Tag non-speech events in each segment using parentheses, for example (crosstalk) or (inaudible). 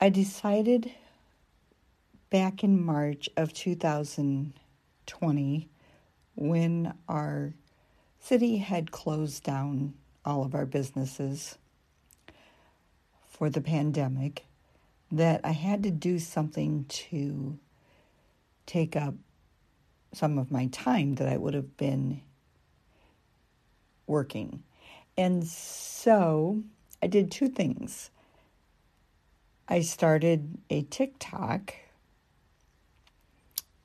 I decided back in March of 2020 when our city had closed down all of our businesses for the pandemic that I had to do something to take up some of my time that I would have been working. And so I did two things. I started a TikTok,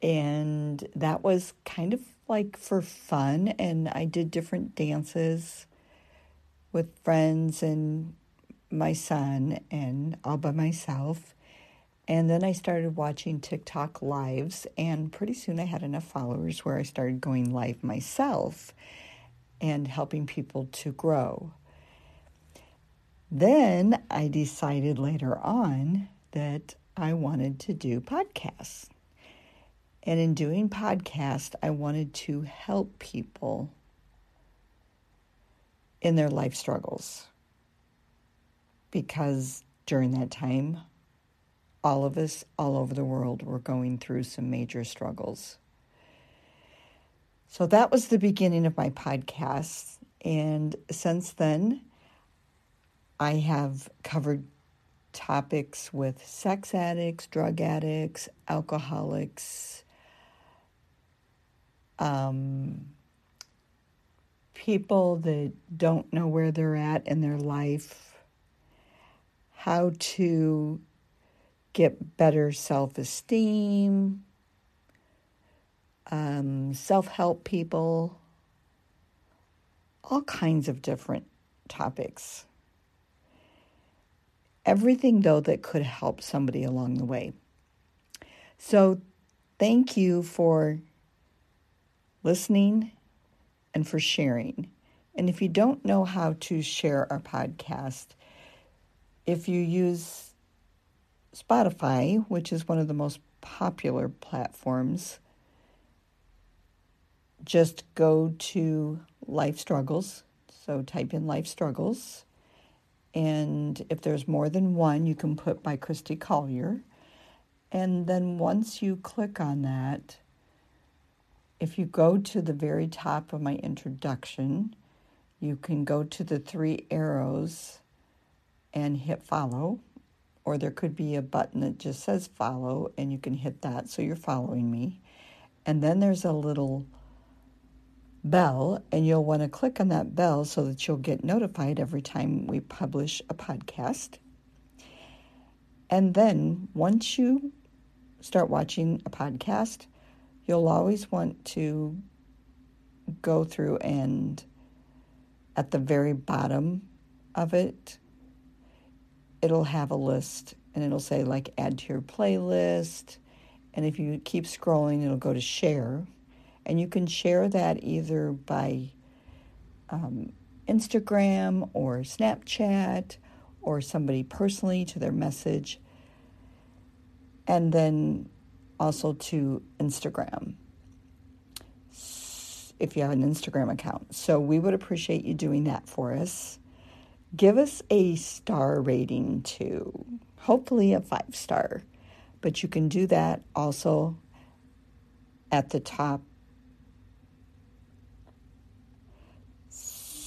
and that was kind of like for fun. And I did different dances with friends and my son, and all by myself. And then I started watching TikTok lives, and pretty soon I had enough followers where I started going live myself and helping people to grow. Then I decided later on that I wanted to do podcasts. And in doing podcasts, I wanted to help people in their life struggles. Because during that time, all of us all over the world were going through some major struggles. So that was the beginning of my podcast. And since then, I have covered topics with sex addicts, drug addicts, alcoholics, um, people that don't know where they're at in their life, how to get better self esteem, um, self help people, all kinds of different topics. Everything, though, that could help somebody along the way. So, thank you for listening and for sharing. And if you don't know how to share our podcast, if you use Spotify, which is one of the most popular platforms, just go to Life Struggles. So type in Life Struggles. And if there's more than one, you can put by Christy Collier. And then once you click on that, if you go to the very top of my introduction, you can go to the three arrows and hit follow or there could be a button that just says follow, and you can hit that so you're following me. And then there's a little bell, and you'll want to click on that bell so that you'll get notified every time we publish a podcast. And then once you start watching a podcast, you'll always want to go through and at the very bottom of it, it'll have a list and it'll say like add to your playlist. And if you keep scrolling, it'll go to share. And you can share that either by um, Instagram or Snapchat or somebody personally to their message. And then also to Instagram if you have an Instagram account. So we would appreciate you doing that for us give us a star rating too, hopefully a five star. But you can do that also at the top.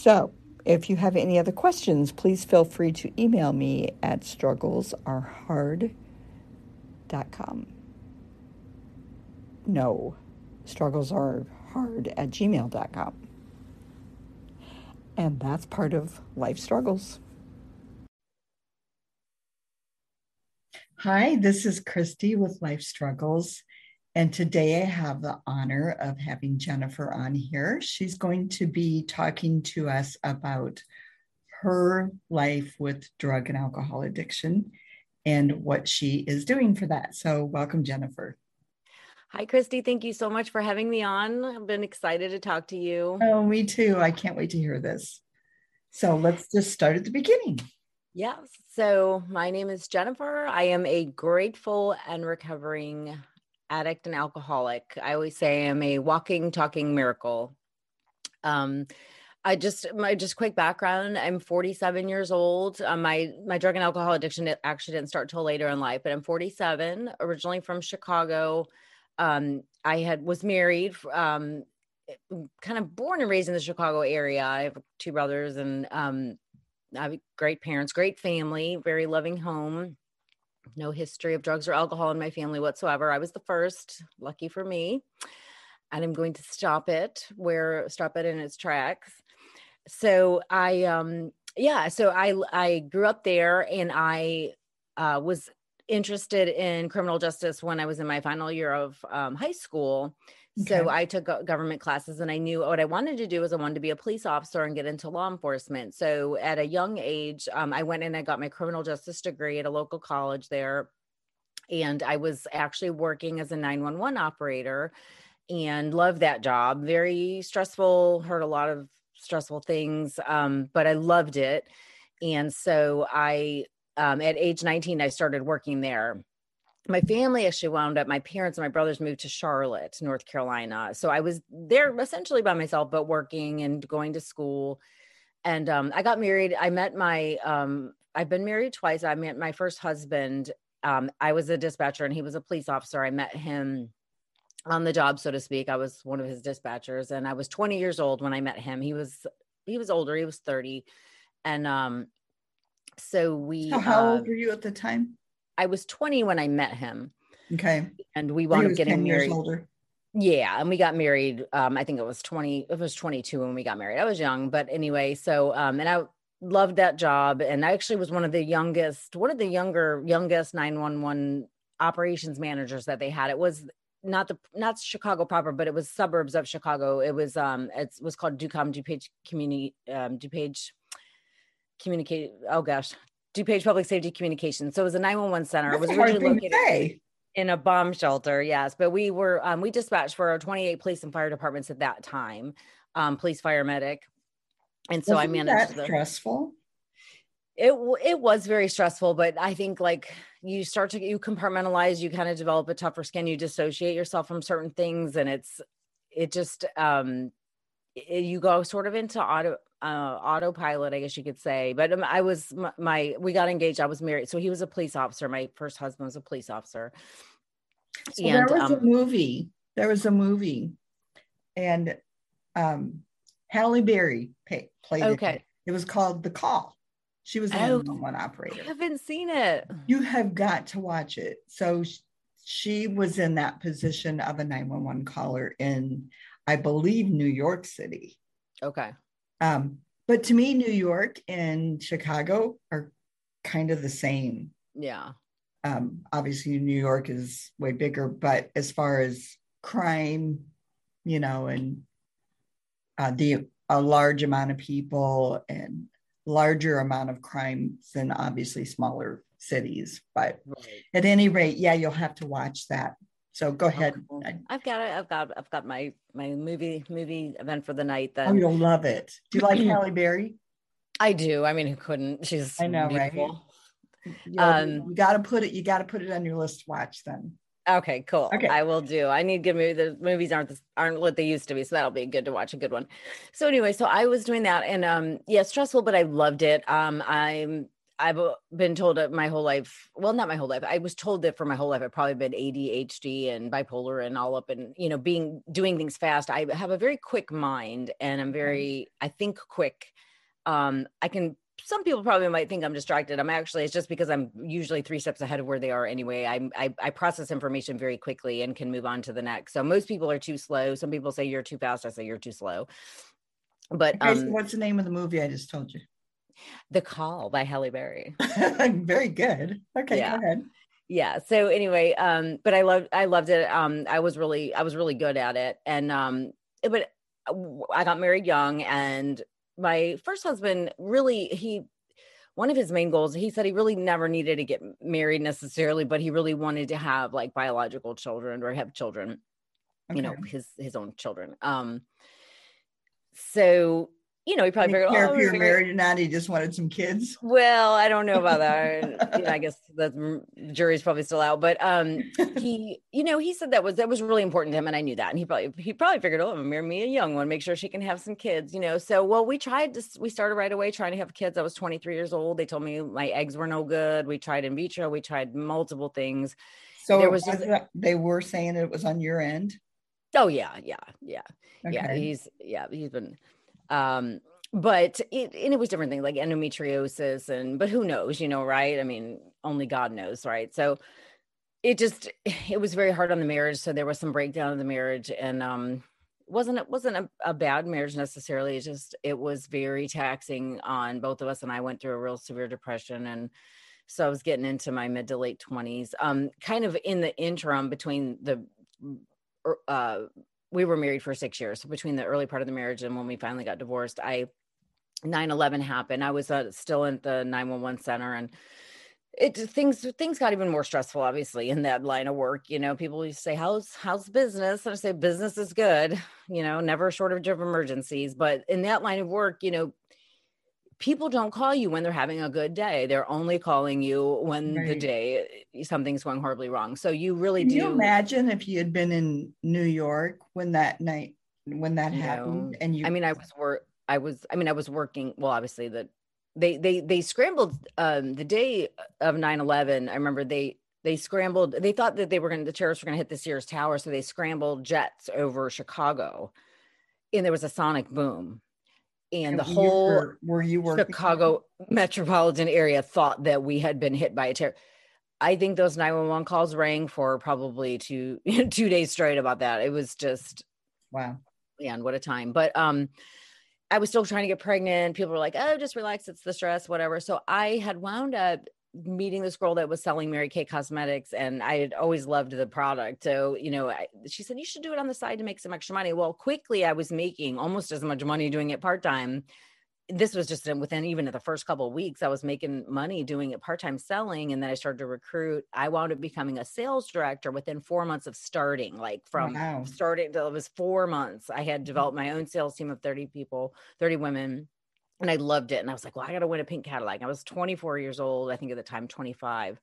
So, if you have any other questions, please feel free to email me at strugglesareHard.com. No, struggles are hard at gmail.com. And that's part of life struggles. Hi, this is Christy with Life Struggles. And today I have the honor of having Jennifer on here. She's going to be talking to us about her life with drug and alcohol addiction and what she is doing for that. So, welcome, Jennifer. Hi, Christy. Thank you so much for having me on. I've been excited to talk to you. Oh, me too. I can't wait to hear this. So let's just start at the beginning. Yes. So my name is Jennifer. I am a grateful and recovering addict and alcoholic. I always say I'm a walking, talking miracle. Um, I just my just quick background. I'm 47 years old. Um, my my drug and alcohol addiction actually didn't start till later in life, but I'm 47. Originally from Chicago. Um, I had was married. Um, kind of born and raised in the Chicago area. I have two brothers and um, I have great parents, great family, very loving home. No history of drugs or alcohol in my family whatsoever. I was the first, lucky for me. And I'm going to stop it where stop it in its tracks so I um yeah, so I I grew up there and I uh, was interested in criminal justice when I was in my final year of um, high school. Okay. So I took government classes and I knew what I wanted to do was I wanted to be a police officer and get into law enforcement. So at a young age, um, I went and I got my criminal justice degree at a local college there. And I was actually working as a 911 operator and loved that job. Very stressful, heard a lot of stressful things, um, but I loved it. And so I, um, at age 19, I started working there. My family actually wound up, my parents and my brothers moved to Charlotte, North Carolina. So I was there essentially by myself, but working and going to school. And um, I got married. I met my, um, I've been married twice. I met my first husband. Um, I was a dispatcher and he was a police officer. I met him on the job, so to speak. I was one of his dispatchers, and I was 20 years old when I met him. He was he was older. He was 30, and um, so we. So how uh, old were you at the time? I was 20 when I met him. Okay. And we wound up getting married. older. Yeah, and we got married. Um, I think it was 20. It was 22 when we got married. I was young, but anyway. So, um, and I loved that job, and I actually was one of the youngest, one of the younger, youngest 911 operations managers that they had. It was not the not Chicago proper, but it was suburbs of Chicago. It was um it was called DuCom DuPage Community um DuPage Communicate. Oh gosh, DuPage Public Safety Communications. So it was a 911 center. That's it was originally located in a bomb shelter. Yes, but we were um we dispatched for our 28 police and fire departments at that time, um police, fire, medic, and so Wasn't I managed. That the, stressful it it was very stressful but i think like you start to you compartmentalize you kind of develop a tougher skin you dissociate yourself from certain things and it's it just um it, you go sort of into auto uh autopilot i guess you could say but um, i was my, my, we got engaged i was married so he was a police officer my first husband was a police officer so and, there was um, a movie there was a movie and um halle berry pay, played okay it. it was called the call she was a oh, one operator. I haven't seen it. You have got to watch it. So she was in that position of a 911 caller in, I believe, New York City. Okay. Um, but to me, New York and Chicago are kind of the same. Yeah. Um, obviously, New York is way bigger, but as far as crime, you know, and uh, the a large amount of people and larger amount of crimes than obviously smaller cities. But right. at any rate, yeah, you'll have to watch that. So go ahead. I've got it. I've got I've got my my movie movie event for the night. Then oh, you'll love it. Do you like (clears throat) Halle Berry? I do. I mean, who couldn't? She's I know, beautiful. right? You, um, you got to put it. You got to put it on your list to watch. Then Okay, cool. Okay. I will do. I need good movies. The movies aren't this, aren't what they used to be, so that'll be good to watch a good one. So anyway, so I was doing that, and um, yeah, stressful, but I loved it. Um, I'm I've uh, been told my whole life. Well, not my whole life. I was told that for my whole life. I've probably been ADHD and bipolar and all up and you know being doing things fast. I have a very quick mind, and I'm very I think quick. Um, I can some people probably might think I'm distracted. I'm actually, it's just because I'm usually three steps ahead of where they are anyway. I, I, I process information very quickly and can move on to the next. So most people are too slow. Some people say you're too fast. I say you're too slow. But um, what's the name of the movie I just told you? The Call by Halle Berry. (laughs) very good. Okay, yeah. go ahead. Yeah. So anyway, um, but I loved I loved it. Um, I was really I was really good at it. And um, but I got married young and my first husband really he one of his main goals he said he really never needed to get married necessarily but he really wanted to have like biological children or have children okay. you know his his own children um so you know, he probably figured, care oh, if you're married or not. He just wanted some kids. Well, I don't know about that. (laughs) you know, I guess the jury's probably still out. But um, (laughs) he, you know, he said that was that was really important to him, and I knew that. And he probably he probably figured, oh, marry me a young one, make sure she can have some kids. You know, so well, we tried to. We started right away trying to have kids. I was 23 years old. They told me my eggs were no good. We tried in vitro. We tried multiple things. So There it was just- they were saying it was on your end. Oh yeah, yeah, yeah. yeah he's yeah he's been um but it and it was different things like endometriosis and but who knows you know right? I mean only god knows right? So it just (sighs) it was very hard on the marriage so there was some breakdown of the marriage and um wasn't it wasn't a, a bad marriage necessarily it just it was very taxing on both of us and i went through a real severe depression and so i was getting into my mid to late 20s um kind of in the interim between the er, uh we were married for six years. So between the early part of the marriage and when we finally got divorced, I 9-11 happened. I was uh, still in the 911 center and it things things got even more stressful obviously in that line of work you know people used to say how's how's business and i say business is good you know never a shortage of emergencies but in that line of work you know people don't call you when they're having a good day they're only calling you when the day something's going horribly wrong so you really Can do you imagine if you had been in New York when that night when that No. happened and you I mean, I was work. I was. I mean, I was working. Well, obviously, the they they they scrambled um, the day of 9-11, I remember they they scrambled. They thought that they were going to the terrorists were going to hit the Sears Tower, so they scrambled jets over Chicago, and there was a sonic boom, and the you whole were, were you working Chicago metropolitan area thought that we had been hit by a terror. I think those 911 calls rang for probably two (laughs) two days straight about that. It was just Wow. man, what a time. But um I was still trying to get pregnant. People were like, oh, just relax, it's the stress, whatever. So I had wound up meeting this girl that was selling Mary Kay cosmetics and I had always loved the product. So, you know, I, she said, you should do it on the side to make some extra money. Well, quickly I was making almost as much money doing it part-time. This was just within even the first couple of weeks, I was making money doing it part-time selling. And then I started to recruit. I wound up becoming a sales director within four months of starting, like from Wow. starting till it was four months. I had mm. developed my own sales team of 30 people, 30 women. And I loved it. And I was like, well, I got to win a pink Cadillac. I was 24 years old, I think at the time, 25.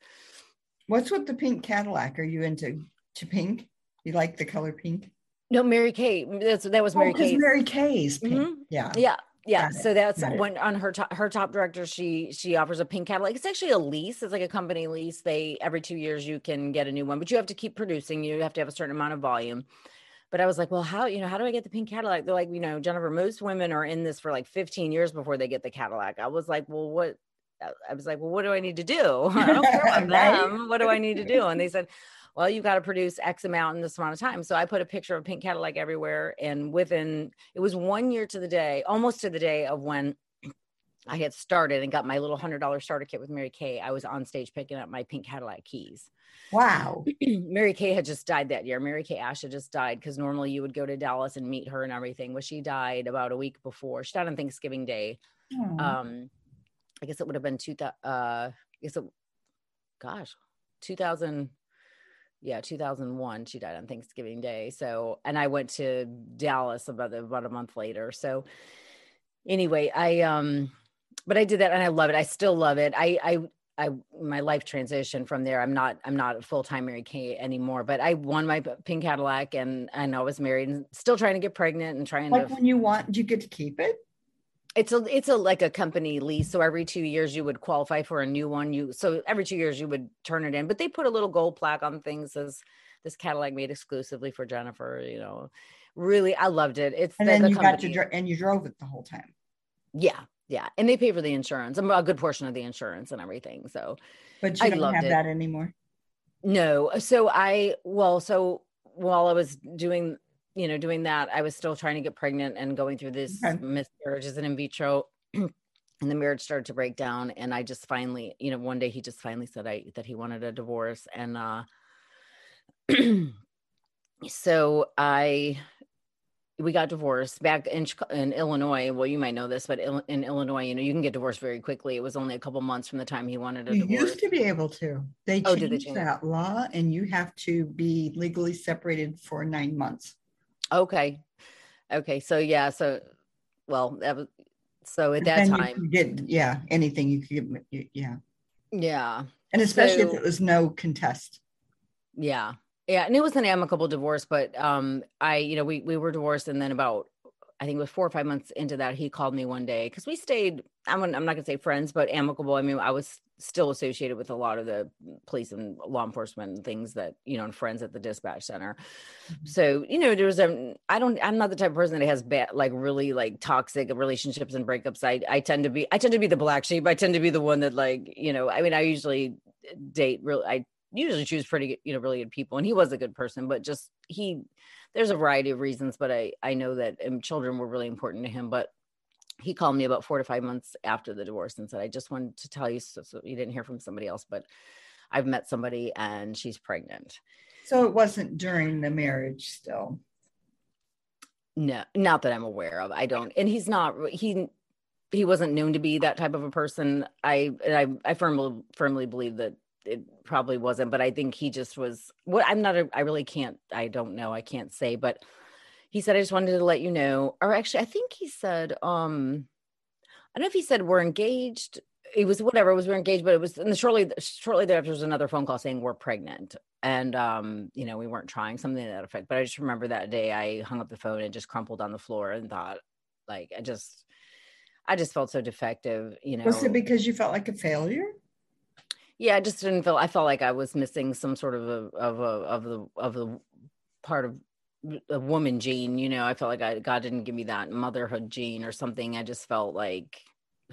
What's with the pink Cadillac? Are you into to pink? You like the color pink? No, Mary Kay. That's, that was Mary oh, Kay. Mary Kay's pink. Mhm. Yeah. Yeah. Yeah. Got it, So that's got it. when on her top her top director, she she offers a pink Cadillac. It's actually a lease. It's like a company lease. They every two years you can get a new one, but you have to keep producing. You have to have a certain amount of volume. But I was like, well, how you know how do I get the pink Cadillac? They're like, you know, Jennifer, most women are in this for like 15 years before they get the Cadillac. I was like, well, what? I was like, well, what do I need to do? (laughs) I don't care about (laughs) them. What do I need to do? And they said, well, you've got to produce X amount in this amount of time. So I put a picture of a pink Cadillac everywhere. And within, it was one year to the day, almost to the day of when I had started and got my little hundred dollar starter kit with Mary Kay. I was on stage picking up my pink Cadillac keys. Wow. (clears throat) Mary Kay had just died that year. Mary Kay Ash had just died because normally you would go to Dallas and meet her and everything. Well, she died about a week before. She died on Thanksgiving Day. Oh, Um, I guess it would have been two thousand. Uh, I guess it, gosh, two thousand. Yeah, two thousand one. She died on Thanksgiving Day. So, and I went to Dallas about about a month later. So, anyway, I um, but I did that and I love it. I still love it. I I I my life transition from there. I'm not I'm not a full time Mary Kay anymore. But I won my pink Cadillac and and I was married and still trying to get pregnant and trying to like when you want, do you get to keep it? it's a it's a like a company lease so every two years you would qualify for a new one you so every two years you would turn it in but they put a little gold plaque on things as this cadillac made exclusively for jennifer you know really i loved it it's And the- then the you got to company- and you drove it the whole time. yeah yeah and they pay for the insurance I'm a good portion of the insurance and everything so But you I don't have it. that anymore. No. So I, well, so while I was doing, you know, doing that, I was still trying to get pregnant and going through this Okay. miscarriages and in vitro. (clears throat) and the marriage started to break down. And I just finally, you know, one day he just finally said I that he wanted a divorce. And uh (clears throat) so I we got divorced back in in Illinois. Well, you might know this, but in Illinois, you know, you can get divorced very quickly. It was only a couple months from the time he wanted a You divorce. used to be able to. They Oh, did they changed change? that law, and you have to be legally separated for nine months. Okay. Okay. So yeah, so well, that was So at that time, get yeah anything you could get yeah, yeah. and especially if So- it was no contest. Yeah. Yeah. And it was an amicable divorce, but um I, you know, we we were divorced and then about I think it was four or five months into that, he called me one day because we stayed, I'm, I'm not gonna say friends, but amicable. I mean, I was still associated with a lot of the police and law enforcement and things that, you know, and friends at the dispatch center. Mhm. So, you know, there was a I don't I'm not the type of person that has bad like really like toxic relationships and breakups. I I tend to be I tend to be the black sheep. I tend to be the one that like, you know, I mean, I usually date really I usually choose pretty good, you know, really good people. And he was a good person, but just he there's a variety of reasons, but I I know that um, children were really important to him. But he called me about four to five months after the divorce and said, I just wanted to tell you so, so you didn't hear from somebody else, but I've met somebody and she's pregnant. So it wasn't during the marriage still. No, not that I'm aware of. I don't, and he's not. He he wasn't known to be that type of a person. I and I I firmly firmly believe that it probably wasn't, but I think he just was. What I'm not. A, I really can't. I don't know. I can't say, but he said I just wanted to let you know. Or actually, I think he said. um I don't know if he said we're engaged. It was whatever. It was we're engaged, but it was and then shortly shortly thereafter was another phone call saying we're pregnant and um you know we weren't trying something to that effect but i just remember that day i hung up the phone and just crumpled on the floor and thought like i just i just felt so defective you know Was it because you felt like a failure? Yeah i just didn't feel i felt like i was missing some sort of a of a of the of the part of a woman gene you know? I felt like I, god didn't give me that motherhood gene or something. I just felt like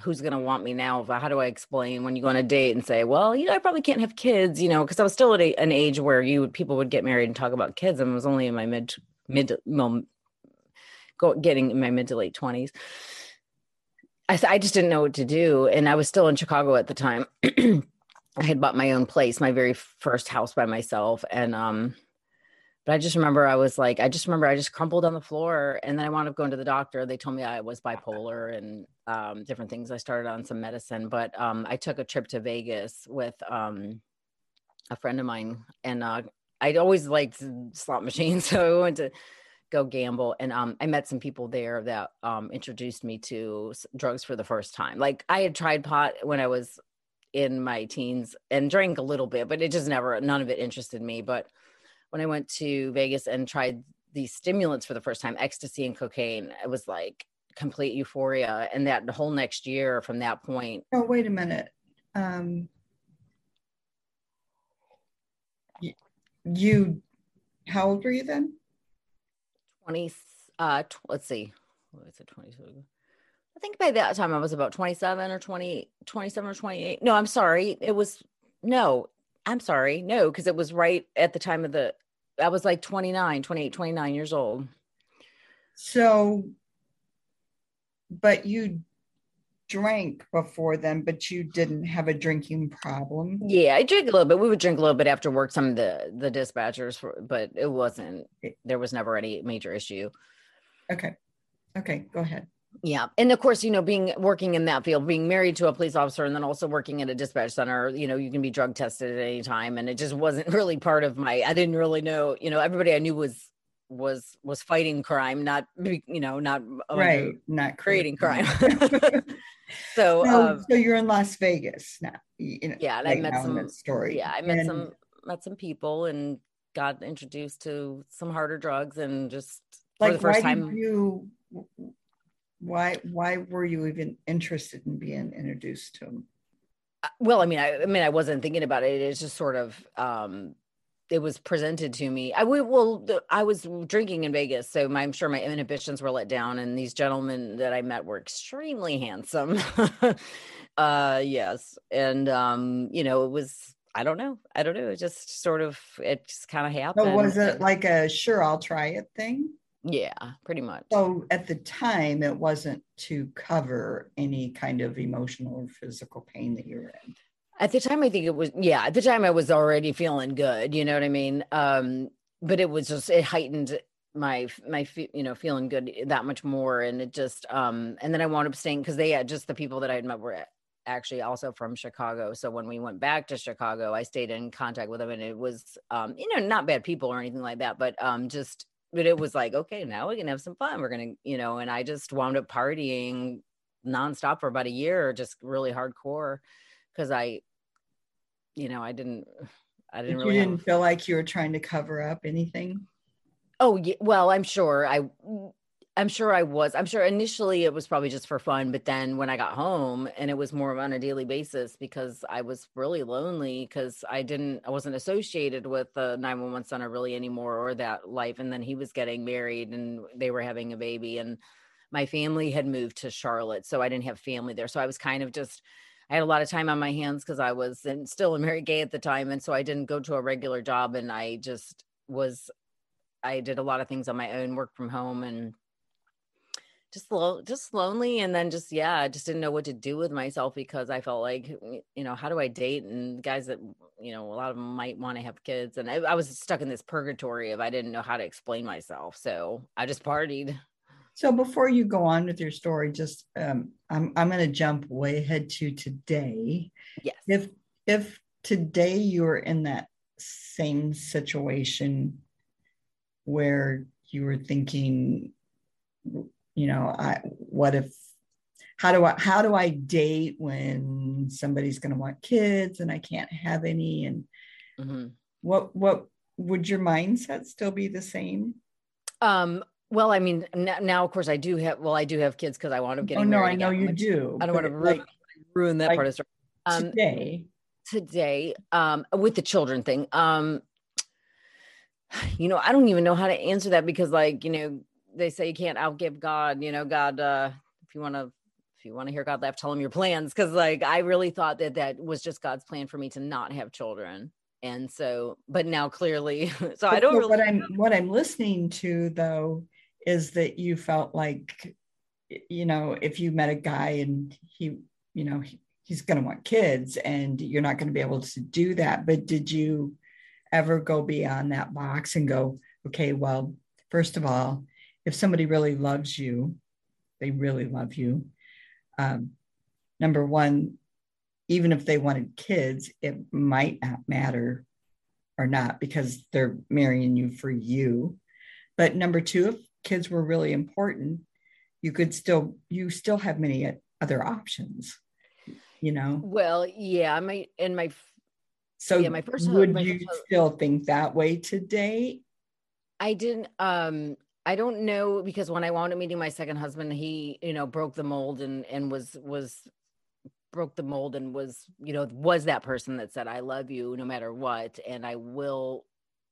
who's going to want me now? How do i explain when you go on a date and say well you know i probably can't have kids you know? Because i was still at a, an age where you people would get married and talk about kids and I was only in my mid mid well, go, getting in my mid to late 20s I, I just didn't know what to do and i was still in chicago at the time (clears throat) i had bought my own place my very first house by myself and um but I just remember I was like, I just remember I just crumpled on the floor and then I wound up going to the doctor. They told me I was bipolar and um, different things. I started on some medicine, but um, I took a trip to Vegas with um, a friend of mine and uh, I'd always liked slot machines. (laughs) So I went to go gamble and um, I met some people there that um, introduced me to drugs for the first time. Like I had tried pot when I was in my teens and drank a little bit, but it just never, none of it interested me. But when I went to Vegas and tried these stimulants for the first time, ecstasy and cocaine, it was like complete euphoria. And that whole next year from that point, Oh, wait a minute. Um, you, how old were you then? 20, uh, let's see, what is it, 20? I think by that time I was about 27 or 20, 27 or 28. No, I'm sorry. It was, no, I'm sorry. No, because it was right at the time of the, I was like 29, 28, 29 years old. So, but you drank before then, but you didn't have a drinking problem. Yeah, I drink a little bit. We would drink a little bit after work. Some of the the dispatchers, for, but it wasn't. There was never any major issue. Okay. Okay, go ahead. Yeah, and of course, you know, being working in that field, being married to a police officer, and then also working at a dispatch center, you know, you can be drug tested at any time, and it just wasn't (laughs) really part of my. I didn't really know. You know, everybody I knew was was was fighting crime, not you know, not Right, not creating crime. (laughs) (laughs) so, so, um, so you're in Las Vegas now. You know, yeah, and I met some story. yeah i met And- some met some people and got introduced to some harder drugs and just for like the first time you why why were you even interested in being introduced to him uh, well i mean I, I mean i wasn't thinking about it. It's just sort of um it was presented to me. I would well the, i was drinking in vegas so my, i'm sure my inhibitions were let down and these gentlemen that i met were extremely handsome. (laughs) Uh yes. And um you know it was i don't know. I don't know. It just sort of it just kind of happened so was it like a sure i'll try it thing yeah pretty much so at the time it wasn't to cover any kind of emotional or physical pain that you were in At the time, I think it was, yeah, at the time I was already feeling good, you know what I mean? Um, but it was just, it heightened my, my, you know, feeling good that much more. And it just, um, and then I wound up staying because they had just the people that I had met were actually also from Chicago. So when we went back to Chicago, I stayed in contact with them and it was, um, you know, not bad people or anything like that, but, um, just, but it was like, okay, now we can have some fun. We're going to, you know, and I just wound up partying nonstop for about a year, just really hardcore. Cause I, you know, I didn't, (sighs) I didn't But really you didn't feel like you were trying to cover up anything. Oh, yeah, well, I'm sure I I'm sure I was. I'm sure initially it was probably just for fun, but then when I got home and it was more on a daily basis because I was really lonely because I didn't I wasn't associated with the 911 center really anymore or that life and then he was getting married and they were having a baby and my family had moved to Charlotte, so I didn't have family there. So I was kind of just I had a lot of time on my hands because I was and still a Mary Kay at the time and so I didn't go to a regular job and I just was I did a lot of things on my own, work from home and just lo- just lonely and then just yeah, I just didn't know what to do with myself because I felt like you know, how do I date and guys that you know, a lot of them might want to have kids and I, I was stuck in this purgatory of I didn't know how to explain myself. So I just partied. So before you go on with your story, just um, I'm I'm going to jump way ahead to today. Yes. If if today you were in that same situation where you were thinking, you know, I what if how do I how do I date when somebody's going to want kids and I can't have any and Mhm. what what would your mindset still be the same? Um well, I mean, now, now of course I do have well, I do have kids because I wound up getting Oh no, I know you which do. I don't want to ruin, like ruin that like part of the story. Um, today. today um with the children thing um (sighs) you know i don't even know how to answer that because like you know they say you can't outgive god you know god uh if you want to if you want to hear god laugh tell him your plans. Because like i really thought that that was just god's plan for me to not have children. And so but now clearly (laughs) so i don't really what i'm what i'm listening to though is that you felt like you know if you met a guy and he you know he, he's going to want kids and you're not going to be able to do that but did you ever go beyond that box and go okay well first of all if somebody really loves you they really love you um, number one even if they wanted kids it might not matter or not because they're marrying you for you. But number two, if kids were really important, you could still you still have many other options, you know. well yeah my in my So Yeah, my first- would my you still think that way today? I didn't um I don't know because when I wound up meeting my second husband, he, you know, broke the mold and and was was broke the mold and was, you know, was that person that said, I love you no matter what, and I will,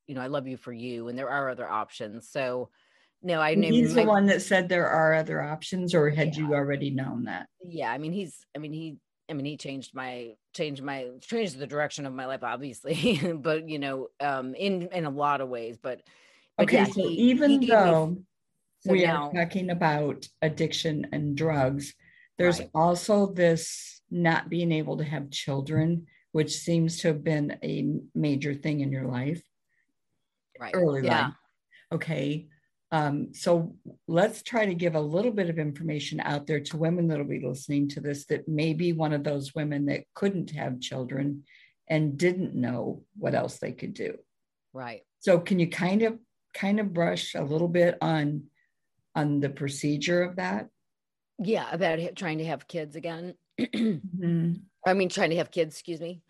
you know, I love you for you. And there are other options. So no, I knew He's the one that said there are other options, or had you already known that? yeah, I mean he's I mean he I mean he changed my changed my changed the direction of my life, obviously, (laughs) but you know, um in in a lot of ways. But Okay, yeah, so he- he even gave me- though so we now- are talking about addiction and drugs, there's Right. also this not being able to have children, which seems to have been a major thing in your life, right. early yeah. life. Okay. Um, so let's try to give a little bit of information out there to women that'll be listening to this that may be one of those women that couldn't have children and didn't know what else they could do. Right. So can you kind of kind of brush a little bit on on the procedure of that? Yeah, about trying to have kids again. Mhm. I mean, trying to have kids, excuse me.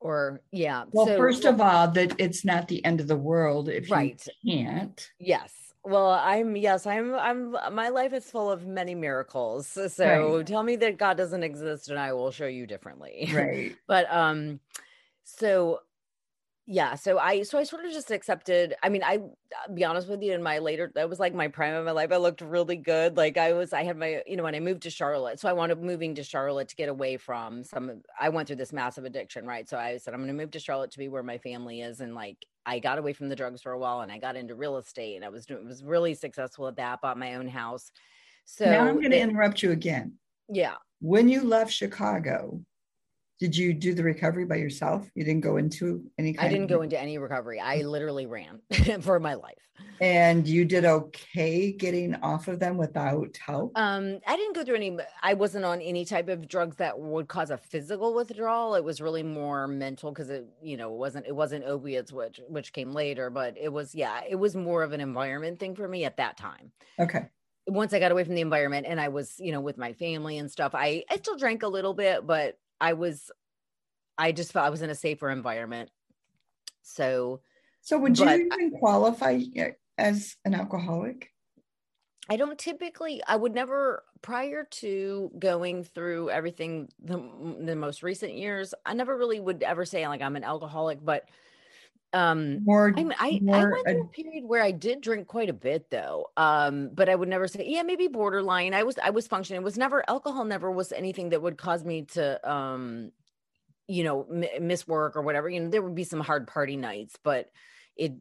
Or yeah. Well, so- first of all, that it's not the end of the world if Right. you can't. yes. Well, I'm yes, I'm I'm my life is full of many miracles. So so tell me that God doesn't exist and I will show you differently. Right. (laughs) but um so yeah so i so i sort of just accepted i mean i I'll be honest with you in my later that was like my prime of my life i looked really good like i was i had my you know when i moved to charlotte so i wanted moving to charlotte to get away from some i went through this massive addiction right so i said i'm going to move to charlotte to be where my family is and like i got away from the drugs for a while and i got into real estate and i was doing was really successful at that bought my own house so now I'm going to interrupt you again. yeah When you left Chicago, did you do the recovery by yourself? You didn't go into any kind i didn't of go into any recovery i literally ran (laughs) for my life and you did okay getting off of them without help. Um, I didn't go through any. I wasn't on any type of drugs that would cause a physical withdrawal. It was really more mental because it, you know, it wasn't it wasn't opiates, which which came later, but it was yeah, it was more of an environment thing for me at that time. Okay. once I got away from the environment and I was, you know, with my family and stuff, I I still drank a little bit, but I was I just felt I was in a safer environment. So So would you even qualify as an alcoholic? I don't typically I would never prior to going through everything the, the most recent years, I never really would ever say like I'm an alcoholic, but um more, I, I, more I went through a period where I did drink quite a bit though. Um, but I would never say, yeah, maybe borderline. I was I was functioning. It was never alcohol never was anything that would cause me to um you know, m- miss work or whatever. You know, there would be some hard party nights, but it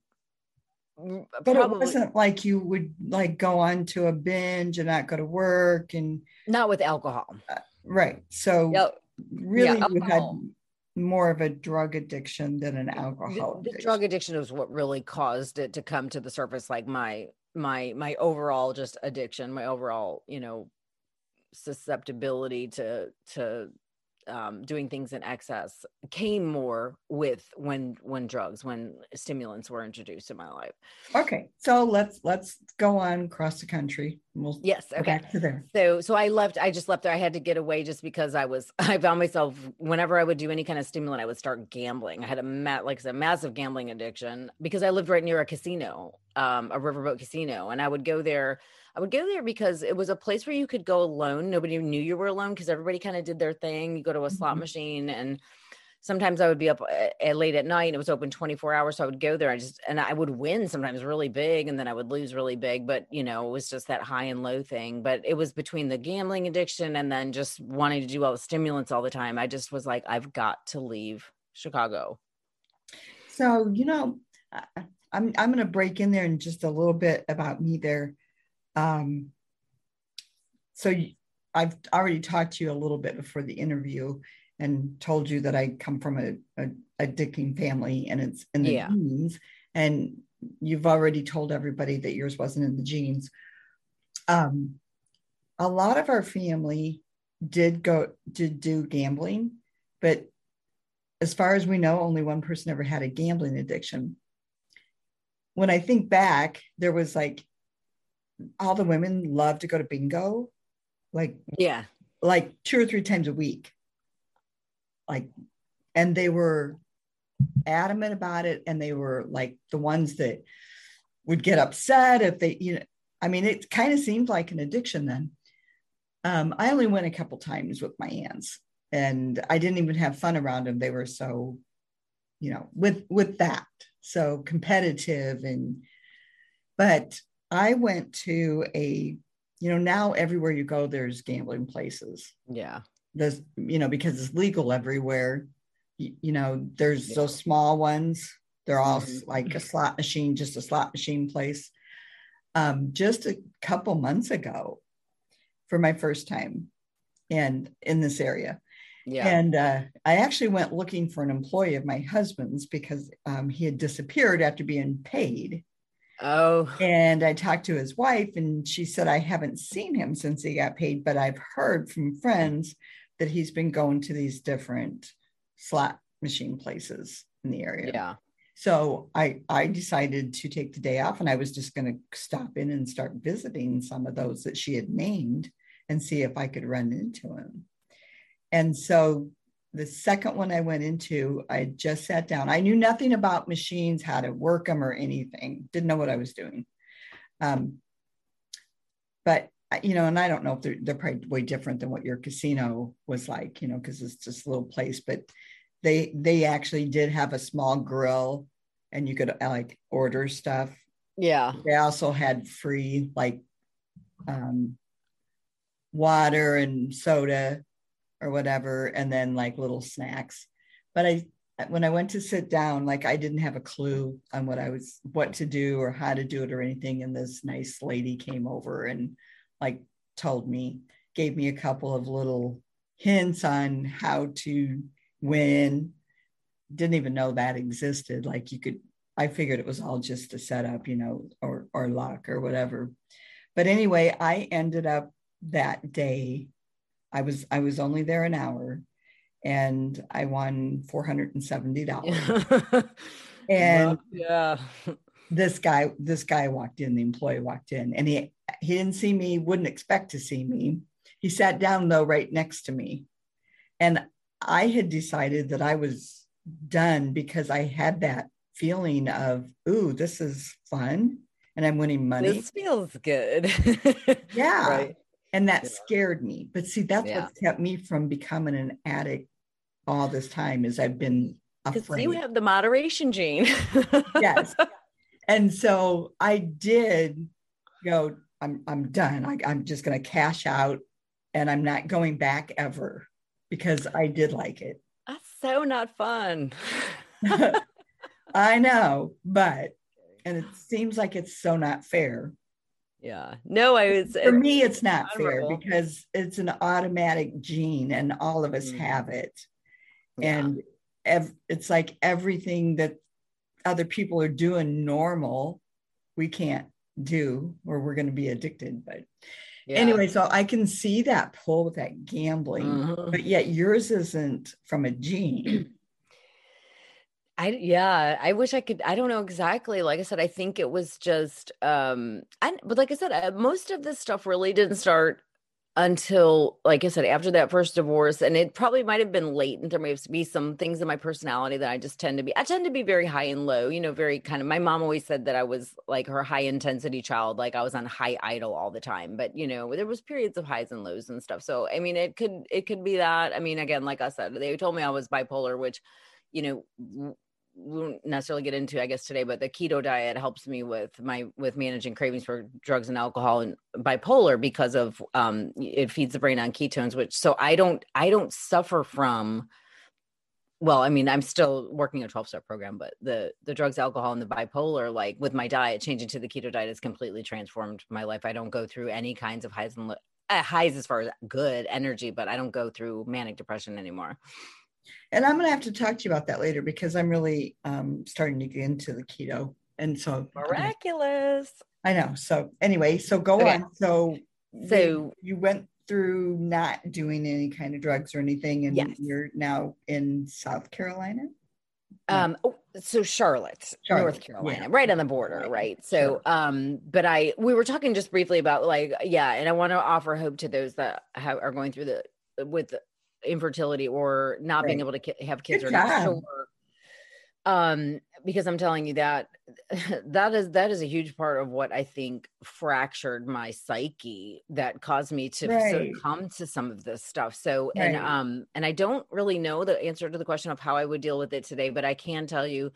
but probably, it wasn't like you would like go on to a binge and not go to work and not with alcohol. Uh, right. So really yeah, you had more of a drug addiction than an alcohol. The, the drug addiction is what really caused it to come to the surface. Like my my my overall just addiction, my overall you know susceptibility to to um, doing things in excess came more with when when drugs when stimulants were introduced in my life. Okay so let's let's go on across the country. We'll yes okay. back to there. So so i left i just left there. I had to get away just because i was (laughs) i found myself whenever i would do any kind of stimulant i would start gambling. I had a ma- like a massive gambling addiction because i lived right near a casino um, a riverboat casino. And i would go there I would go there because it was a place where you could go alone. Nobody knew you were alone because everybody kind of did their thing. You go to a slot mm-hmm. machine and sometimes I would be up uh, late at night and it was open 24 hours. So I would go there. I just, and I would win sometimes really big and then I would lose really big. But, you know, it was just that high and low thing. But it was between the gambling addiction and then just wanting to do all the stimulants all the time. I just was like, I've got to leave Chicago. So, you know, I'm, I'm going to break in there in just a little bit about me there. Um, so I've already talked to you a little bit before the interview and told you that I come from a, a addicting family and it's in the yeah. genes. And you've already told everybody that yours wasn't in the genes. Um, a lot of our family did go did do gambling, but as far as we know, only one person ever had a gambling addiction. When I think back, there was like all the women love to go to bingo, like yeah, like two or three times a week. Like, and they were adamant about it, and they were like the ones that would get upset if they, you know, I mean, it kind of seemed like an addiction then. Um, I only went a couple times with my aunts, and I didn't even have fun around them. They were so, you know, with with that, so competitive and, but I went to a, you know, now everywhere you go, there's gambling places. Yeah. There's, you know, because it's legal everywhere. You, you know, there's yeah. those small ones. They're all mm-hmm. like a slot machine, just a slot machine place. Um, just a couple months ago for my first time and in this area. Yeah. And uh, I actually went looking for an employee of my husband's because um, he had disappeared after being paid. Oh. And I talked to his wife, and she said, I haven't seen him since he got paid, but I've heard from friends that he's been going to these different slot machine places in the area. Yeah. So I I decided to take the day off and I was just going to stop in and start visiting some of those that she had named and see if I could run into him. And so the second one I went into, I just sat down. I knew nothing about machines, how to work them or anything. Didn't know what I was doing. Um, but you know, and I don't know if they're, they're probably way different than what your casino was like, you know, because it's just a little place. But they they actually did have a small grill, and you could uh, like order stuff. Yeah. They also had free like um, water and soda or whatever, and then like little snacks. But I, when I went to sit down, like I didn't have a clue on what I was, what to do or how to do it or anything. And this nice lady came over and like told me, gave me a couple of little hints on how to win. Didn't even know that existed. Like you could, I figured it was all just a setup, you know, or or luck or whatever. But anyway, I ended up that day I was I was only there an hour and I won $470. (laughs) and yeah. this guy this guy walked in the employee walked in and he he didn't see me wouldn't expect to see me he sat down though right next to me and i had decided that i was done because i had that feeling of ooh this is fun and i'm winning money this feels good (laughs) yeah right. And that yeah. scared me but see that's Yeah. what kept me from becoming an addict all this time is i've been afraid you have the moderation gene yes (laughs) and so I did go, I'm I'm done. I, I'm just gonna cash out and I'm not going back ever because I did like it. That's so not fun. (laughs) I know, but and it seems like it's so not fair. Yeah. No, I was For me, it's not fair because it's an automatic gene and all of us Mhm. have it. Yeah. And ev- it's like everything that other people are doing normal, we can't do or we're going to be addicted. But Yeah. anyway, so I can see that pull with that gambling, Mhm. but yet yours isn't from a gene. I yeah, I wish I could. I don't know exactly. Like I said, I think it was just um but like I said, uh, most of this stuff really didn't start until like I said after that first divorce and it probably might have been late and there may be some things in my personality that I just tend to be I tend to be very high and low, you know, very kind of my mom always said that I was like her high intensity child, like I was on high idle all the time, but you know, there was periods of highs and lows and stuff. So, I mean, it could it could be that. I mean, again, like I said, they told me I was bipolar, which you know, we won't necessarily get into i guess today but the keto diet helps me with my with managing cravings for drugs and alcohol and bipolar because of um it feeds the brain on ketones which so i don't i don't suffer from well i mean i'm still working a 12 step program but the the drugs alcohol and the bipolar like with my diet changing to the keto diet has completely transformed my life. I don't go through any kinds of highs and uh, highs as far as good energy but i don't go through manic depression anymore and I'm going to have to talk to you about that later because I'm really um, starting to get into the keto. And so miraculous I know. So anyway, so go Okay. on. So So- you, you went through not doing any kind of drugs or anything, and Yes. you're now in South Carolina. Um, oh, so Charlotte, Charlotte, North Carolina, yeah. right on the border, Right? So, um, but I we were talking just briefly about like, yeah, and I want to offer hope to those that have, are going through the with infertility or not being able to ki- have kids Good or not sure. Um, because I'm telling you that (laughs) that is that is a huge part of what I think fractured my psyche that caused me to Right. succumb to some of this stuff. So and um and I don't really know the answer to the question of how I would deal with it today, but I can tell you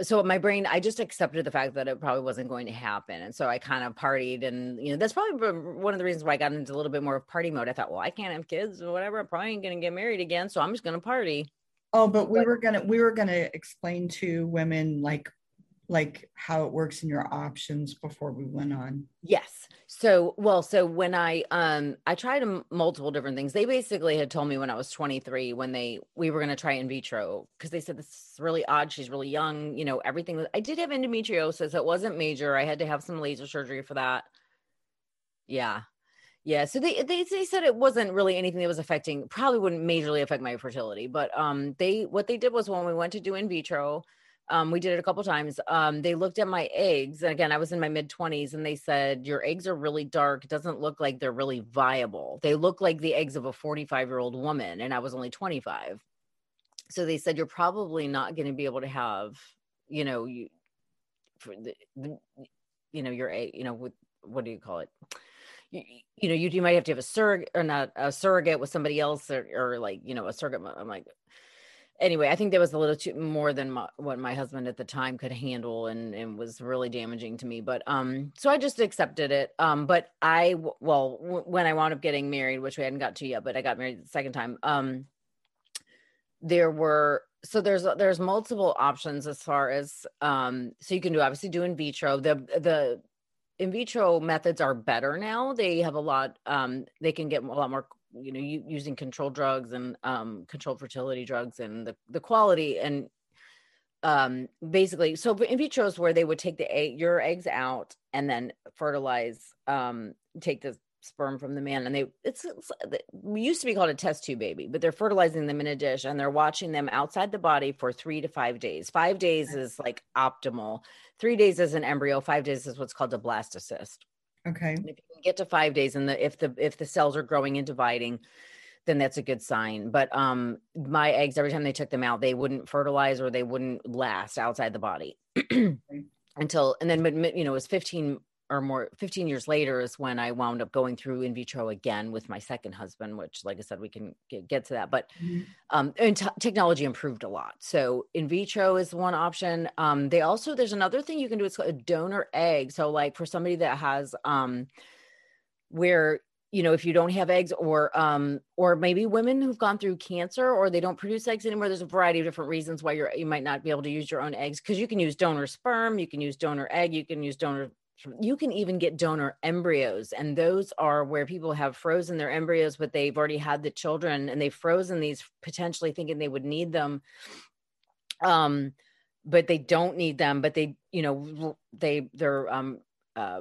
so my brain i just accepted the fact that it probably wasn't going to happen and so i kind of partied and you know that's probably one of the reasons why i got into a little bit more of party mode. I thought well i can't have kids or whatever i'm probably gonna get married again so i'm just gonna party. Oh, but we But- were gonna we were gonna explain to women like like how it works in your options before we went on. Yes. So, well, so when I um I tried multiple different things. They basically had told me when I was 23 when they we were going to try in vitro because they said this is really odd. She's really young, you know, everything I did have endometriosis. It wasn't major. I had to have some laser surgery for that. Yeah. Yeah, so they, they they said it wasn't really anything that was affecting probably wouldn't majorly affect my fertility, but um they what they did was when we went to do in vitro, um, we did it a couple times. Um, they looked at my eggs, and again, I was in my mid 20s, and they said, Your eggs are really dark. It doesn't look like they're really viable. They look like the eggs of a 45 year old woman, and I was only 25. So they said, You're probably not going to be able to have, you know, you, for the, the you know, your egg, you know, with what do you call it? You, you know, you, you might have to have a surrogate or not a surrogate with somebody else or, or like, you know, a surrogate. I'm like, anyway, I think that was a little too more than my, what my husband at the time could handle, and and was really damaging to me. But um, so I just accepted it. Um, but I, well, w- when I wound up getting married, which we hadn't got to yet, but I got married the second time. Um, there were so there's there's multiple options as far as um, so you can do obviously do in vitro. The the in vitro methods are better now. They have a lot. Um, they can get a lot more you know using controlled drugs and um controlled fertility drugs and the the quality and um basically so in vitro is where they would take the egg your eggs out and then fertilize um take the sperm from the man and they it's, it's we used to be called a test tube baby but they're fertilizing them in a dish and they're watching them outside the body for three to five days. Five days is like optimal. Three days is an embryo. Five days is what's called a blastocyst okay. And if you can get to five days and the if the if the cells are growing and dividing then that's a good sign. But um my eggs every time they took them out they wouldn't fertilize or they wouldn't last outside the body. (clears throat) Until and then you know it was 15 or more 15 years later is when I wound up going through in vitro again with my second husband, which, like I said, we can get, get to that. But mm-hmm. um, and t- technology improved a lot. So in vitro is one option. Um, they also there's another thing you can do. It's called a donor egg. So like for somebody that has um, where you know if you don't have eggs or um or maybe women who've gone through cancer or they don't produce eggs anymore there's a variety of different reasons why you're you might not be able to use your own eggs because you can use donor sperm you can use donor egg you can use donor you can even get donor embryos and those are where people have frozen their embryos but they've already had the children and they've frozen these potentially thinking they would need them um but they don't need them but they you know they they're um uh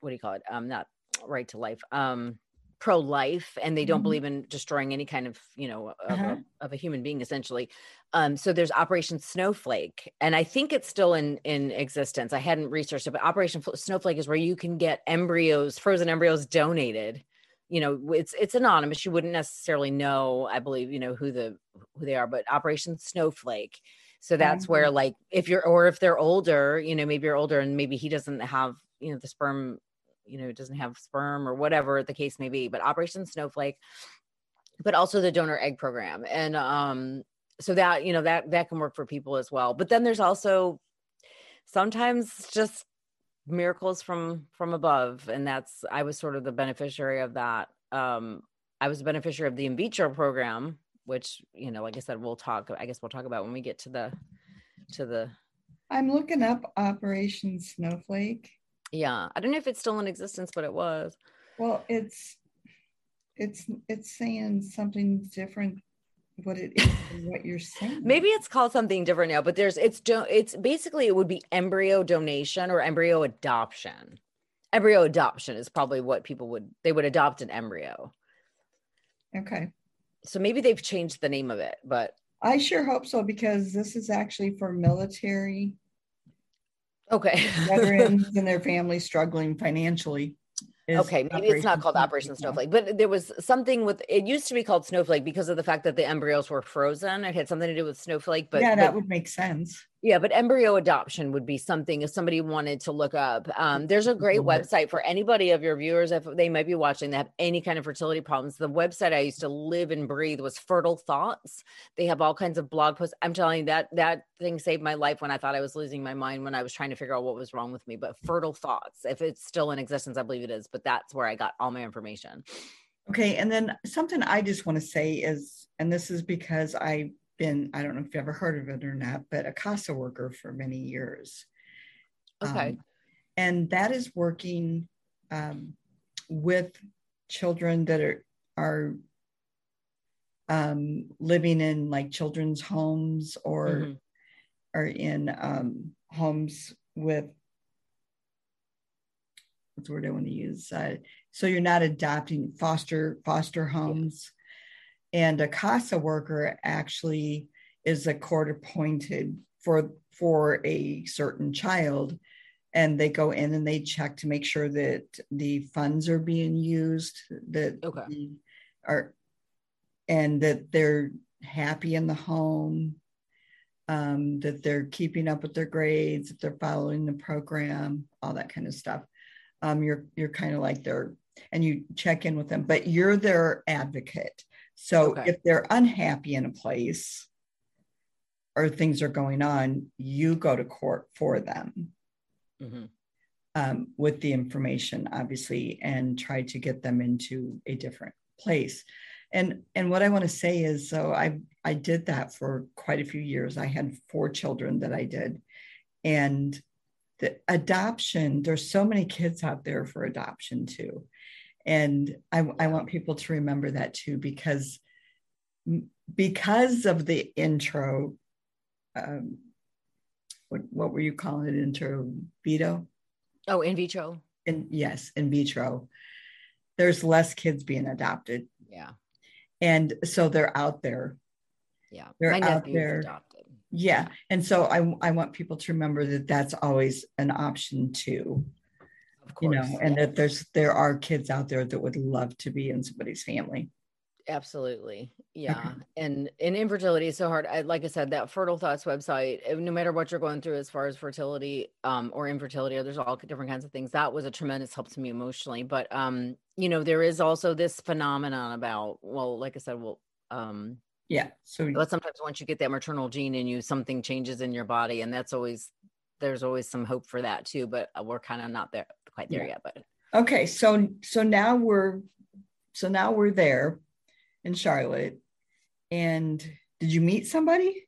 what do you call it? Um not right to life um pro-life and they don't mm-hmm. believe in destroying any kind of you know of, uh-huh. a, of, a, human being essentially um so there's operation snowflake and i think it's still in in existence i hadn't researched it but operation snowflake is where you can get embryos frozen embryos donated you know it's it's anonymous you wouldn't necessarily know i believe you know who the who they are but operation snowflake so that's mm-hmm. where like if you're or if they're older you know maybe you're older and maybe he doesn't have you know the sperm you know it doesn't have sperm or whatever the case may be but operation snowflake but also the donor egg program. And um so that you know that that can work for people as well. But then there's also sometimes just miracles from from above. And that's i was sort of the beneficiary of that. Um i was a beneficiary of the in vitro program which you know like i said we'll talk i guess we'll talk about when we get to the to the i'm looking up operation snowflake yeah, I don't know if it's still in existence, but it was. Well, it's it's it's saying something different what it is what you're saying. Maybe it's called something different now, but there's it's do, it's basically it would be embryo donation or embryo adoption. Embryo adoption is probably what people would they would adopt an embryo. Okay. So maybe they've changed the name of it, but I sure hope so because this is actually for military Okay. (laughs) veterans and their families struggling financially okay maybe it's not called operation snowflake but there was something with it used to be called snowflake because of the fact that the embryos were frozen. It had something to do with snowflake but yeah that but, would make sense yeah but embryo adoption would be something if somebody wanted to look up. Um, there's a great website for anybody of your viewers if they might be watching that have any kind of fertility problems. The website i used to live and breathe was fertile thoughts. They have all kinds of blog posts. I'm telling you that that thing saved my life when i thought i was losing my mind when i was trying to figure out what was wrong with me. But fertile thoughts if it's still in existence i believe it is but that's where i got all my information. Okay and then something i just want to say is and this is because i been, I don't know if you've ever heard of it or not, but a CASA worker for many years. Okay. Um, and that is working um, with children that are, are um, living in like children's homes or mm-hmm. are in um, homes with what's the word I want to use? Uh, so you're not adopting foster foster homes and a CASA worker actually is a court appointed for for a certain child. And they go in and they check to make sure that the funds are being used that okay. are and that they're happy in the home um, that they're keeping up with their grades that they're following the program all that kind of stuff. Um, you're you're kind of like their and you check in with them but you're their advocate so okay. if they're unhappy in a place or things are going on, you go to court for them mm-hmm. um, with the information, obviously, and try to get them into a different place. And and what I want to say is, so I I did that for quite a few years. I had four children that I did, and the adoption. There's so many kids out there for adoption too and I, I want people to remember that too because because of the intro um, what, what were you calling it intro veto oh in vitro in yes in vitro there's less kids being adopted. Yeah. And so they're out there. Yeah. They're My out there. adopted. Yeah. And so I, I want people to remember that that's always an option too, you course. know, and that there's, there are kids out there that would love to be in somebody's family. Absolutely. Yeah. And and infertility is so hard. I, like I said, that Fertile Thoughts website, uh, no matter what you're going through as far as fertility um, or infertility, or there's all different kinds of things. That was a tremendous help to me emotionally. But um, you know, there is also this phenomenon about, well, like I said, well, um, Yeah. So but sometimes once you get that maternal gene in you, something changes in your body, and that's always there's always some hope for that too. But uh, we're kind of not there quite there Yeah. yet. But Okay, so so now we're so now we're there in Charlotte. And did you meet somebody?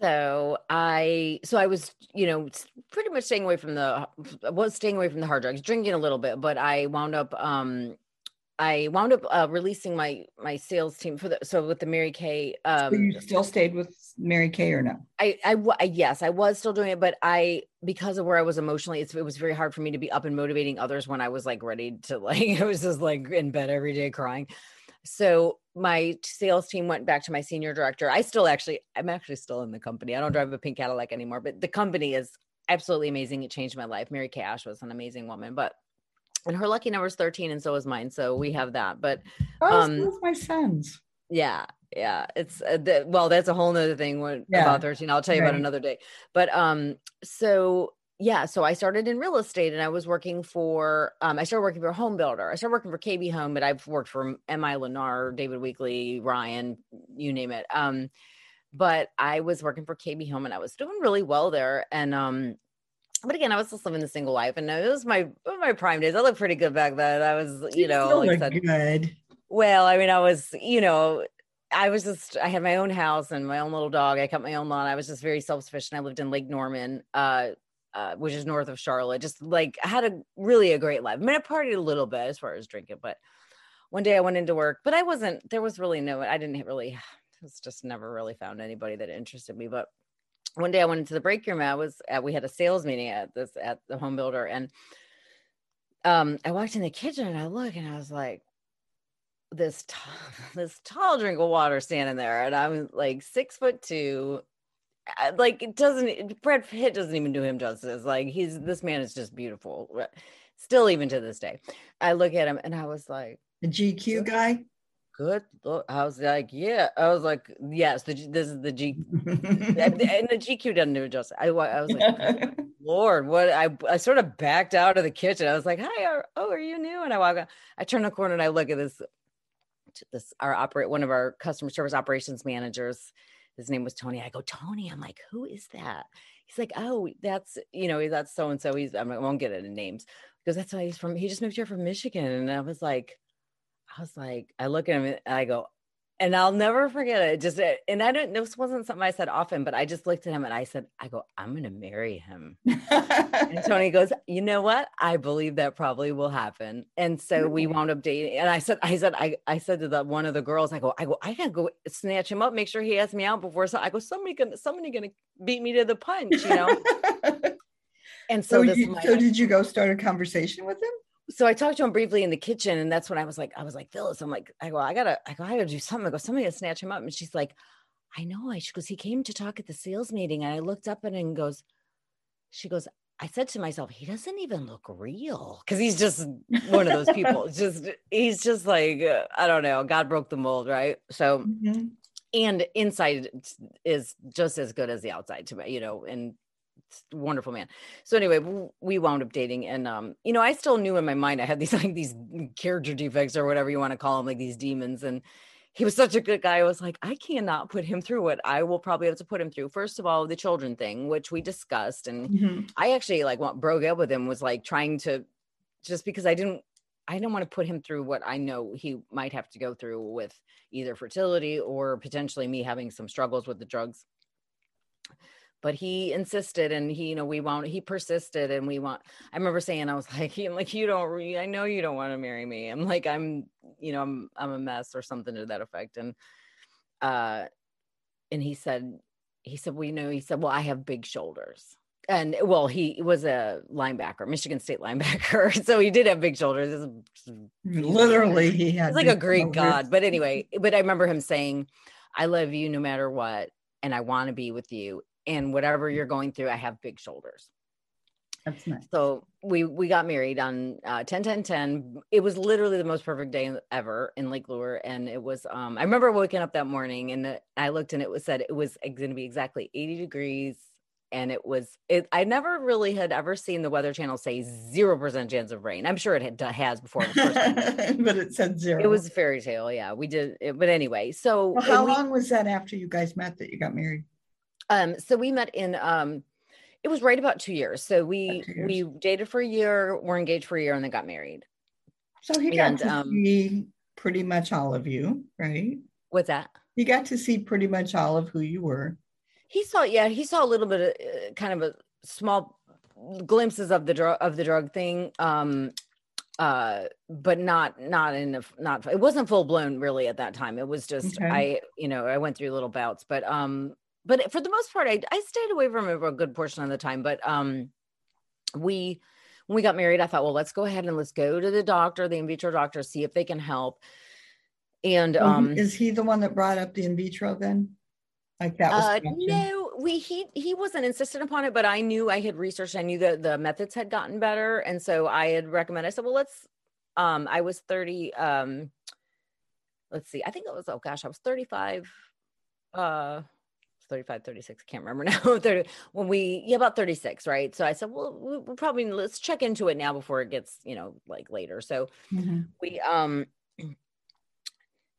So I, so I was, you know, pretty much staying away from the, was staying away from the hard drugs, drinking a little bit, but I wound up, um, I wound up uh, releasing my my sales team for the so with the Mary Kay. Um, So you still stayed with Mary Kay or no? I, I, I, yes, I was still doing it, but I, because of where I was emotionally, it's, it was very hard for me to be up and motivating others when I was like ready to (laughs) like, I was just like in bed every day crying. So my sales team went back to my senior director. I still actually, I'm actually still in the company. I don't drive a pink Cadillac anymore, but the company is absolutely amazing. It changed my life. Mary Kay Ash was an amazing woman, but, and her lucky number is 13 and so is mine. So we have that, but Oh, Um, so my sons. yeah, yeah. It's uh, the, well, that's a whole nother thing when, Yeah, about 13. I'll tell you about another day. But um, so yeah, so I started in real estate and I was working for um, I started working for a home builder. I started working for KB Home, but I've worked for M.I. Lennar, David Weekley, Ryan, you name it. Um, but I was working for KB Home and I was doing really well there. And um, but again, I was just living the single life, and it was my it was my prime days. I looked pretty good back then. I was, you know, still like said, good. well, I mean, I was, you know, I was just, I had my own house and my own little dog. I cut my own lawn. I was just very self sufficient. I lived in Lake Norman, uh, uh, which is north of Charlotte. Just like I had a really a great life. I mean, I partied a little bit as far as drinking, but one day I went into work, but I wasn't, there was really no, I didn't really, (sighs) it's just never really found anybody that interested me. But one day I went into the break room. I was at, we had a sales meeting at this, at the home builder. And um, I walked in the kitchen and I look and I was like, this tall, (laughs) this tall drink of water standing there, and I'm like six foot two. I- Like it doesn't. Brad Pitt doesn't even do him justice. Like he's this man is just beautiful. Still, even to this day, I look at him and I was like, The GQ guy. "Good." Look. I was like, "Yeah." I was like, "Yes." The this is the G, (laughs) and the GQ doesn't do it justice. I, I was like, (laughs) Lord, what I I sort of backed out of the kitchen. I was like, "Hi, are, oh, are you new?" And I walk, out, I turn the corner and I look at this, this our operate one of our customer service operations managers. His name was Tony. I go, Tony. I'm like, who is that? He's like, oh, that's you know, that's so and so. He's I won't get into names because that's why he's from. He just moved here from Michigan, and I was like, I was like, I look at him and I go, and I'll never forget it. Just uh, and I don't. This wasn't something I said often, but I just looked at him and I said, I go, I'm gonna marry him. (laughs) And Tony goes, you know what? I believe that probably will happen. And so we Really? wound up dating. And I said, I said, I, I said to the one of the girls, I go, I go, I gotta go snatch him up, make sure he has me out before. So I go, somebody gonna, somebody gonna beat me to the punch, you know. (laughs) And so, so, you, my, so did you go start a conversation with him? So I talked to him briefly in the kitchen, and that's when I was like, I was like, Phyllis, I'm like, I go, I gotta, I go, I gotta do something. I go, somebody gotta snatch him up. And she's like, I know. I she goes, he came to talk at the sales meeting, and I looked up at him and goes, she goes, I said to myself, he doesn't even look real because he's just one of those people. (laughs) Just he's just like uh, I don't know. God broke the mold, right? So Mhm. and inside is just as good as the outside to me, you know, and wonderful man. So anyway, we wound up dating and um, you know, I still knew in my mind I had these (laughs) like these character defects or whatever you want to call them, like these demons. And he was such a good guy. I was like, I cannot put him through what I will probably have to put him through. First of all, the children thing, which we discussed, and Mhm. I actually like what broke up with him was like trying to just because I didn't I didn't want to put him through what I know he might have to go through with either fertility or potentially me having some struggles with the drugs. But he insisted and he, you know, we wound he persisted and we want I remember saying I was like, (laughs) I'm like, you don't re- I know you don't want to marry me. I'm like, I'm, you know, I'm I'm a mess or something to that effect. And uh and he said, he said, well, you know, he said, well, I have big shoulders. and well, he was a linebacker, Michigan State (laughs) linebacker. So he did have big shoulders. Literally, he had like a Greek shoulders. god. But anyway, but I remember him saying, I love you no matter what, and I want to be with you. And whatever you're going through, I have big shoulders. That's nice. So we we got married on uh 10 10 10. It was literally the most perfect day ever in Lake Lure. And it was um I remember waking up that morning and I looked and it was said it was gonna be exactly 80 degrees. And it was it I never really had ever seen the weather channel say zero percent chance of rain. I'm sure it had, has before (laughs) but it said zero. It was fairy tale, yeah. We did it, but anyway, so well, how we, long was that after you guys met that you got married? Um, so we met in um it was right about two years. So we we dated for a year, were engaged for a year, and then got married. So he got and, to um, see pretty much all of you, right? What's that? He got to see pretty much all of who you were. He saw, yeah, he saw a little bit of uh, kind of a small glimpses of the drug of the drug thing. Um, uh but not not in a not it wasn't full blown really at that time it was just okay. i you know i went through little bouts but um but for the most part, I, I stayed away from it for a good portion of the time. But um, we, when we got married, I thought, well, let's go ahead and let's go to the doctor, the in vitro doctor, see if they can help. And um, is he the one that brought up the in vitro then? Like that was uh, no, we he he wasn't insistent upon it, but I knew I had researched. I knew that the methods had gotten better, and so I had recommended. I said, well, let's. Um, I was thirty. Um, let's see. I think it was. Oh gosh, I was thirty-five. Uh, 35 36 i can't remember (laughs) now 30, when we yeah about 36 right? So i said well we'll probably let's check into it now before it gets you know like later. So mm-hmm. we um (clears throat)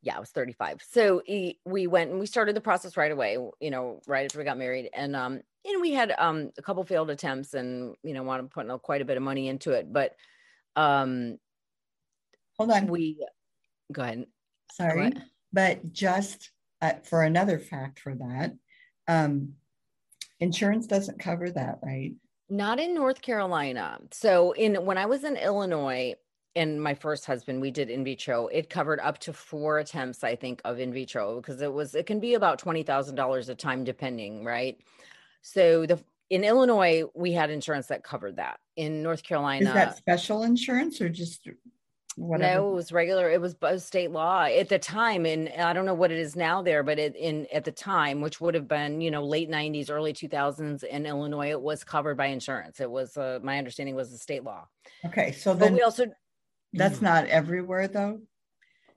yeah i was 35 so he, we went and we started the process right away you know right after we got married. And um and we had um a couple failed attempts and you know wanted to put quite a bit of money into it. But um hold on. we go ahead. Sorry. But just uh, for another fact for that um, insurance doesn't cover that, right? Not in North Carolina. So in when I was in Illinois and my first husband, we did in vitro. It covered up to four attempts, I think, of in vitro because it was it can be about twenty thousand dollars a time, depending, right? So the in Illinois, we had insurance that covered that. In North Carolina, is that special insurance or just Whatever. No, it was regular. It was state law at the time, and I don't know what it is now there, but it, in at the time, which would have been you know late '90s, early 2000s in Illinois, it was covered by insurance. It was uh, my understanding was the state law. Okay, so then but we also that's mm-hmm. not everywhere though.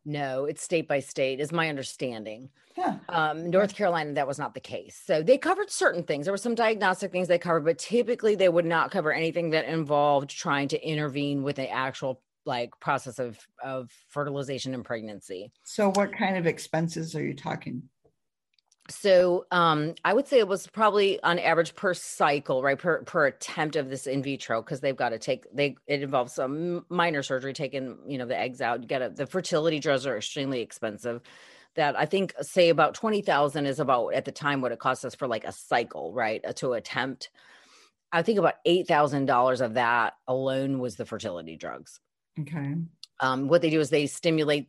No, it's state by state, is my understanding. Yeah. Um, North Carolina, that was not the case. So they covered certain things. There were some diagnostic things they covered, but typically they would not cover anything that involved trying to intervene with an actual like process of of fertilization and pregnancy. So what kind of expenses are you talking? So um, I would say it was probably on average per cycle, right? Per per attempt of this in vitro, because they've got to take they it involves some minor surgery, taking you know the eggs out. You get the fertility drugs are extremely expensive. That I think say about twenty thousand is about at the time what it costs us for like a cycle, right? Uh, to attempt. I think about eight thousand dollars of that alone was the fertility drugs. Okay. Um, what they do is they stimulate,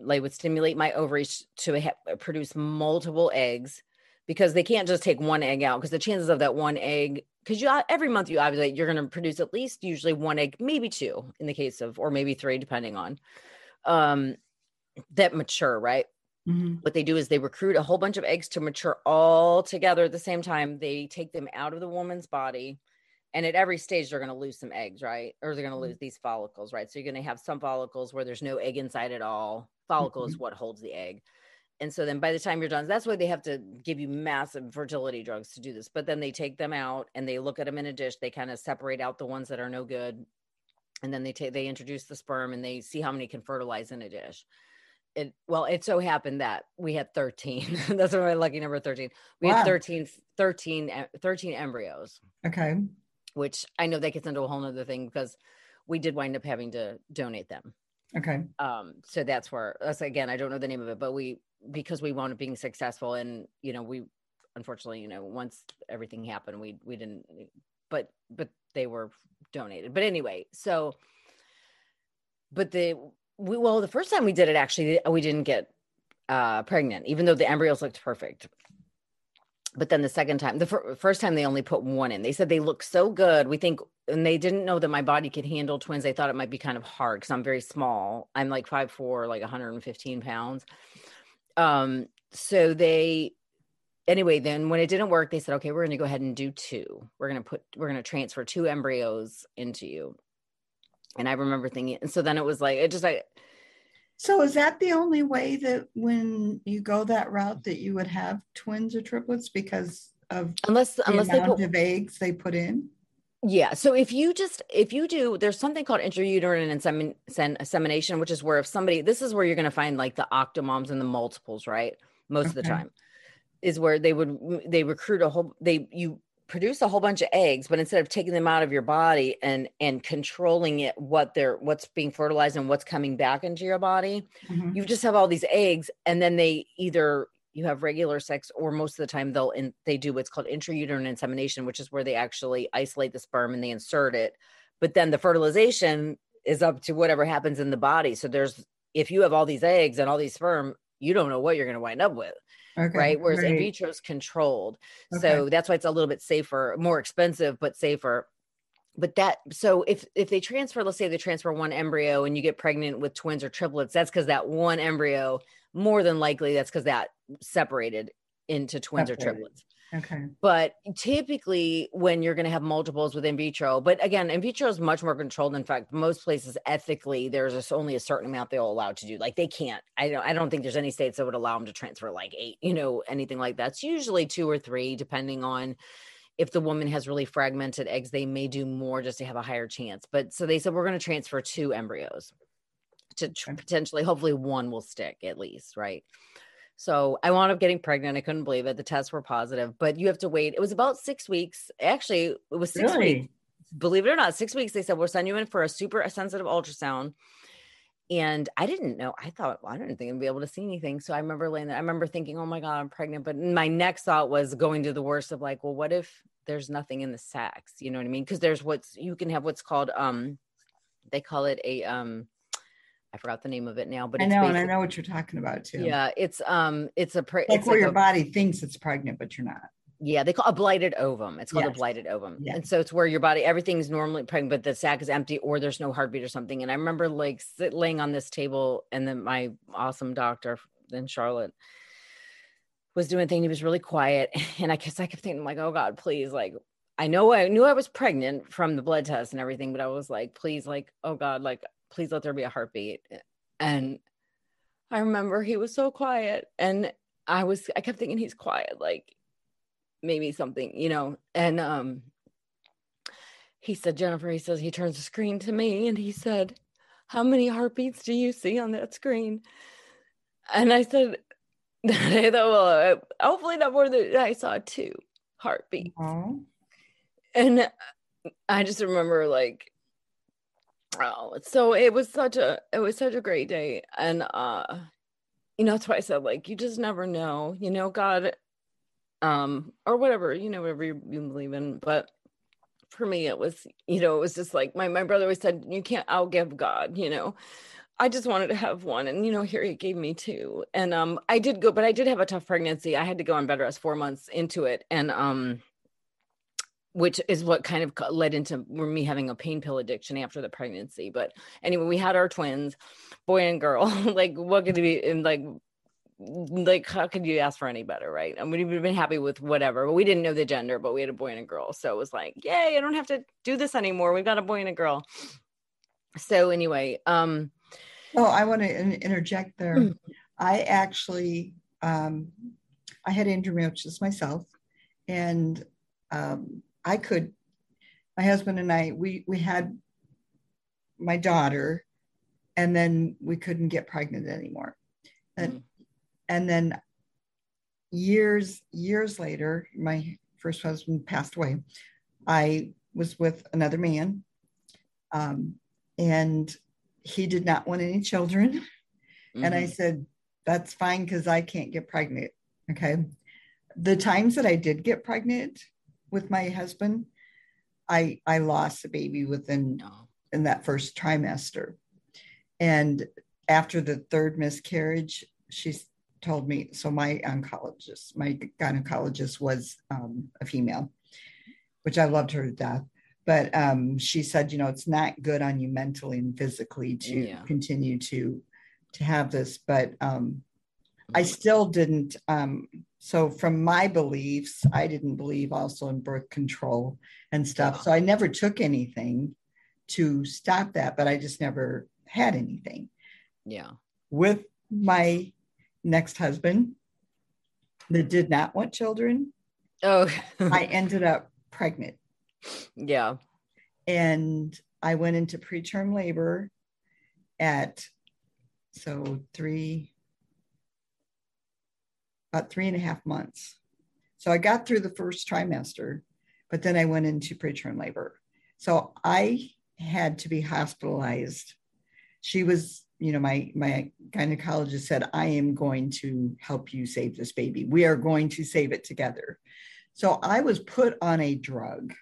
they would stimulate my ovaries to ha- produce multiple eggs because they can't just take one egg out because the chances of that one egg, because you every month you ovulate, you're going to produce at least usually one egg, maybe two in the case of, or maybe three, depending on um, that mature, right? Mm-hmm. What they do is they recruit a whole bunch of eggs to mature all together at the same time. They take them out of the woman's body and at every stage they're going to lose some eggs right? Or they're going to mm-hmm. lose these follicles right? So you're going to have some follicles where there's no egg inside at all. Follicle mm-hmm. is what holds the egg. And so then by the time you're done that's why they have to give you massive fertility drugs to do this. But then they take them out and they look at them in a dish. They kind of separate out the ones that are no good. And then they take they introduce the sperm and they see how many can fertilize in a dish. It well it so happened that we had 13 (laughs) that's my lucky number 13 we wow. had 13 13 13 embryos. Okay which I know that gets into a whole nother thing because we did wind up having to donate them. Okay. Um, so that's where that's again, I don't know the name of it, but we because we wound up being successful and you know, we unfortunately, you know, once everything happened, we we didn't but but they were donated. But anyway, so but the we well the first time we did it actually we didn't get uh pregnant, even though the embryos looked perfect but then the second time, the fir- first time they only put one in. They said they look so good. We think, and they didn't know that my body could handle twins. They thought it might be kind of hard because I'm very small. I'm like five four, like 115 pounds. Um, so they anyway, then when it didn't work, they said, okay, we're going to go ahead and do two. We're going to put, we're going to transfer two embryos into you. And I remember thinking, and so then it was like, it just, I, so is that the only way that when you go that route that you would have twins or triplets because of unless the unless they put of eggs they put in? Yeah. So if you just if you do, there's something called intrauterine insemin, insemination, which is where if somebody, this is where you're going to find like the octomoms and the multiples, right? Most okay. of the time, is where they would they recruit a whole they you produce a whole bunch of eggs but instead of taking them out of your body and and controlling it what they're what's being fertilized and what's coming back into your body mm-hmm. you just have all these eggs and then they either you have regular sex or most of the time they'll in, they do what's called intrauterine insemination which is where they actually isolate the sperm and they insert it. But then the fertilization is up to whatever happens in the body. So there's if you have all these eggs and all these sperm you don't know what you're going to wind up with okay, right? Whereas right. in vitro is controlled. Okay. So that's why it's a little bit safer, more expensive, but safer. But that so if if they transfer, let's say they transfer one embryo and you get pregnant with twins or triplets, that's because that one embryo, more than likely, that's because that separated into twins separated. or triplets. Okay. But typically, when you're going to have multiples with in vitro, but again, in vitro is much more controlled. In fact, most places ethically, there's just only a certain amount they'll allow to do. Like they can't. I don't. I don't think there's any states that would allow them to transfer like eight. You know, anything like that. It's usually two or three, depending on if the woman has really fragmented eggs. They may do more just to have a higher chance. But so they said we're going to transfer two embryos to tr- potentially, hopefully, one will stick at least, right? So I wound up getting pregnant. I couldn't believe it. The tests were positive, but you have to wait. It was about six weeks. Actually, it was six really? weeks. Believe it or not, six weeks. They said we'll send you in for a super sensitive ultrasound. And I didn't know. I thought well, I didn't think I'd be able to see anything. So I remember laying there. I remember thinking, "Oh my god, I'm pregnant." But my next thought was going to the worst of like, well, what if there's nothing in the sacs? You know what I mean? Because there's what's you can have what's called um, they call it a um, I forgot the name of it now, but I know, and I know what you're talking about too. Yeah, it's um, it's a pre- like it's where like your a, body thinks it's pregnant, but you're not. Yeah, they call a blighted ovum. It's called yes. a blighted ovum, yes. and so it's where your body everything's normally pregnant, but the sac is empty, or there's no heartbeat or something. And I remember like sit, laying on this table, and then my awesome doctor in Charlotte was doing a thing. He was really quiet, (laughs) and I guess I kept thinking like, oh God, please, like I know I knew I was pregnant from the blood test and everything, but I was like, please, like, oh God, like please let there be a heartbeat. And I remember he was so quiet and I was I kept thinking he's quiet, like maybe something, you know. And um he said, Jennifer, he says he turns the screen to me and he said, How many heartbeats do you see on that screen? And I said, (laughs) I thought, well, hopefully not more than I saw two heartbeats. Mm-hmm. And I just remember like Oh, so it was such a it was such a great day, and uh, you know that's why I said like you just never know, you know, God, um, or whatever, you know, whatever you, you believe in. But for me, it was, you know, it was just like my my brother always said, you can't outgive God, you know. I just wanted to have one, and you know, here he gave me two, and um, I did go, but I did have a tough pregnancy. I had to go on bed rest four months into it, and um which is what kind of led into me having a pain pill addiction after the pregnancy. But anyway, we had our twins, boy and girl. (laughs) like, what could be and like, like how could you ask for any better, right? I mean, we've been happy with whatever, but we didn't know the gender, but we had a boy and a girl, so it was like, yay! I don't have to do this anymore. We've got a boy and a girl. So anyway, um, oh, I want to interject there. Mm. I actually, um, I had endometriosis myself, and um, I could, my husband and I, we we had my daughter, and then we couldn't get pregnant anymore, and mm-hmm. and then years years later, my first husband passed away. I was with another man, um, and he did not want any children, mm-hmm. and I mm-hmm. said that's fine because I can't get pregnant. Okay, the times that I did get pregnant with my husband, I I lost a baby within in that first trimester. And after the third miscarriage, she told me so my oncologist my gynecologist was um, a female which i loved her to death but um, she said you know it's not good on you mentally and physically to Yeah. continue to to have this but um, i still didn't um, so from my beliefs i didn't believe also in birth control and stuff so i never took anything to stop that but i just never had anything yeah. with my next husband that did not want children, Oh, I (laughs) ended up pregnant yeah. and I went into preterm labor at so three about three and a half months. So I got through the first trimester, but then I went into preterm labor. So I had to be hospitalized. She was, you know, my my gynecologist said, I am going to help you save this baby. We are going to save it together. So I was put on a drug.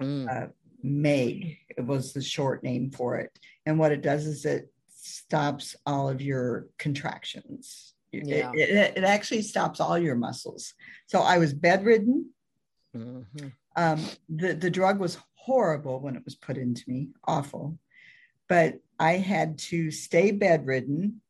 Mm. Uh, Meg it was the short name for it. And what it does is it stops all of your contractions. It- Yeah. It, it, actually stops all your muscles. So I was bedridden. Mhm. Um, the, the drug was horrible when it was put into me, awful. But I had to stay bedridden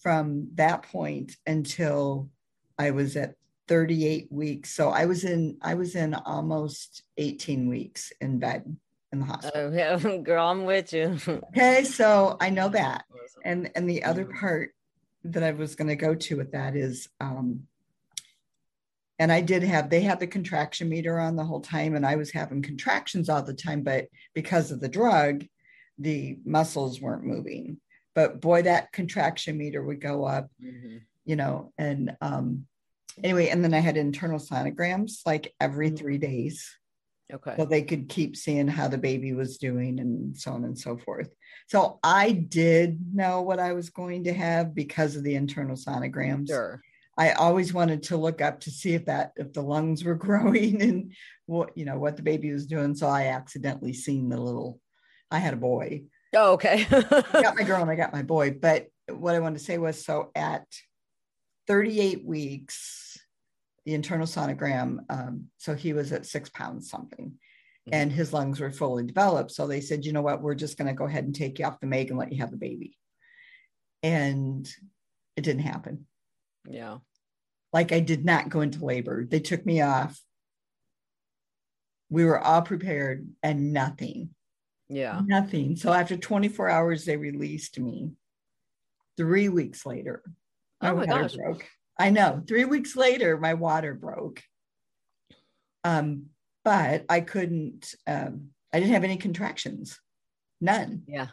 from that point until I was at 38 weeks. So I was in I was in almost 18 weeks in bed in the hospital. Oh, yeah. (laughs) Girl, I'm with you. Okay, so I know that. And and the other Mhm. part that I was going to go to with that is um and I did have they had the contraction meter on the whole time and I was having contractions all the time but because of the drug the muscles weren't moving. But boy that contraction meter would go up Mhm. you know and um anyway and then i had internal sonograms like every Mhm. three days Okay. so they could keep seeing how the baby was doing and so on and so forth so i did know what i was going to have because of the internal sonograms Sure. i always wanted to look up to see if that if the lungs were (laughs) growing and what you know what the baby was doing so i accidentally seen the little i had a boy Oh, okay. (laughs) I got my girl and I got my boy. But what I wanted to say was so at 38 weeks, the internal sonogram, um, so he was at six pounds something, and his lungs were fully developed. So they said, you know what, we're just going to go ahead and take you off the Meg and let you have the baby. And it didn't happen. yeah. Like I did not go into labor. They took me off. We were all prepared and nothing. Yeah. Nothing. So after 24 hours, they released me. Three weeks later, my, Oh my water gosh. broke. I know. Three weeks later, my water broke. Um, but I couldn't. Um, I didn't have any contractions. None. Yeah.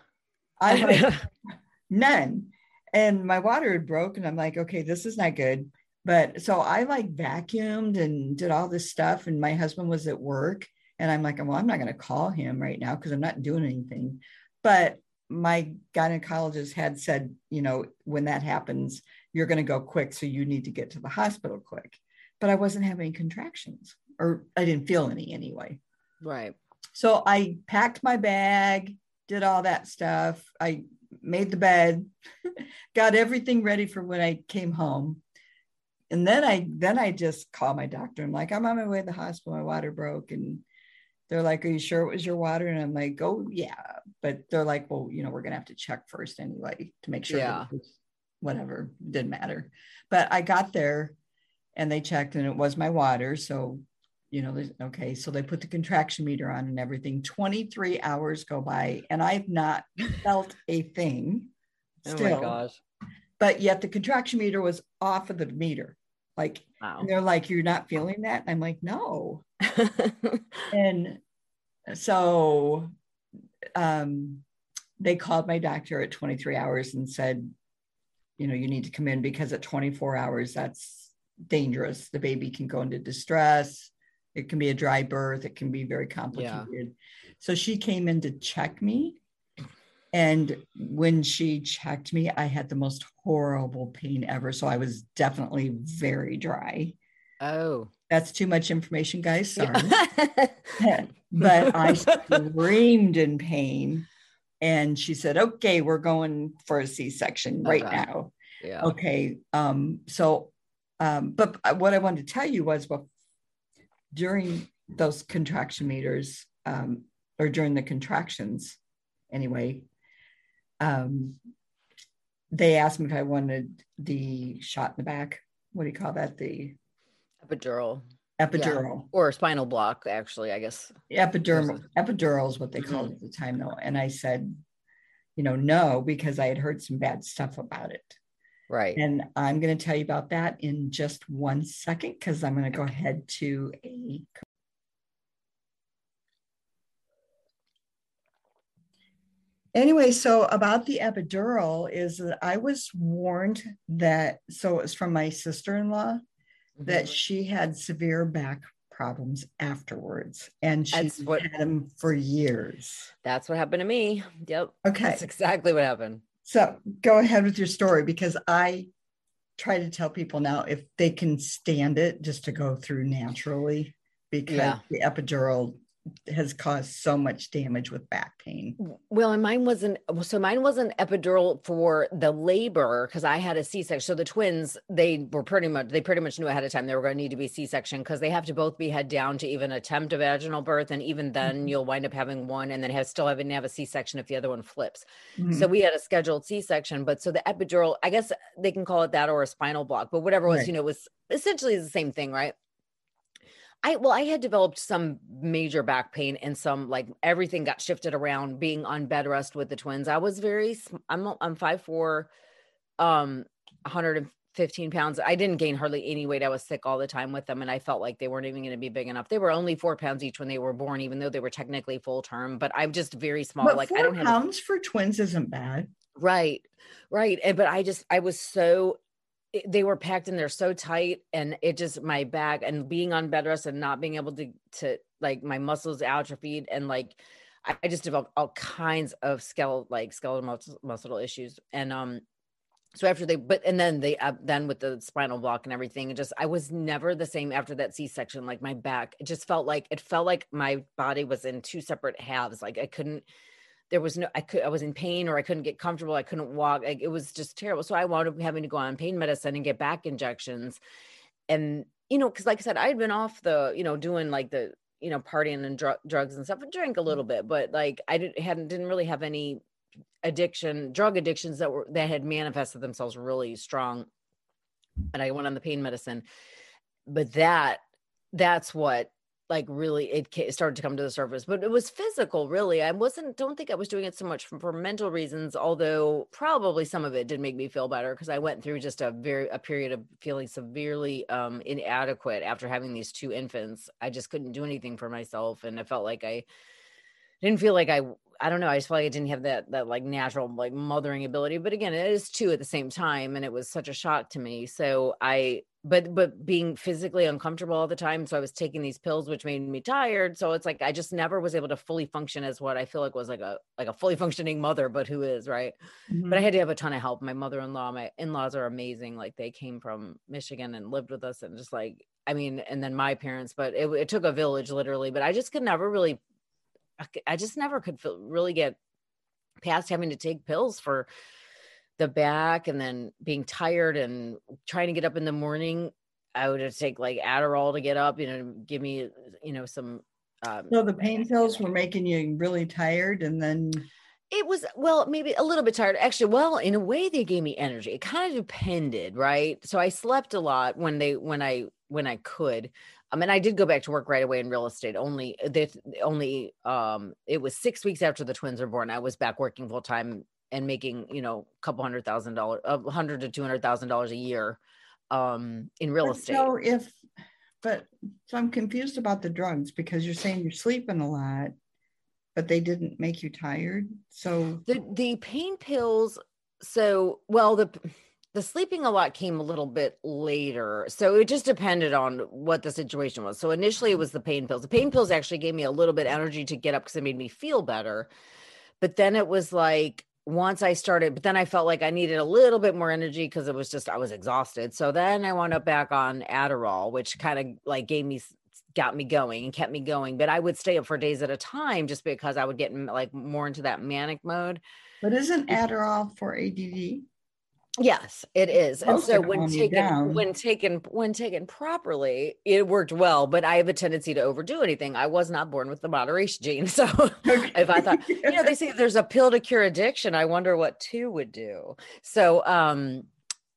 I (laughs) none. And my water had broke, and I'm like, okay, this is not good. But so I like vacuumed and did all this stuff, and my husband was at work, and I'm like, well, I'm not going to call him right now because I'm not doing anything. But my gynecologist had said, you know, when that happens, you're going to go quick, so you need to get to the hospital quick. But I wasn't having contractions, or I didn't feel any anyway. right. So I packed my bag, did all that stuff. I made the bed, (laughs) got everything ready for when I came home. And then I then I just called my doctor. I'm like, I'm on my way to the hospital. My water broke. And they're like, Are you sure it was your water? And I'm like, Oh yeah. But they're like, Well, you know, we're gonna have to check first anyway to make sure that Yeah. Whatever. Didn't matter. But I got there and they checked and it was my water. So you know, okay, so they put the contraction meter on and everything. 23 hours go by and I've not (laughs) felt a thing Oh my gosh. But yet the contraction meter was off of the meter. Like, Wow. they're like, You're not feeling that? I'm like, No. (laughs) And so um, they called my doctor at 23 hours and said, You know, you need to come in because at 24 hours, that's dangerous. The baby can go into distress. It can be a dry birth. It can be very complicated. So she came in to check me. And when she checked me, I had the most horrible pain ever. So I was definitely very dry. oh. That's too much information, guys. (laughs) Sorry. (laughs) but I (laughs) screamed in pain. And she said, okay, we're going for a C section right Okay. now. Yeah. Okay. Um, so, um, but what I wanted to tell you was, well, during those contraction meters, um, or during the contractions, anyway, um, they asked me if I wanted the shot in the back. What do you call that? The epidural. Epidural. Yeah. Or spinal block, actually, I guess. Epidural. Epidural is what they called mm-hmm. it at the time, though. And I said, you know, no, because I had heard some bad stuff about it. Right. And I'm going to tell you about that in just one second because I'm going to go ahead to a. Anyway, so about the epidural is that I was warned that, so it was from my sister in law, mm-hmm. that she had severe back problems afterwards and she's what, had them for years. That's what happened to me. Yep. Okay. That's exactly what happened. So go ahead with your story because I try to tell people now if they can stand it just to go through naturally because yeah. the epidural has caused so much damage with back pain. Well, and mine wasn't so mine wasn't epidural for the labor because I had a C-section. So the twins, they were pretty much they pretty much knew ahead of time they were going to need to be C-section because they have to both be head down to even attempt a vaginal birth. And even then mm-hmm. you'll wind up having one and then have still having to have a C-section if the other one flips. Mm-hmm. So we had a scheduled C-section, but so the epidural, I guess they can call it that or a spinal block, but whatever was, right. you know, was essentially the same thing, right? I well, I had developed some major back pain and some like everything got shifted around being on bed rest with the twins. I was very I'm I'm five four, um, 115 pounds. I didn't gain hardly any weight. I was sick all the time with them, and I felt like they weren't even going to be big enough. They were only four pounds each when they were born, even though they were technically full term. But I'm just very small. But like I don't have pounds for twins isn't bad. Right, right. And but I just I was so they were packed in there so tight and it just my back and being on bed rest and not being able to to like my muscles atrophied and like I, just developed all kinds of skeletal like skeletal muscle, issues and um so after they but and then they uh, then with the spinal block and everything just i was never the same after that c-section like my back it just felt like it felt like my body was in two separate halves like i couldn't there was no i could i was in pain or i couldn't get comfortable i couldn't walk like, it was just terrible. So i wound up having to go on pain medicine and get back injections. And you know because like i said i had been off the you know doing like the you know partying and dr- drugs and stuff i drank a little bit but like i didn't hadn't didn't really have any addiction drug addictions that were that had manifested themselves really strong. And i went on the pain medicine. But that that's what like really it started to come to the surface but it was physical really i wasn't don't think i was doing it so much for, for mental reasons although probably some of it did make me feel better because i went through just a very a period of feeling severely um inadequate after having these two infants i just couldn't do anything for myself and i felt like i didn't feel like i I don't know. I just felt like I didn't have that that like natural like mothering ability. But again, it is two at the same time, and it was such a shock to me. So I but but being physically uncomfortable all the time so i was taking these pills which made me tired so it's like i just never was able to fully function as what i feel like was like a like a fully functioning mother but who is right mm-hmm. but i had to have a ton of help my mother-in-law my in-laws are amazing like they came from michigan and lived with us and just like i mean and then my parents but it, it took a village literally but i just could never really i just never could feel, really get past having to take pills for the back and then being tired and trying to get up in the morning. I would take like adderall to get up you know give me you know some um, so the pain pills were making you really tired and then it was well maybe a little bit tired. Actually well in a way they gave me energy. It kind of depended right? So i slept a lot when they when i when i could I mean, I did go back to work right away in real estate. Only that only um it was six weeks after the twins were born. I was back working full time and making you know a couple hundred thousand dollars a hundred to two hundred thousand dollars a year um in real estate so if but so i'm confused about the drugs because you're saying you're sleeping a lot but they didn't make you tired so the the pain pills so well the the sleeping a lot came a little bit later. So it just depended on what the situation was. So initially it mm-hmm. was the pain pills. The pain pills actually gave me a little bit energy to get up because it made me feel better. But then it was like once I started, but then I felt like I needed a little bit more energy because it was just I was exhausted. So then I wound up back on Adderall, which kind of like gave me got me going and kept me going. But I would stay up for days at a time just because I would get like more into that manic mode. But isn't Adderall for ADD? Yes, it is. And so when taken down. when taken when taken properly, it worked well, but I have a tendency to overdo anything. I was not born with the moderation gene. (laughs) So if I thought, (laughs) you know, they say there's a pill to cure addiction, I wonder what two would do. So um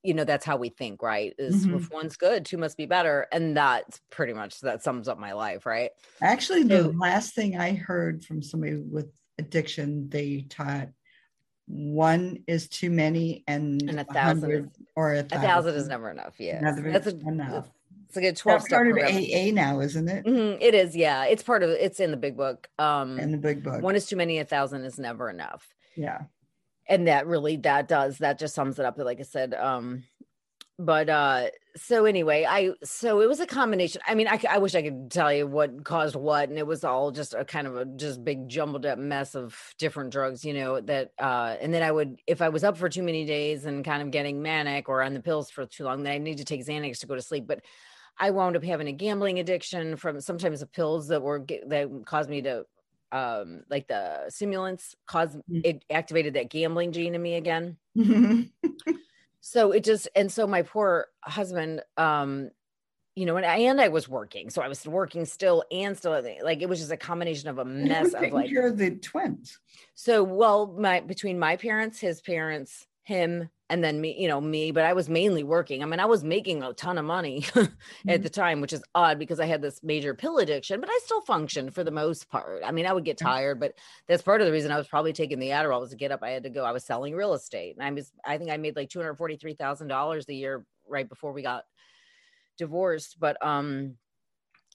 you know that's how we think right is Mhm. if one's good two must be better and that's pretty much that sums up my life right Actually, the So- last thing I heard from somebody with addiction, they taught one is too many and, And a thousand or a a thousand is never enough yeah that's a, enough. it's a good 12 That's step part of. AA now, isn't it? Mhm, it is yeah it's part of it's in the big book um In the big book. one is too many a thousand is never enough yeah. and that really that does that just sums it up like i said um but uh so anyway i so it was a combination i mean I, I wish i could tell you what caused what and it was all just a kind of a just big jumbled up mess of different drugs you know that uh and then i would if i was up for too many days and kind of getting manic or on the pills for too long then i need to take xanax to go to sleep but i wound up having a gambling addiction from sometimes the pills that were that caused me to um like the stimulants caused Mm. it activated that gambling gene in me again Mhm. (laughs) so it just and so my poor husband um you know and I, and I was working so I was working still and still like it was just a combination of a mess of like of the twins. so well my between my parents his parents him and then me you know me but I was mainly working. I mean I was making a ton of money (laughs) at Mhm. the time which is odd because I had this major pill addiction but I still functioned for the most part. I mean I would get tired but that's part of the reason I was probably taking the Adderall was to get up. I had to go I was selling real estate and I was I think I made like $243,000 a year right before we got divorced but um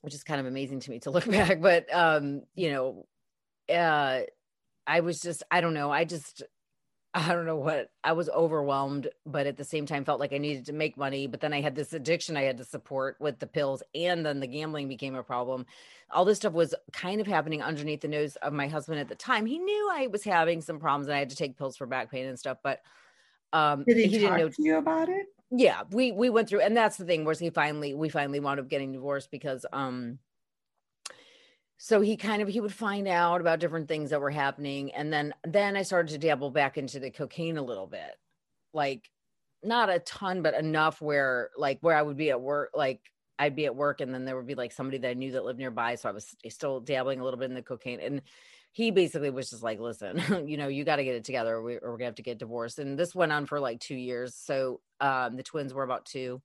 which is kind of amazing to me to (laughs) look back but um you know uh I was just I don't know I just I don't know what I was overwhelmed, but at the same time felt like I needed to make money. But then I had this addiction I had to support with the pills, and then the gambling became a problem. All this stuff was kind of happening underneath the nose of my husband at the time. He knew I was having some problems and I had to take pills for back pain and stuff, but um Did he, he didn't know to you about it? yeah we we went through and that's the thing was he finally we finally wound up getting divorced because um so he kind of he would find out about different things that were happening and then then i started to dabble back into the cocaine a little bit. Like not a ton but enough where like where i would be at work like i'd be at work and then there would be like somebody that i knew that lived nearby so i was still dabbling a little bit in the cocaine and he basically was just like listen (laughs) you know you got to get it together or, we, we're gonna have to get divorced and this went on for like two years. So um the twins were about two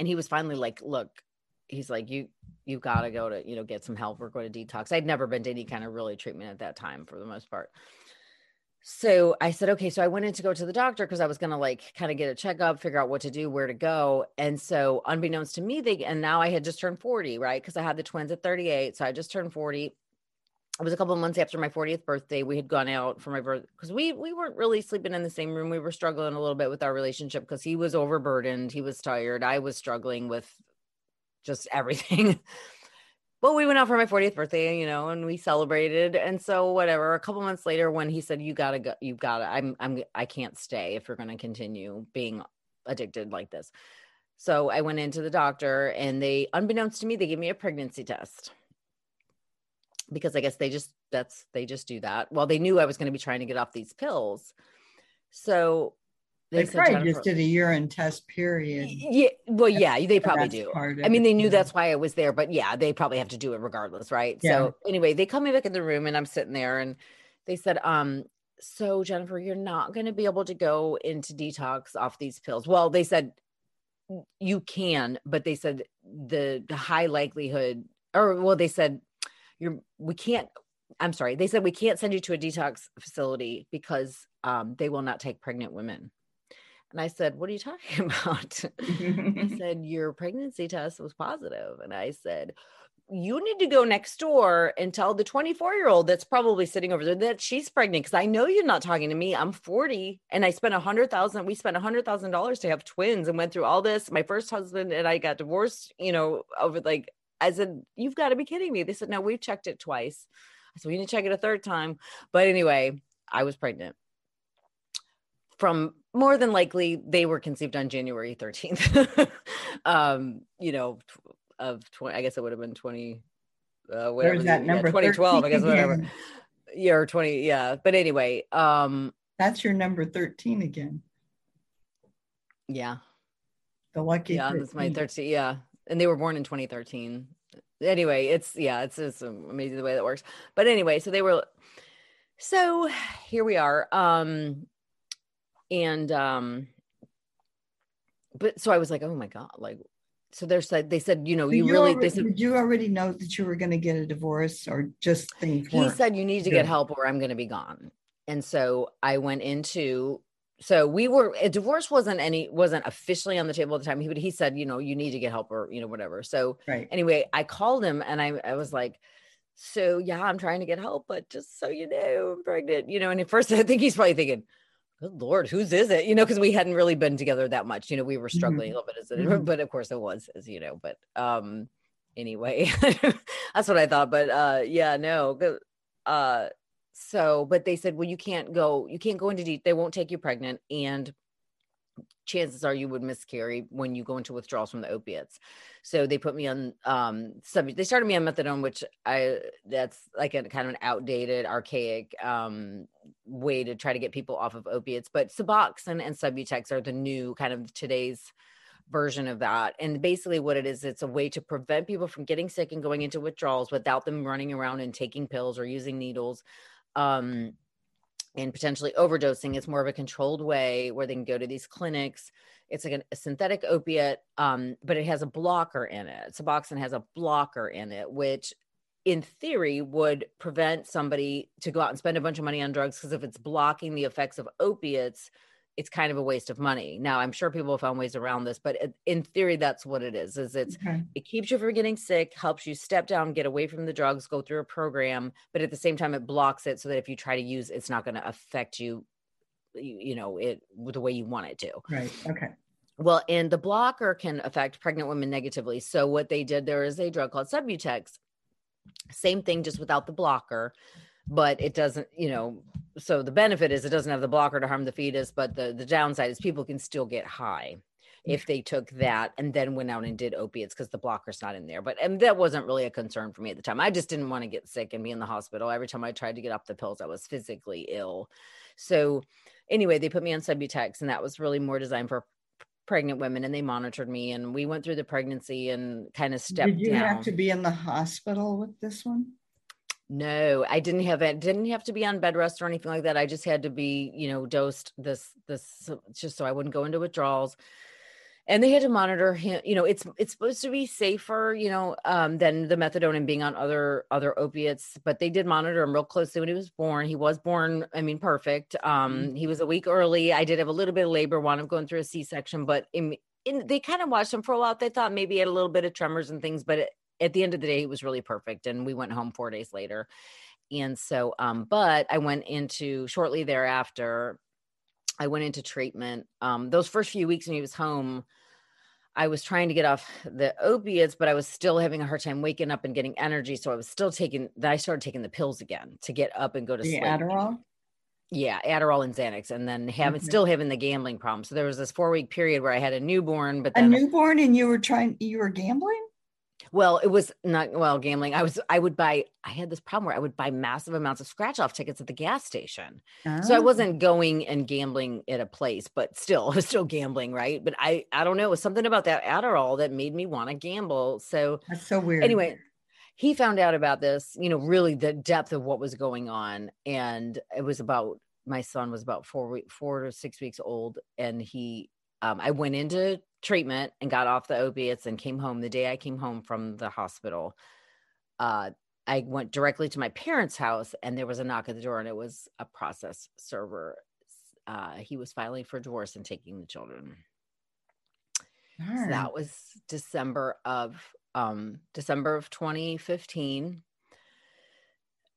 and he was finally like look he's like you you got to go to you know get some help. Or go to detox. I'd never been to any kind of really treatment at that time for the most part. So i said okay. So i went in to go to the doctor because i was going to like kind of get a checkup figure out what to do where to go. And so unbeknownst to me they and now i had just turned 40 right? Because i had the twins at 38 so i just turned 40 it was a couple of months after my 40th birthday. We had gone out for my birth because we we weren't really sleeping in the same room. We were struggling a little bit with our relationship because he was overburdened. He was tired. I was struggling with just everything. (laughs) But we went out for my 40th birthday you know and we celebrated. And so whatever a couple months later when he said you gotta go you gotta i'm i'm i can't stay if you're going to continue being addicted like this. So i went into the doctor and they unbeknownst to me they gave me a pregnancy test. Because I guess they just that's they just do that. Well, they knew I was going to be trying to get off these pills, so They, said, probably "Jennifer-" just did a urine test period. Yeah, well, yeah, they probably do. I mean, they knew yeah. that's why I was there, but yeah, they probably have to do it regardless, right? Yeah. So anyway, they come me back in the room and I'm sitting there and they said, um, so Jennifer, you're not going to be able to go into detox off these pills. Well, they said you can, but they said the, the high likelihood, or well, they said you're we can't. I'm sorry, they said we can't send you to a detox facility because um, they will not take pregnant women. And I said, "What are you talking (laughs) about?" I (laughs) said, Your pregnancy test was positive. And I said, You need to go next door and tell the 24 year old that's probably sitting over there that she's pregnant. Cause I know you're not talking to me. I'm 40 and I spent a hundred thousand. We spent a hundred thousand dollars to have twins and went through all this. My first husband and I got divorced, you know, over like, I said, You've got to be kidding me. They said, No, we've checked it twice. I said, We need to check it a third time. But anyway, I was pregnant from more than likely they were conceived on January 13th. (laughs) um, you know, of 20, I guess it would have been 20, uh, whatever, There's that yeah, number 2012, I guess, whatever. again. Yeah, or 20, yeah. But anyway, um, That's your number 13 again. Yeah. The lucky. Yeah, that's my 13. Yeah. And they were born in 2013. Anyway, it's, yeah, it's, it's amazing the way that works. But anyway, so they were, so (sighs) here we are. Um, and, um, but so I was like, oh my God, like, so they're said, they said, you know, you, you really, already, they said, did you already know that you were going to get a divorce or just things he said you need to get help or i'm going to be gone. And so i went into so we were a divorce wasn't any wasn't officially on the table at the time he but he said you know you need to get help or you know whatever. So right. anyway i called him and i, I was like so yeah i'm trying to get help but just so you know i'm pregnant you know and at first (laughs) i think he's probably thinking good lord whose is it? You know because we hadn't really been together that much. You know we were struggling a little bit as it Mhm. but of course it was as you know but um anyway (laughs) that's what i thought but uh yeah no uh so but they said well you can't go you can't go into deep they won't take you pregnant and chances are you would miscarry when you go into withdrawals from the opiates so they put me on um sub they started me on methadone which i that's like a kind of an outdated archaic um way to try to get people off of opiates but suboxone and subutex are the new kind of today's version of that. And basically, what it is, it's a way to prevent people from getting sick and going into withdrawals without them running around and taking pills or using needles. Um, and potentially overdosing. It's more of a controlled way where they can go to these clinics. It's like a synthetic opiate, um, but it has a blocker in it. Suboxone has a blocker in it, which in theory would prevent somebody to go out and spend a bunch of money on drugs because if it's blocking the effects of opiates, it's kind of a waste of money. Now, I'm sure people have found ways around this, but uh, in theory, that's what it is. Is it's Okay. it keeps you from getting sick, helps you step down, get away from the drugs, go through a program, but at the same time, it blocks it so that if you try to use, it's not going to affect you, you, you know, it the way you want it to. Right. Okay. Well, and the blocker can affect pregnant women negatively. So what they did, there is a drug called Subutex. Same thing, just without the blocker, but it doesn't, you know. So the benefit is it doesn't have the blocker to harm the fetus, but the the downside is people can still get high if they took that and then went out and did opiates because the blocker's not in there. But and that wasn't really a concern for me at the time. I just didn't want to get sick and be in the hospital. Every time I tried to get off the pills, I was physically ill. So anyway, they put me on Subutex, and that was really more designed for pregnant women and they monitored me and we went through the pregnancy and kind of stepped Did you down. have to be in the hospital with this one? No, I didn't have it. Didn't have to be on bed rest or anything like that. I just had to be, you know, dosed this this just so I wouldn't go into withdrawals. And they had to monitor him. You know, it's it's supposed to be safer, you know, um, than the methadone and being on other other opiates. But they did monitor him real closely when he was born. He was born, I mean, perfect. Um, he was a week early. I did have a little bit of labor, wound up going through a C section, but in, in they kind of watched him for a while. They thought maybe he had a little bit of tremors and things, but it, at the end of the day, it was really perfect. And we went home four days later. And so, um, but I went into shortly thereafter, I went into treatment. Um, those first few weeks when he was home, I was trying to get off the opiates, but I was still having a hard time waking up and getting energy. So I was still taking then I started taking the pills again to get up and go to The sleep. Adderall? Yeah, Adderall and Xanax, and then having Okay. still having the gambling problem. So there was this four week period where I had a newborn, but A newborn and you were trying, you were gambling? Well, it was not well gambling. I was I would buy I had this problem where I would buy massive amounts of scratch off tickets at the gas station. So I Ah, wasn't going and gambling at a place, but still (laughs) I was still gambling, right? But I I don't know, it was something about that Adderall that made me want to gamble. So That's so weird. anyway, he found out about this, you know, really the depth of what was going on and it was about my son was about 4 week 4 to 6 weeks old and he um, I went into treatment and got off the opiates and came home the day I came home from the hospital. Uh, I went directly to my parents' house and there was a knock at the door and it was a process server. Uh, he was filing for divorce and taking the children. So that was December of um December of 2015.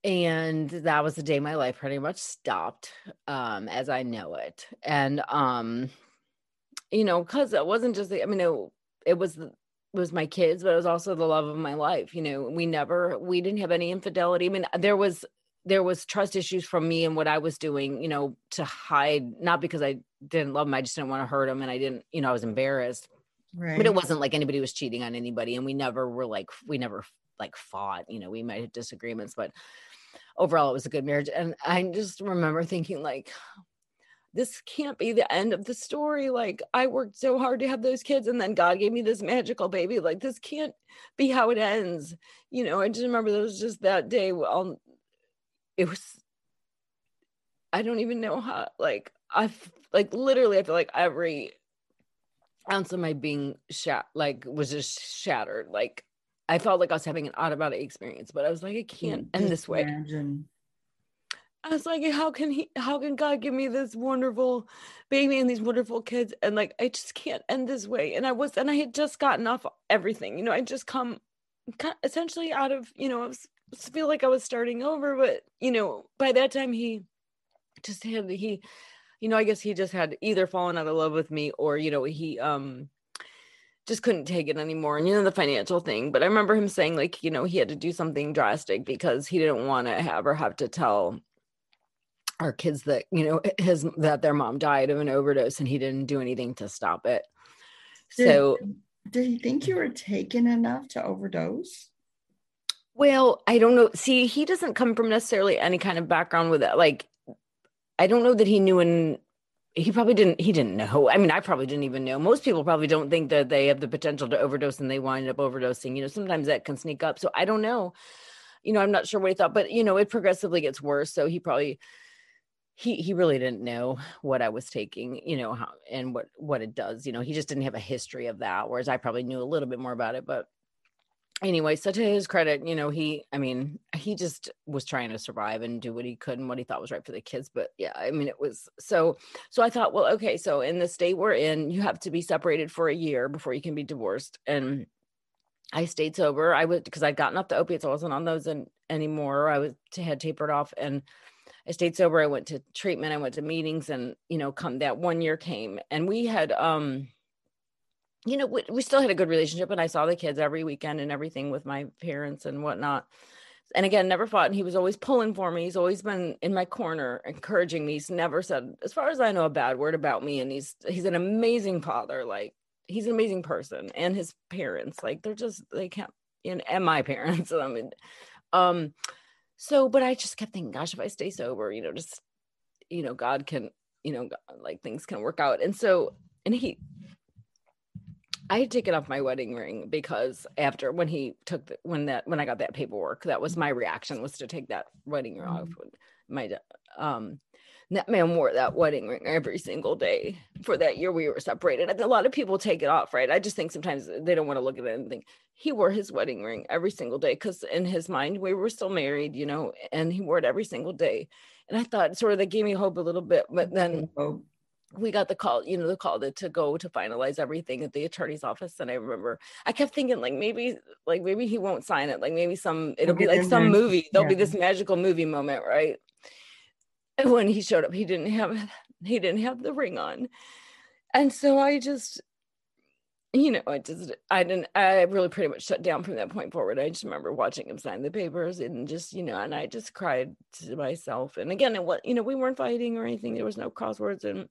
And that was the day my life pretty much stopped um as I know it. And um you know, cuz it wasn't just the, I mean it, it was the it was my kids, but it was also the love of my life. You know, we never we didn't have any infidelity. I mean, there was there was trust issues from me and what I was doing, you know, to hide, not because I didn't love him, I just didn't want to hurt him and I didn't, you know, I was embarrassed right. but it wasn't like anybody was cheating on anybody and we never were like we never like fought you know we might have disagreements but overall it was a good marriage and i just remember thinking like this can't be the end of the story. Like I worked so hard to have those kids and then God gave me this magical baby. Like this can't be how it ends. You know, I just remember there was just that day. Well, um, it was, I don't even know how, like, I've, like literally, I feel like every ounce of my being shat, like was just shattered. Like I felt like I was having an out of body experience, but I was like, I can't mm, end this way. Imagine I was like, how can he, how can God give me this wonderful baby and these wonderful kids? And like, I just can't end this way. And I was, and I had just gotten off everything, you know, I just come essentially out of, you know, I was, feel like I was starting over, but you know, by that time he just had, he, you know, I guess he just had either fallen out of love with me or, you know, he, um, just couldn't take it anymore and you know the financial thing but i remember him saying like you know he had to do something drastic because he didn't want to have or have to tell our kids that you know his that their mom died of an overdose and he didn't do anything to stop it. Did, so did he think you were taken enough to overdose? Well i don't know. See he doesn't come from necessarily any kind of background with it like i don't know that he knew and he probably didn't he didn't know. I mean i probably didn't even know. Most people probably don't think that they have the potential to overdose and they wind up overdosing. You know sometimes that can sneak up. So i don't know. You know i'm not sure what he thought but you know it progressively gets worse. So he probably he he really didn't know what I was taking, you know, how and what what it does. You know, he just didn't have a history of that. Whereas I probably knew a little bit more about it. But anyway, so to his credit, you know, he I mean, he just was trying to survive and do what he could and what he thought was right for the kids. But yeah, I mean, it was so so I thought, well, okay, so in the state we're in, you have to be separated for a year before you can be divorced. And I stayed sober. I would because I'd gotten off the opiates. I wasn't on those in, anymore. I was had tapered off and I stayed sober. I went to treatment. I went to meetings, and you know, come that one year came, and we had, um, you know, we, we still had a good relationship, and I saw the kids every weekend and everything with my parents and whatnot. And again, never fought, and he was always pulling for me. He's always been in my corner, encouraging me. He's never said, as far as I know, a bad word about me. And he's he's an amazing father. Like he's an amazing person, and his parents, like they're just they can't. And my (laughs) parents. I mean, um, so, but I just kept thinking, gosh, if I stay sober, you know, just, you know, God can, you know, like things can work out. And so, and he, I had taken off my wedding ring because after when he took the, when that when I got that paperwork, that was my reaction was to take that wedding ring off. Mm-hmm. My um that man wore that wedding ring every single day for that year we were separated. And a lot of people take it off, right? I just think sometimes they don't want to look at it and think he wore his wedding ring every single day because in his mind we were still married, you know, and he wore it every single day. And I thought sort of that gave me hope a little bit, but then we got the call, you know, the call to, to go to finalize everything at the attorney's office. And I remember I kept thinking like maybe like maybe he won't sign it. Like maybe some it'll be like some movie. There'll yeah. be this magical movie moment, right? And (laughs) when he showed up, he didn't have he didn't have the ring on. And so I just, you know, I just I didn't I really pretty much shut down from that point forward. I just remember watching him sign the papers and just, you know, and I just cried to myself. And again, it was, you know, we weren't fighting or anything. There was no crosswords. And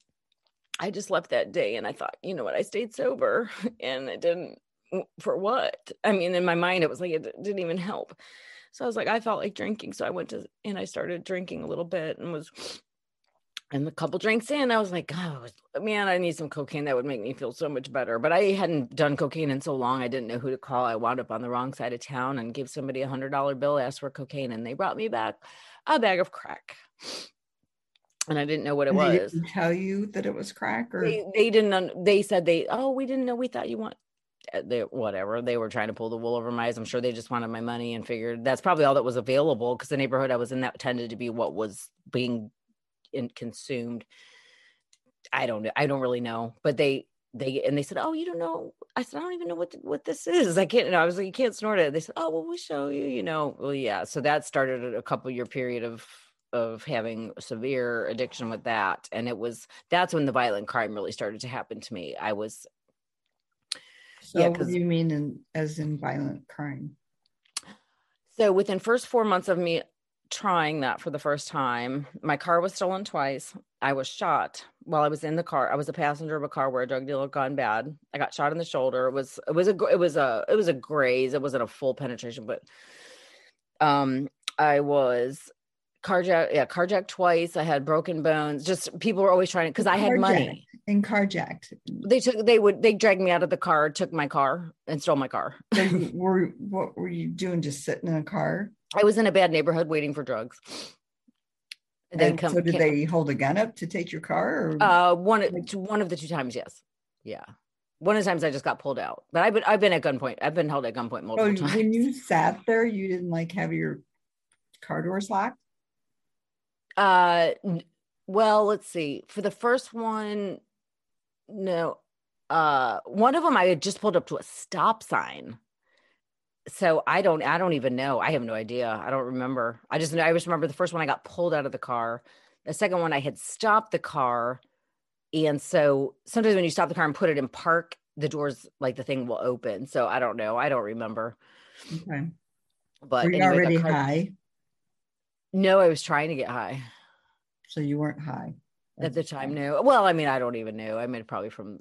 I just left that day and I thought, you know what, I stayed sober (laughs) and it didn't for what? I mean, in my mind, it was like it didn't even help. So I was like, I felt like drinking. So I went to, and I started drinking a little bit and was, and a couple drinks in, I was like, oh, man, I need some cocaine. That would make me feel so much better. But I hadn't done cocaine in so long. I didn't know who to call. I wound up on the wrong side of town and gave somebody a hundred dollar bill, asked for cocaine, and they brought me back a bag of crack. And I didn't know what it was. tell you that it was crack, or they, they didn't. They said they. Oh, we didn't know. We thought you want Uh, they whatever they were trying to pull the wool over my eyes. I'm sure they just wanted my money and figured that's probably all that was available because the neighborhood i was in that tended to be what was being in, consumed. I don't i don't really know but they they and they said oh you don't know. I said i don't even know what what this is. I can't you know i was like you can't snort it. They said oh well we'll show you you know. Well yeah so that started a couple year period of of having severe addiction with that and it was that's when the violent crime really started to happen to me. I was so yeah, what do you mean in, as in violent crime? So within first four months of me trying that for the first time, my car was stolen twice. I was shot while I was in the car. I was a passenger of a car where a drug dealer gone bad. I got shot in the shoulder. It was it was a it was a it was a graze. It wasn't a full penetration, but um I was carjacked yeah carjacked twice i had broken bones just people were always trying to because i had money and carjacked they took they would they dragged me out of the car took my car and stole my car (laughs) were what were you doing just sitting in a car i was in a bad neighborhood waiting for drugs and come, so did came, they hold a gun up to take your car or? uh one one of the two times yes yeah one of the times I just got pulled out, but I've been I've been at gunpoint. I've been held at gunpoint multiple times. When you sat there, you didn't like have your car doors locked. Uh, well, let's see. For the first one, no. Uh, one of them I had just pulled up to a stop sign. So I don't, I don't even know. I have no idea. I don't remember. I just know. I just remember the first one I got pulled out of the car. The second one I had stopped the car and so sometimes when you stop the car and put it in park, the doors like the thing will open. So I don't know. I don't remember. Okay. But Were you anyway, already car- high? No, I was trying to get high. So you weren't high at the time. No. Well, I mean, I don't even know. I mean, probably from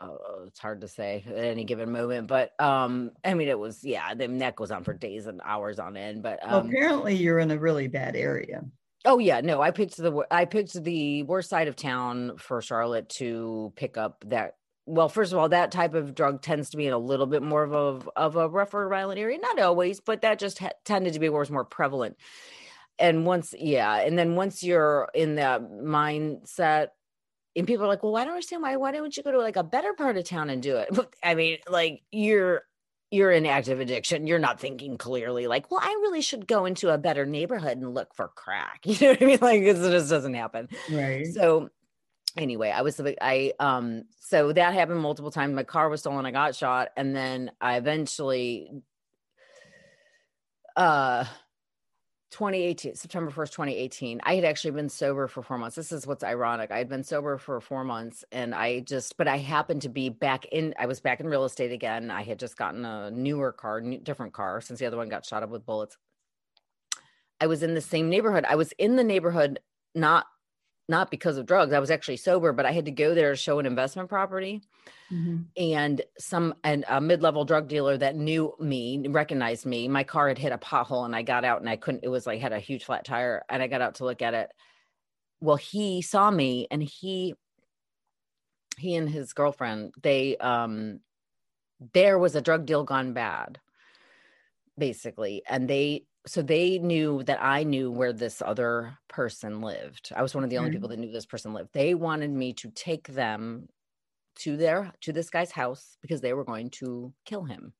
uh, it's hard to say at any given moment, but um, I mean, it was yeah. The neck was on for days and hours on end. But um, well, apparently, you're in a really bad area. Oh yeah, no, I picked the I picked the worst side of town for Charlotte to pick up that. Well, first of all, that type of drug tends to be in a little bit more of a of a rougher, violent area. Not always, but that just ha- tended to be where it's more prevalent. And once, yeah, and then once you're in that mindset, and people are like, "Well, why don't I understand why? Why don't you go to like a better part of town and do it?" (laughs) I mean, like you're you're in active addiction, you're not thinking clearly, like, well, I really should go into a better neighborhood and look for crack. (laughs) You know what I mean? Like, it just doesn't happen. Right. So, anyway, I was, I, um, so that happened multiple times. My car was stolen. I got shot. And then I eventually, uh, 2018 september 1st 2018 i had actually been sober for four months. This is what's ironic i had been sober for four months and i just but i happened to be back in i was back in real estate again. I had just gotten a newer car new, different car since the other one got shot up with bullets. I was in the same neighborhood i was in the neighborhood not not because of drugs. I was actually sober, but I had to go there to show an investment property. Mm-hmm. And some and a mid-level drug dealer that knew me, recognized me. My car had hit a pothole and I got out and I couldn't, it was like had a huge flat tire and I got out to look at it. Well, he saw me and he he and his girlfriend, they um there was a drug deal gone bad, basically. And they so they knew that I knew where this other person lived. I was one of the only mm-hmm. people that knew this person lived. They wanted me to take them to their to this guy's house because they were going to kill him.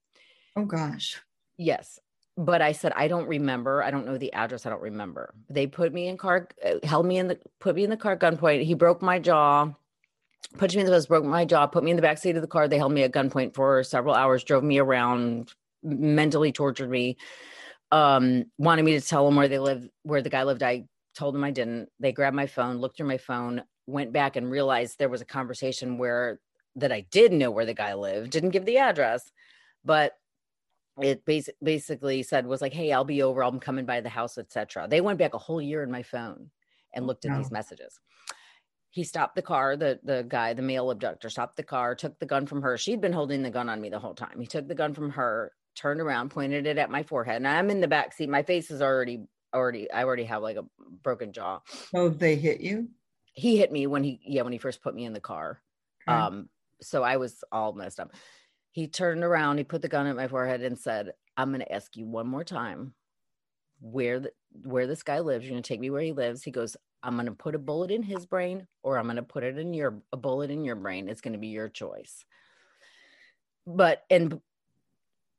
Oh gosh. Yes. But I said I don't remember. I don't know the address. I don't remember. They put me in car uh, held me in the put me in the car gunpoint. He broke my jaw. Put me in the bus, broke my jaw, put me in the back seat of the car. They held me at gunpoint for several hours, drove me around, mentally tortured me um, wanted me to tell them where they live, where the guy lived. I told them I didn't. They grabbed my phone, looked through my phone, went back and realized there was a conversation where that I did know where the guy lived, didn't give the address, but it bas- basically said was like, "Hey, I'll be over. I'm coming by the house, etc." They went back a whole year in my phone and looked at no. these messages. He stopped the car. The the guy, the male abductor, stopped the car, took the gun from her. She'd been holding the gun on me the whole time. He took the gun from her, turned around, pointed it at my forehead, and I'm in the back seat. My face is already already I already have like a broken jaw. Oh, they hit you? He hit me when he yeah, when he first put me in the car. Okay. Um so I was all messed up. He turned around, he put the gun at my forehead and said, "I'm going to ask you one more time where the, where this guy lives. You're going to take me where he lives." He goes, "I'm going to put a bullet in his brain or I'm going to put it in your a bullet in your brain. It's going to be your choice." But and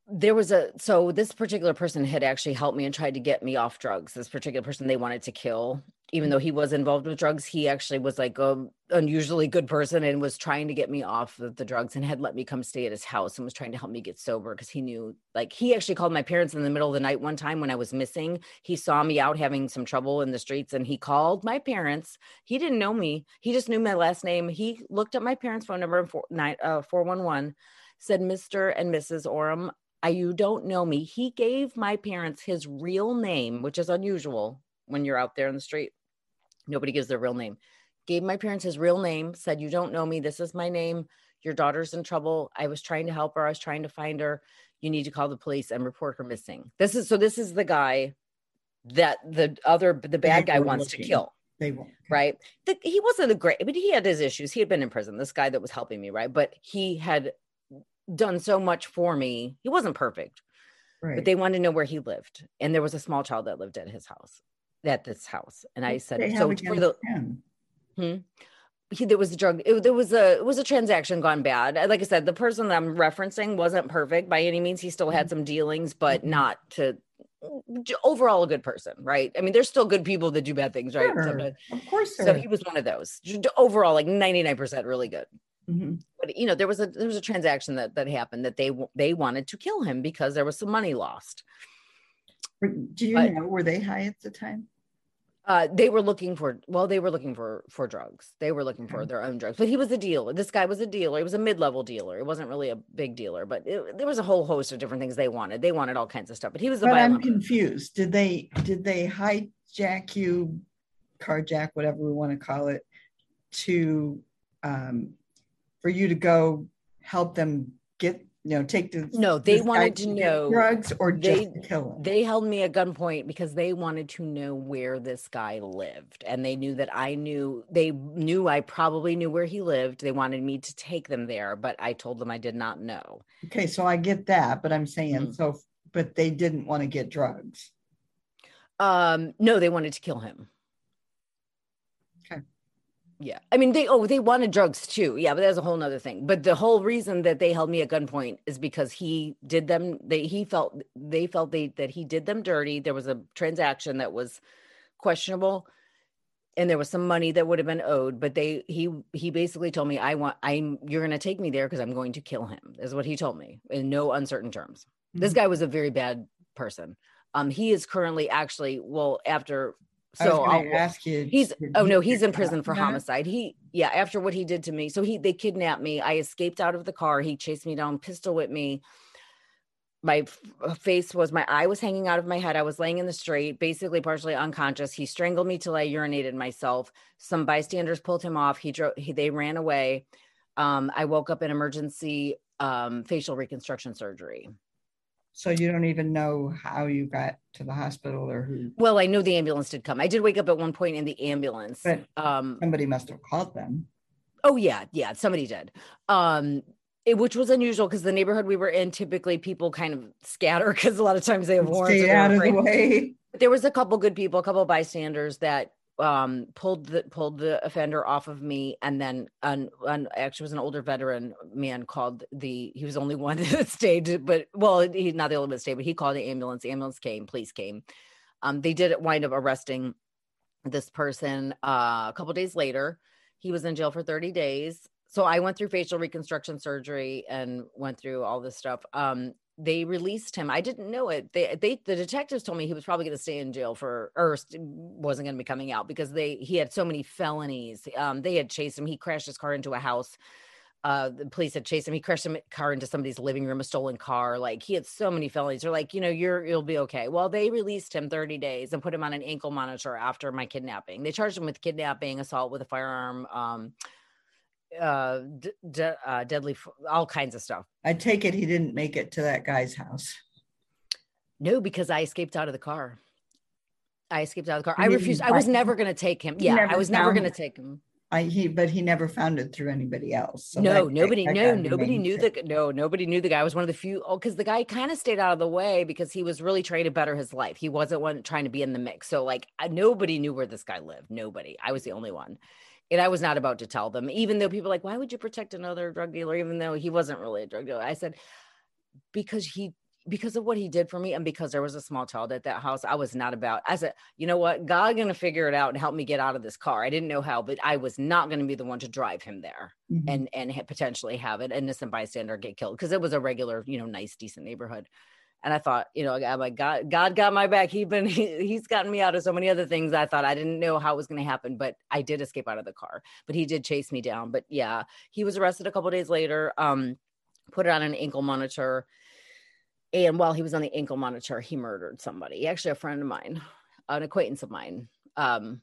there was a so this particular person had actually helped me and tried to get me off drugs this particular person they wanted to kill. Even though he was involved with drugs he actually was like a unusually good person and was trying to get me off of the drugs and had let me come stay at his house and was trying to help me get sober because he knew like he actually called my parents in the middle of the night one time when i was missing. He saw me out having some trouble in the streets and he called my parents. He didn't know me. He just knew my last name. He looked up my parents phone number four, uh, 411 said mr and mrs oram I, you don't know me. He gave my parents his real name, which is unusual when you're out there in the street. Nobody gives their real name. Gave my parents his real name, said, You don't know me. This is my name. Your daughter's in trouble. I was trying to help her. I was trying to find her. You need to call the police and report her missing. This is so, this is the guy that the other the bad guy wants to kill They won't. right the, he wasn't a great but he had his issues he had been in prison this guy that was helping me right but he had done so much for me he wasn't perfect Right. but they wanted to know where he lived and there was a small child that lived at his house at this house and i said so for the him? he, there was a drug it, there was a it was a transaction gone bad like i said the person that i'm referencing wasn't perfect by any means he still had some dealings but Mhm. not to overall a good person right i mean there's still good people that do bad things right Sure. Of course. so he was one of those overall like 99% really good Mhm. but you know there was a there was a transaction that that happened that they they wanted to kill him because there was some money lost. Do you But- know were they high at the time? uh they were looking for well they were looking for for drugs. They were looking for their own drugs. But he was a dealer. This guy was a dealer. He was a mid-level dealer. It wasn't really a big dealer but it, there was a whole host of different things they wanted. They wanted all kinds of stuff but he was a But I'm confused. Did they did they hijack you, carjack, whatever we want to call it, to um, for you to go help them get you know take the No, they wanted to know- drugs or they- to kill him. they held me at gunpoint because they wanted to know where this guy lived and they knew that i knew they knew i probably knew where he lived they wanted me to take them there but i told them i did not know okay, so I get that, but I'm saying Mhm. so. But they didn't want to get drugs. um no they wanted to kill him. Yeah. I mean they oh they wanted drugs too. Yeah but that's a whole nother thing. But the whole reason that they held me at gunpoint is because he did them they he felt they felt they that he did them dirty. There was a transaction that was questionable and there was some money that would have been owed but they he he basically told me i want i'm you're going to take me there because i'm going to kill him is what he told me in no uncertain terms. This Mhm. guy was a very bad person. Um he is currently actually well after so gonna I'll, ask you. he's oh no he's in prison for homicide. He yeah after what he did to me. So he they kidnapped me. I escaped out of the car. He chased me down pistol whipped me. My uh, face was my eye was hanging out of my head. I was laying in the street basically partially unconscious. He strangled me till i urinated myself. Some bystanders pulled him off. He drove he, they ran away. Um i woke up in emergency um facial reconstruction surgery So you don't even know how you got to the hospital or who. well i know the ambulance did come i did wake up at one point in the ambulance But- um Somebody must have called them. Oh yeah, yeah, somebody did. Um it, which was unusual because the neighborhood we were in typically people kind of scatter because a lot of times they have warrants. Stay out of the way. But there was a couple good people, a couple of bystanders that um pulled the pulled the offender off of me and then an, an actually was an older veteran man called the he was only one (laughs) that stayed but well he's not the only one that stayed but he called the ambulance the ambulance came police came. Um they did wind up arresting this person uh, a couple days later. He was in jail for 30 days. So i went through facial reconstruction surgery and went through all this stuff. Um they released him. I didn't know it. They they the detectives told me he was probably going to stay in jail for or wasn't going to be coming out because they he had so many felonies. Um they had chased him. He crashed his car into a house. Uh the police had chased him. He crashed his car into somebody's living room a stolen car. Like he had so many felonies. They're like you know you're you'll be okay. Well they released him 30 days and put him on an ankle monitor after my kidnapping. They charged him with kidnapping assault with a firearm um uh, d- d- uh deadly all kinds of stuff. I take it he didn't make it to that guy's house. no because i escaped out of the car. I escaped out of the car. I refused i was never going to take him. Yeah i was never going to take him. I he but he never found it through anybody else. So no that- nobody that no nobody knew the no nobody knew the guy. I was one of the few oh because the guy kind of stayed out of the way because he was really trying to better his life. He wasn't one trying to be in the mix. So like I, nobody knew where this guy lived. Nobody. I was the only one and i was not about to tell them even though people like why would you protect another drug dealer? Even though he wasn't really a drug dealer i said because he because of what he did for me and because there was a small child at that house i was not about i said you know what? God gonna figure it out and help me get out of this car. I didn't know how but i was not going to be the one to drive him there Mhm. and and potentially have an innocent bystander get killed. Because it was a regular you know nice decent neighborhood and i thought you know i'm like god god got my back. He's been (laughs) he, he's gotten me out of so many other things i thought i didn't know how it was going to happen but i did escape out of the car. But he did chase me down. But yeah he was arrested a couple days later um put it on an ankle monitor. And while he was on the ankle monitor he murdered somebody actually a friend of mine an acquaintance of mine. Um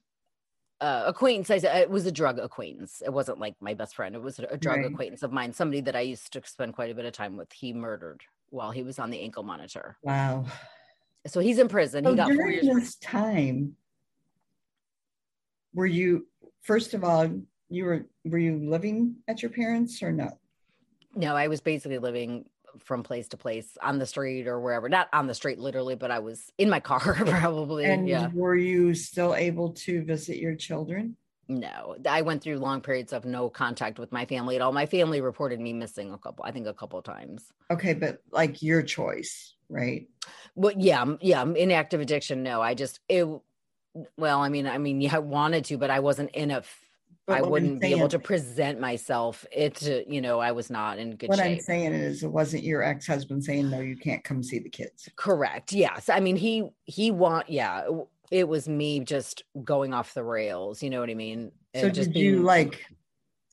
uh, acquaintance I said it was a drug acquaintance. It wasn't like my best friend. It was a, a drug Right. acquaintance of mine somebody that i used to spend quite a bit of time with. He murdered while he was on the ankle monitor Wow. so he's in prison. So he got four during years. this time, were you first of all you were were you living at your parents or no? No, I was basically living from place to place on the street or wherever. Not on the street literally, but I was in my car (laughs) probably. And yeah. were you still able to visit your children? No, I went through long periods of no contact with my family at all. My family reported me missing a couple, I think a couple of times. Okay, but like your choice, right? Well, yeah, yeah, inactive addiction. No, I just it. Well, I mean, I mean, yeah, I wanted to, but I wasn't in a. But I wouldn't be able to present myself. It, you know, I was not in good shape. What shape. I'm saying is, it wasn't your ex-husband saying no, you can't come see the kids. Correct. Yes. I mean, he he want. Yeah, it was me just going off the rails. You know what I mean? So And just did you being- like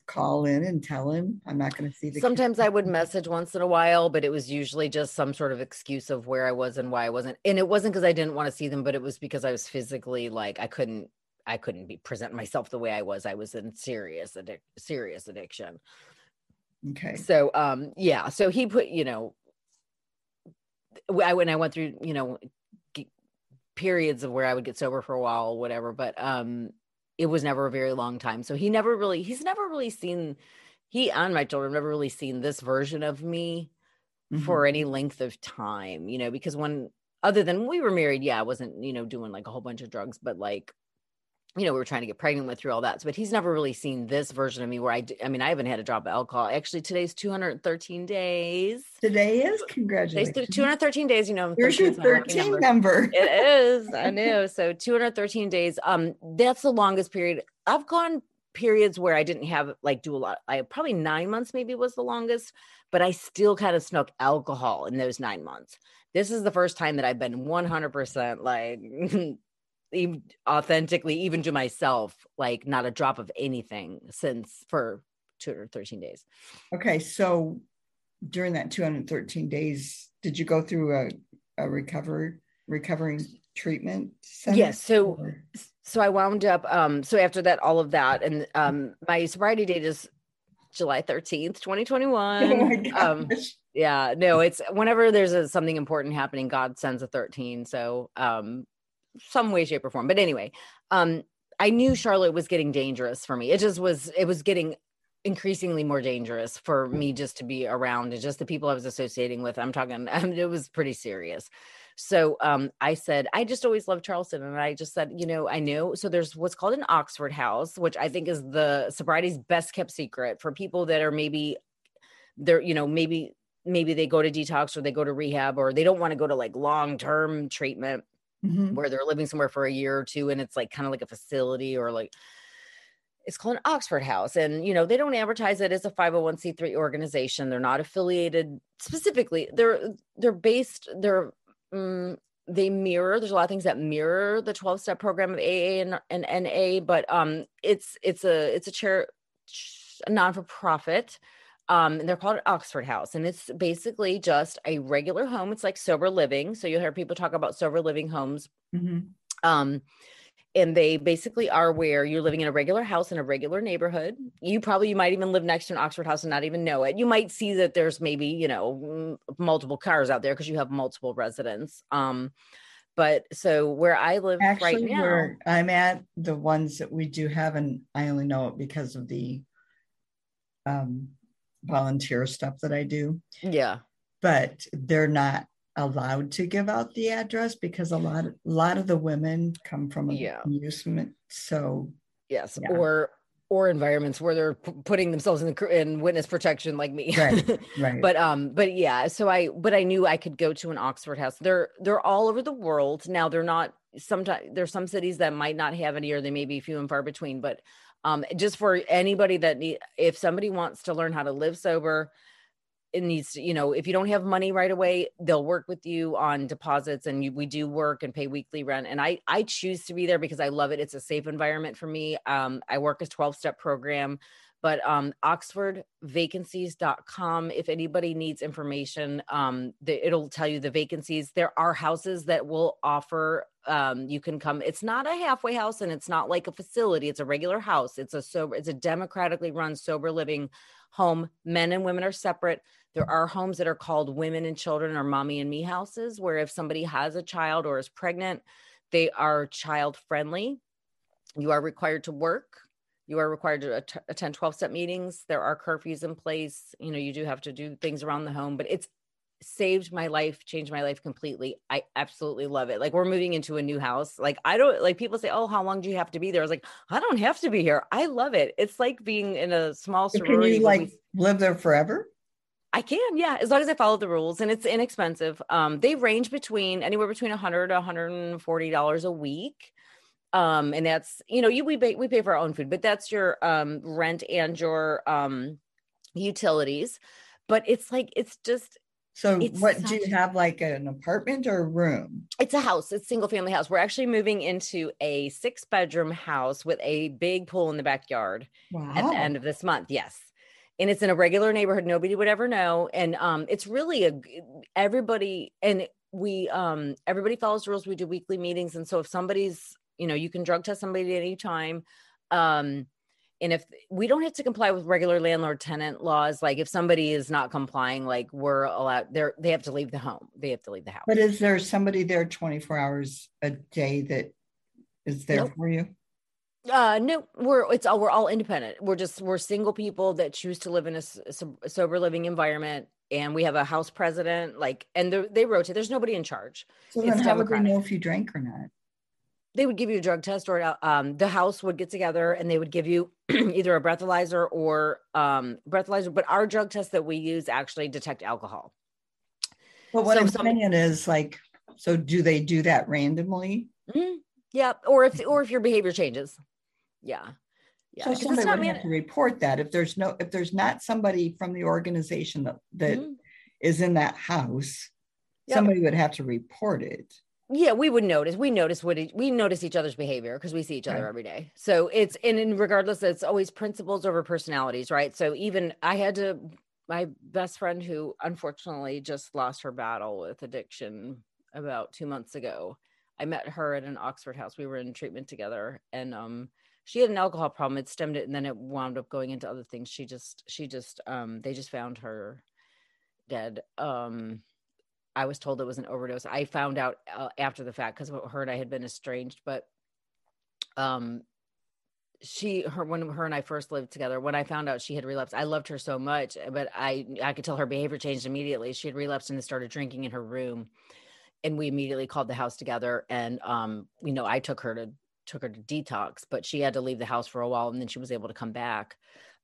call in and tell him I'm not going to see the kids"? Sometimes I would message once in a while, but it was usually just some sort of excuse of where I was and why I wasn't. And it wasn't because I didn't want to see them, but it was because I was physically like I couldn't I couldn't be present myself the way I was. I was in serious addic- serious addiction. Okay. So um yeah, so he put, you know, I when I went through, you know, periods of where I would get sober for a while or whatever, but um it was never a very long time. So he never really he's never really seen he and my children never really seen this version of me Mhm. for any length of time, you know, because when other than we were married, yeah, I wasn't, you know, doing like a whole bunch of drugs, but like, you know, we were trying to get pregnant with through all that. But he's never really seen this version of me where I, I mean, I haven't had a drop of alcohol. Actually, today's 213 days. Today is congratulations. th- 213 days, you know. Here's your 13 's my lucky 13 number. number. It is. I (laughs) know. So 213 days. Um, that's the longest period. I've gone periods where I didn't have like do a lot. I probably nine months maybe was the longest, but I still kind of snuck alcohol in those nine months. This is the first time that I've been 100% like (laughs) even authentically, even to myself, like not a drop of anything since for 213 days. Okay, so during that 213 days, did you go through a, a recover recovering treatment center? Yes. So or- so I wound up um so after that all of that and um my sobriety date is July 13th, 2021. Oh um yeah, no, it's whenever there's a, something important happening God sends a 13. So um some way shape or form. But anyway, um I knew Charlotte was getting dangerous for me. It just was it was getting increasingly more dangerous for me just to be around and just the people I was associating with. I'm talking (laughs) it was pretty serious. So um, I said, I just always loved Charleston. And I just said, you know, I knew. So there's what's called an Oxford House, which I think is the sobriety's best kept secret for people that are maybe they're, you know, maybe maybe they go to detox or they go to rehab or they don't want to go to like long-term treatment Mhm. where they're living somewhere for a year or two and it's like kind of like a facility or like it's called an Oxford House. And, you know, they don't advertise it as a 501c3 organization. They're not affiliated specifically. They're, they're based, they're, mm, they mirror, there's a lot of things that mirror the 12 step program of AA and, and NA, but um, it's, it's a, it's a chair, a non for profit. Um, and they're called Oxford House, and it's basically just a regular home. It's like sober living. So you'll hear people talk about sober living homes Mhm. um and they basically are where you're living in a regular house in a regular neighborhood you probably you might even live next to an oxford house and not even know it you might see that there's maybe you know multiple cars out there because you have multiple residents um but so where i live right Actually, now where I'm at, the ones that we do have, and I only know it because of the um, volunteer stuff that I do, yeah but they're not allowed to give out the address because a lot of, a lot of the women come from Yeah. amusement. So yes Yeah. or or environments where they're p- putting themselves in the in witness protection like me Right, (laughs) right. but um but yeah so i but i knew i could go to an oxford house they're they're all over the world now they're not sometimes there's some cities that might not have any or they may be few and far between but um just for anybody that need if somebody wants to learn how to live sober it needs to you know if you don't have money right away they'll work with you on deposits and you, we do work and pay weekly rent. And i i choose to be there because i love it. It's a safe environment for me. Um i work a 12 step program but um oxfordvacancies.com if anybody needs information um the, it'll tell you the vacancies there are houses that will offer um you can come it's not a halfway house and it's not like a facility it's a regular house it's a sober it's a democratically run sober living home men and women are separate There are homes that are called women and children or mommy and me houses, where if somebody has a child or is pregnant, they are child friendly. You are required to work. You are required to att- attend 12 step meetings. There are curfews in place. You know, you do have to do things around the home, but it's saved my life, changed my life completely. I absolutely love it. Like we're moving into a new house. Like I don't like people say, "Oh, how long do you have to be there?" I was like, "I don't have to be here. I love it. It's like being in a small sorority." Can you like we, live there forever? I can, yeah, as long as I follow the rules and it's inexpensive. Um, they range between anywhere between 100 to 140 dollars a week. Um, and that's you know, you we pay we pay for our own food, but that's your um rent and your um utilities. But it's like it's just so it's what do you have like an apartment or a room? It's a house. It's single family house. We're actually moving into a six bedroom house with a big pool in the backyard wow. at the end of this month. Yes. And it's in a regular neighborhood. Nobody would ever know. And um, it's really a everybody and we um everybody follows the rules. We do weekly meetings. And so if somebody's, you know, you can drug test somebody at any time. Um, and if we don't have to comply with regular landlord tenant laws like if somebody is not complying like we're allowed they're they have to leave the home they have to leave the house. But is there somebody there 24 hours a day that is there nope. for you? Uh no we're it's all we're all independent. We're just we're single people that choose to live in a, a sober living environment and we have a house president like and they rotate. There's nobody in charge. So then how would we know if you drank or not they would give you a drug test or uh, um, the house would get together and they would give you (clears throat) either a breathalyzer or um, breathalyzer but our drug test that we use actually detect alcohol. But what so, i'm saying is like so do they do that randomly? Mm-hmm. yeah or if or if your behavior changes. Yeah. Yeah. So somebody would man- have to report that. If there's no if there's not somebody from the organization that, that mm-hmm. is in that house yep. somebody would have to report it yeah we would notice we notice what we notice each other's behavior because we see each other right. every day. So it's and, and regardless it's always principles over personalities right? So even i had to my best friend who unfortunately just lost her battle with addiction about two months ago i met her at an oxford house. We were in treatment together and um she had an alcohol problem. It stemmed it and then it wound up going into other things. She just she just um they just found her dead. Um I was told it was an overdose. I found out uh, after the fact because her and I had been estranged, but um she her when her and I first lived together, when I found out she had relapsed, I loved her so much, but I I could tell her behavior changed immediately. She had relapsed and started drinking in her room. And we immediately called the house together and um, you know, I took her to took her to detox, but she had to leave the house for a while and then she was able to come back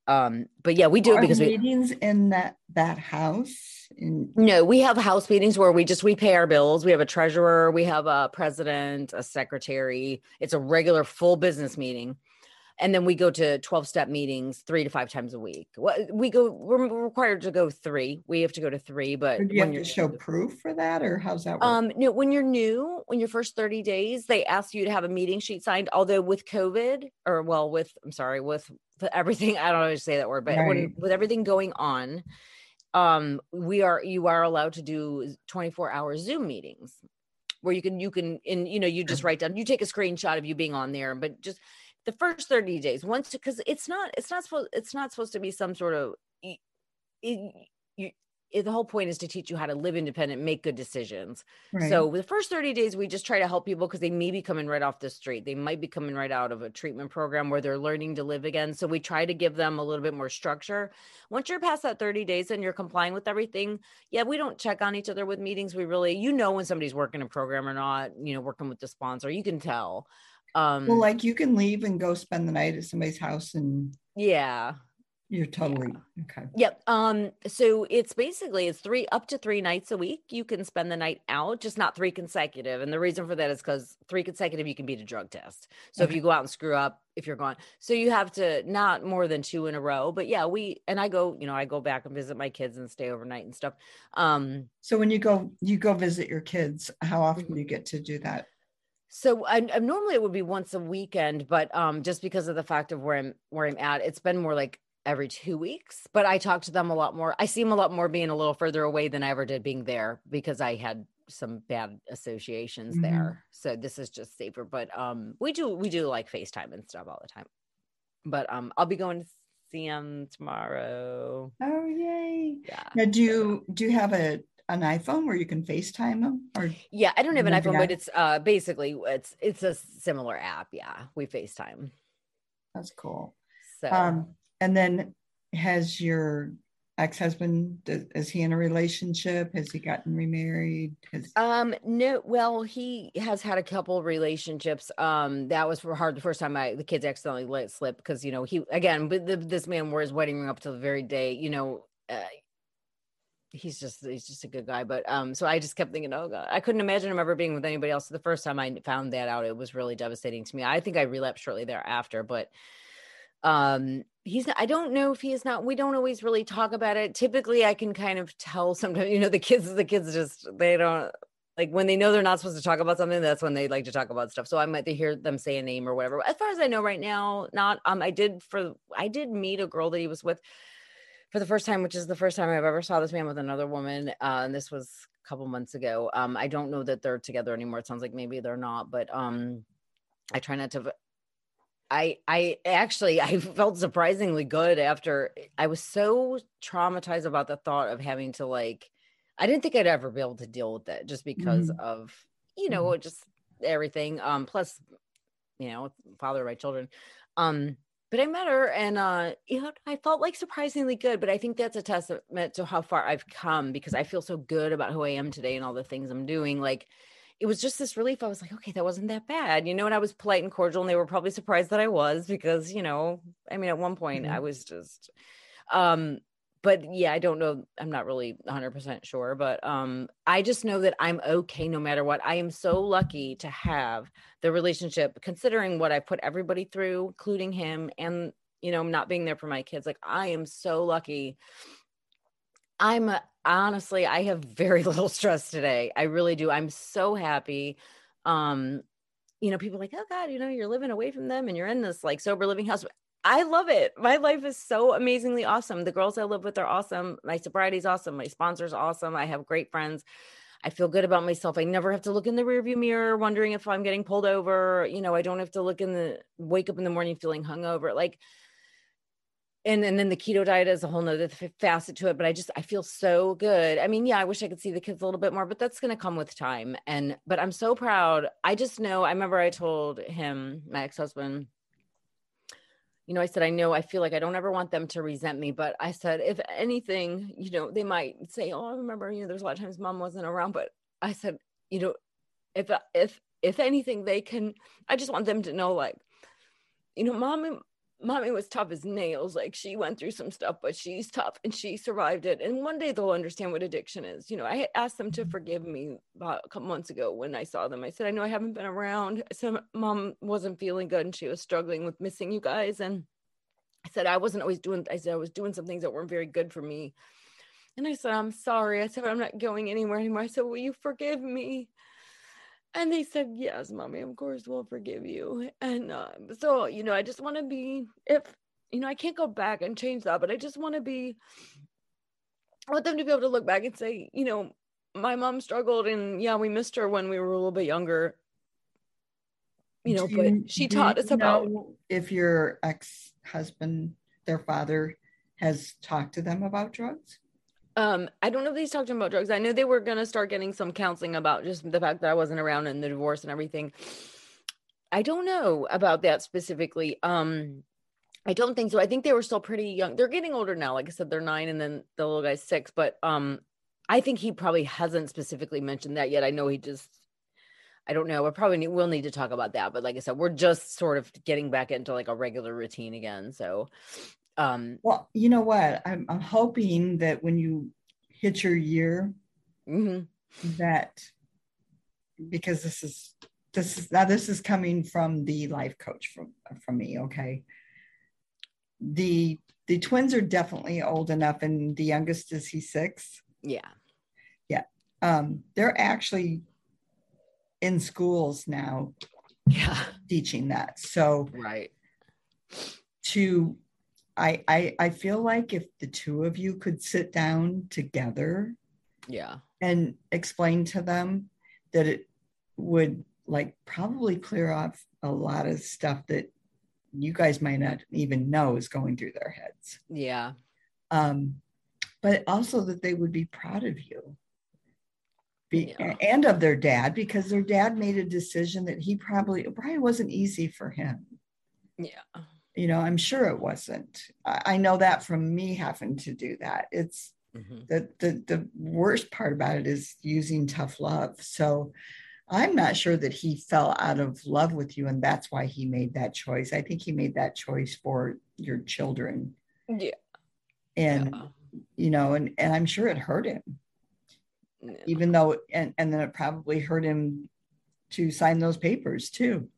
um but yeah we do Are it because meetings we, in that that house? In- no we have house meetings where we just we pay our bills. We have a treasurer we have a president a secretary. It's a regular full business meeting and then we go to 12 step meetings three to five times a week we go we're required to go three we have to go to three but do you have to show proof for that or how's that work? um no when you're new when your first 30 days they ask you to have a meeting sheet signed although with covid or well with i'm sorry with everything (laughs) i don't know how to say that word but right. when, with everything going on um we are you are allowed to do 24 hour zoom meetings where you can you can and you know you just write down you take a screenshot of you being on there but just the first 30 days once because it's not it's not supposed it's not supposed to be some sort of it, you, it, the whole point is to teach you how to live independent make good decisions. Right. so the first 30 days we just try to help people because they may be coming right off the street. They might be coming right out of a treatment program where they're learning to live again. So we try to give them a little bit more structure. Once you're past that 30 days and you're complying with everything yeah we don't check on each other with meetings. We really you know when somebody's working a program or not you know working with the sponsor you can tell um, well, like you can leave and go spend the night at somebody's house and yeah, you're totally yeah. okay. Yep. Um, so it's basically it's three up to three nights a week. You can spend the night out, just not three consecutive. And the reason for that is because three consecutive you can beat a drug test. So okay. if you go out and screw up, if you're gone, so you have to not more than two in a row. But yeah, we and I go, you know, I go back and visit my kids and stay overnight and stuff. Um, so when you go, you go visit your kids. How often mm-hmm. do you get to do that? So I, I, normally it would be once a weekend, but um, just because of the fact of where I'm where I'm at, it's been more like every two weeks. But I talk to them a lot more. I see them a lot more being a little further away than I ever did being there because I had some bad associations mm-hmm. there. So this is just safer. But um, we do we do like FaceTime and stuff all the time. But um, I'll be going to see them tomorrow. Oh yay! Yeah. Now, do you do you have a an iPhone where you can FaceTime them? Or Yeah, I don't have an iPhone, but it's uh basically it's it's a similar app. Yeah, we FaceTime. that's cool. So Um, and then has your ex-husband is he in a relationship? Has he gotten remarried? Has Um, no, well, he has had a couple relationships. Um, that was for hard the first time I the kids accidentally let it slip because you know he again, but the, this man wore his wedding ring up till the very day. You know, uh, he's just he's just a good guy. But um, so I just kept thinking, oh god, I couldn't imagine him ever being with anybody else. The first time I found that out, it was really devastating to me. I think I relapsed shortly thereafter, but um he's not, i don't know if he is not we don't always really talk about it typically i can kind of tell sometimes you know the kids the kids just they don't like when they know they're not supposed to talk about something that's when they like to talk about stuff so i might hear them say a name or whatever as far as i know right now not um i did for i did meet a girl that he was with for the first time which is the first time i've ever saw this man with another woman uh, and this was a couple months ago. Um i don't know that they're together anymore. It sounds like maybe they're not but um i try not to I I actually (laughs) I felt surprisingly good after I was so traumatized about the thought of having to like I didn't think I'd ever be able to deal with it just because Mhm. of you know just everything um plus you know father of my children. Um but I met her and uh you know I felt like surprisingly good but I think that's a testament to how far I've come because I feel so good about who I am today and all the things I'm doing like it was just this relief. I was like, okay, that wasn't that bad, you know. And I was polite and cordial, and they were probably surprised that I was because, you know, I mean, at one point I Mhm. was just, um, but yeah, I don't know. I'm not really 100 percent sure, but um, I just know that I'm okay no matter what. I am so lucky to have the relationship, considering what I put everybody through, including him, and you know, not being there for my kids. Like I am so lucky. I'm uh, honestly, I have very (laughs) little stress today. I really do. I'm so happy. Um, you know, people like, oh God, you know, you're living away from them and you're in this like sober living house. I love it. My life is so amazingly awesome. The girls I live with are awesome. My sobriety is awesome. My sponsor's awesome. I have great friends. I feel good about myself. I never have to look in the rearview mirror wondering if I'm getting pulled over. You know, I don't have to look in the wake up in the morning feeling hungover. Like and and then the keto diet is a whole nother facet to it but i just i feel so good i mean yeah i wish i could see the kids a little bit more but that's going to come with time and but i'm so proud i just know i remember i told him my ex-husband you know i said i know i feel like i don't ever want them to resent me but i said if anything you know they might say oh i remember you know there's a lot of times mom wasn't around but i said you know if if if anything they can i just want them to know like you know mom mommy was tough as nails. Like she went through some stuff, but she's tough and she survived it. And one day they'll understand what addiction is. You know, I asked them to mm-hmm. forgive me about a couple months ago when I saw them. I said, I know I haven't been around. I said, mom wasn't feeling good and she was struggling with missing you guys. And I said, I wasn't always doing, I said, I was doing some things that weren't very good for me. And I said, I'm sorry. I said, I'm not going anywhere anymore. I said, Will you forgive me? And they said, Yes, mommy, of course we'll forgive you. And uh, so, you know, I just want to be, if, you know, I can't go back and change that, but I just want to be, I want them to be able to look back and say, you know, my mom struggled and yeah, we missed her when we were a little bit younger. You know, Do but you- she taught us about if your ex-husband, their father, has talked to them about drugs. Um, I don't know if he's talking about drugs. I know they were gonna start getting some counseling about just the fact that I wasn't around and the divorce and everything. I don't know about that specifically. Um, I don't think so. I think they were still pretty young. They're getting older now. Like I said, they're nine and then the little guy's six. But um, I think he probably hasn't specifically mentioned that yet. I know he just I don't know. We probably need, we'll need to talk about that. But like I said, we're just sort of getting back into like a regular routine again. So um Well, you know what? I'm, I'm hoping that when you hit your year, mhm. that because this is this is now this is coming from the life coach from from me. Okay, the the twins are definitely old enough, and the youngest is he six. yeah. Yeah. Um, they're actually in schools now Yeah. teaching that. So Right. to I, I I feel like if the two of you could sit down together Yeah. and explain to them that it would like probably clear off a lot of stuff that you guys might not even know is going through their heads. Yeah. Um, but also that they would be proud of you. Be, Yeah. and of their dad because their dad made a decision that he probably probably wasn't easy for him Yeah. You know i'm sure it wasn't i, I know that from me having to do that it's Mhm. the, the the worst part about it is using tough love so i'm not sure that he fell out of love with you and that's why he made that choice i think he made that choice for your children Yeah. and yeah. you know and and i'm sure it hurt him Yeah. even though and and then it probably hurt him to sign those papers too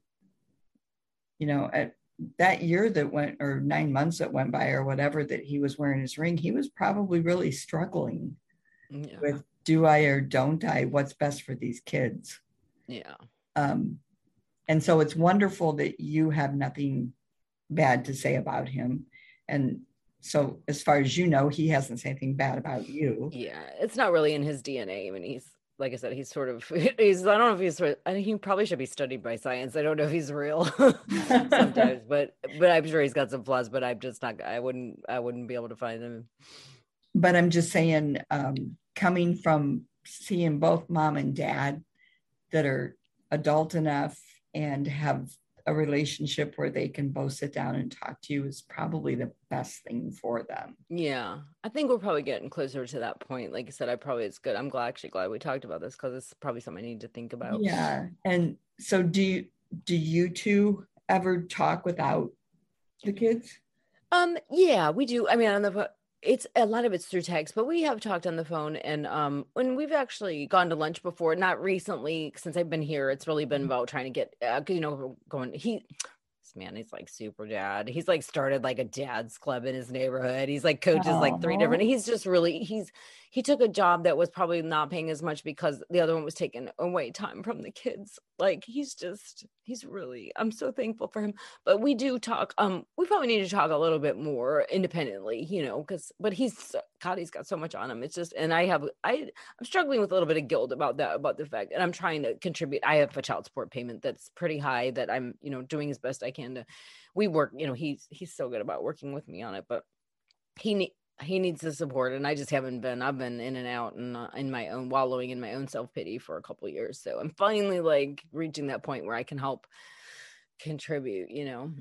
you know at that year that went or nine months that went by or whatever that he was wearing his ring he was probably really struggling Yeah. with do i or don't i what's best for these kids Yeah. um and so it's wonderful that you have nothing bad to say about him and so as far as you know he hasn't said anything bad about you Yeah. It's not really in his DNA. I mean, he's like I said, he's sort of (laughs) he's I don't know if he's sort- I think he probably should be studied by science. I don't know if he's real (laughs) sometimes, (laughs) but but I'm sure he's got some flaws, but I'm just not I wouldn't I wouldn't be able to find them. but I'm just saying, um, coming from seeing both mom and dad that are adult enough and have a relationship where they can both sit down and talk to you is probably the best thing for them. Yeah. I think we're probably getting closer to that point. Like I said, I probably it's good. I'm glad actually glad we talked about this because it's probably something I need to think about. Yeah. And so do you do you two ever talk without the kids? Um, yeah, we do. I mean, on the pho- it's a lot of it's through text, but we have talked on the phone and um when we've actually gone to lunch before, not recently since I've been here, it's really been about trying to get uh, you know going he this man he's like super dad. He's like started like a dad's club in his neighborhood. He's like coaches like three different. He's just really he's he took a job that was probably not paying as much because the other one was taking away time from the kids. Like he's just he's really I'm so thankful for him but we do talk um we probably need to talk a little bit more independently you know because but he's he's got so much on him it's just and i have i i'm struggling with a little bit of guilt about that about the fact and i'm trying to contribute i have a child support payment that's pretty high that i'm you know doing as best i can to we work you know he's he's so good about working with me on it but he need he needs the support and i just haven't been i've been in and out and uh, in my own wallowing in my own self-pity for a couple years so i'm finally like reaching that point where i can help contribute you know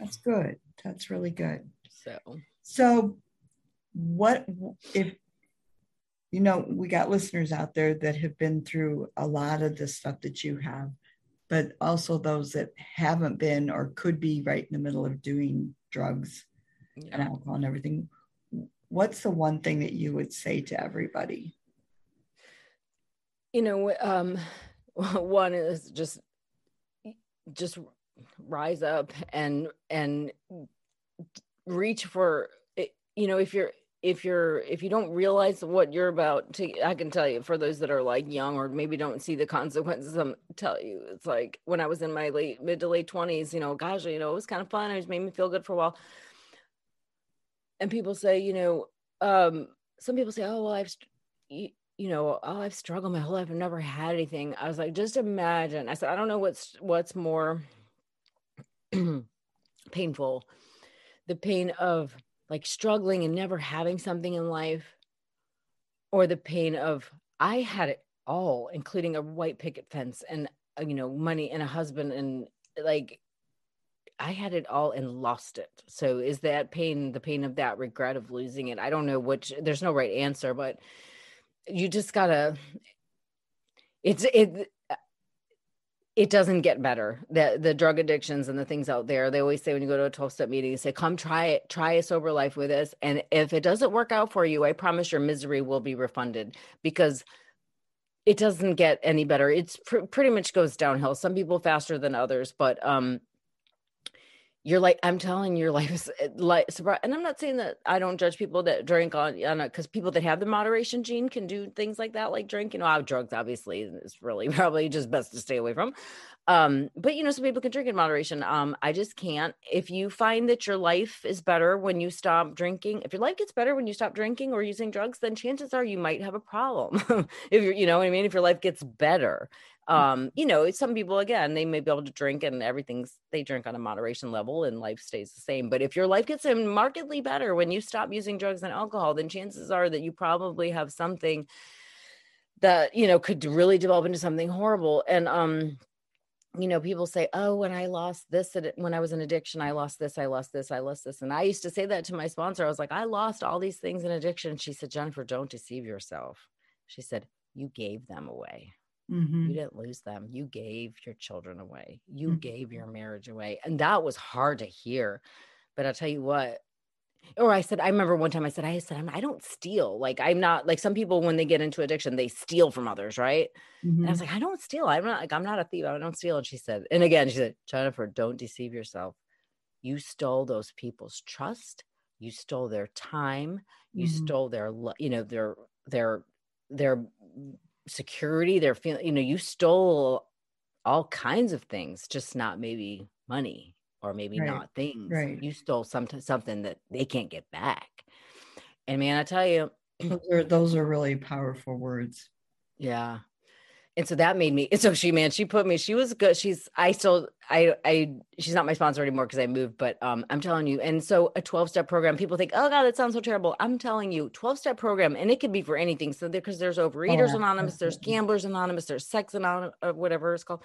That's good. That's really good. so So, what if you know we got listeners out there that have been through a lot of the stuff that you have, but also those that haven't been or could be right in the middle of doing drugs and alcohol and everything. What's the one thing that you would say to everybody? you know um (laughs) one is just just rise up and and reach for you know if you're if you're if you don't realize what you're about to i can tell you for those that are like young or maybe don't see the consequences i'm tell you it's like when i was in my late mid to late 20s you know gosh you know it was kind of fun it just made me feel good for a while. And people say you know um some people say oh well i've you, you know oh i've struggled my whole life i've never had anything. I was like just imagine i said i don't know what's what's more (clears throat) painful the pain of like struggling and never having something in life or the pain of i had it all including a white picket fence and uh, you know money and a husband and like i had it all and lost it. So is that pain the pain of that regret of losing it? I don't know which there's no right answer but you just gotta it's it it doesn't get better. The the drug addictions and the things out there. They always say when you go to a 12 step meeting, they say, come try it, try a sober life with us. And if it doesn't work out for you, I promise your misery will be refunded because it doesn't get any better. It's pr- pretty much goes downhill. Some people faster than others, but um you're like I'm telling you, your life is eh, like surprise. And I'm not saying that I don't judge people that drink on on because people that have the moderation gene can do things like that, like drink. You know, how drugs obviously is really (laughs) probably just best to stay away from. Um, but you know, some people can drink in moderation. Um, I just can't. If you find that your life is better when you stop drinking, if your life gets better when you stop drinking or using drugs, then chances are you might have a problem. (laughs) if you're, you know what I mean, if your life gets better. Um you know some people again they may be able to drink and everything's they drink on a moderation level and life stays the same. But if your life gets markedly better when you stop using drugs and alcohol then chances are that you probably have something that you know could really develop into something horrible. And um you know people say oh when i lost this when i was in addiction i lost this i lost this i lost this. And i used to say that to my sponsor. I was like i lost all these things in addiction. She said jennifer don't deceive yourself. She said you gave them away Mm-hmm. You didn't lose them. You gave your children away. You mm-hmm. gave your marriage away. And that was hard to hear. But I'll tell you what, or I said, I remember one time I said, I said, I'm, I don't steal. Like, I'm not like some people when they get into addiction, they steal from others, right? Mm-hmm. And I was mm-hmm. like, I don't steal. I'm not like, I'm not a thief. I don't steal. And she said, and again, she said, Jennifer, don't deceive yourself. You stole those people's trust. You stole their time. You mm-hmm. stole their, you know, their, their, their security they're feeling you know you stole all kinds of things just not maybe money or maybe right. not things. right. You stole some something that they can't get back. And man i tell you those (clears throat) are, those are really powerful words. Yeah and so that made me so she man she put me she was good. She's i still i i she's not my sponsor anymore because i moved but um i'm telling you and so a 12 step program people think oh god that sounds so terrible. I'm telling you 12 step program and it could be for anything. So because there's overeaters oh, anonymous there's gamblers anonymous there's sex anonymous or whatever it's called.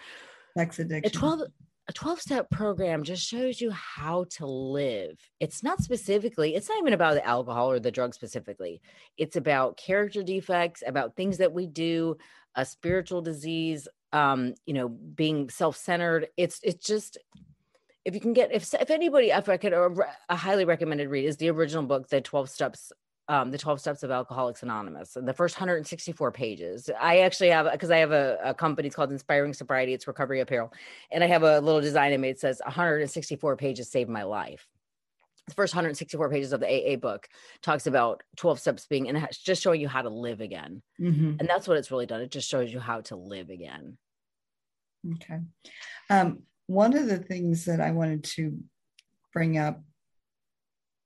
Sex addiction. a 12 a 12 step program just shows you how to live. It's not specifically, it's not even about the alcohol or the drug specifically. It's about character defects, about things that we do, a spiritual disease, um, you know, being self-centered. It's it's just if you can get if if anybody if I could a highly recommended read is the original book, the 12 steps um, the 12 steps of alcoholics anonymous and the first 164 pages i actually have because i have a, a company it's called inspiring sobriety it's recovery apparel and i have a little design i made says 164 pages saved my life the first 164 pages of the AA book talks about 12 steps being and it's just showing you how to live again. Mm-hmm. And that's what it's really done. It just shows you how to live again. Okay. Um, one of the things that I wanted to bring up,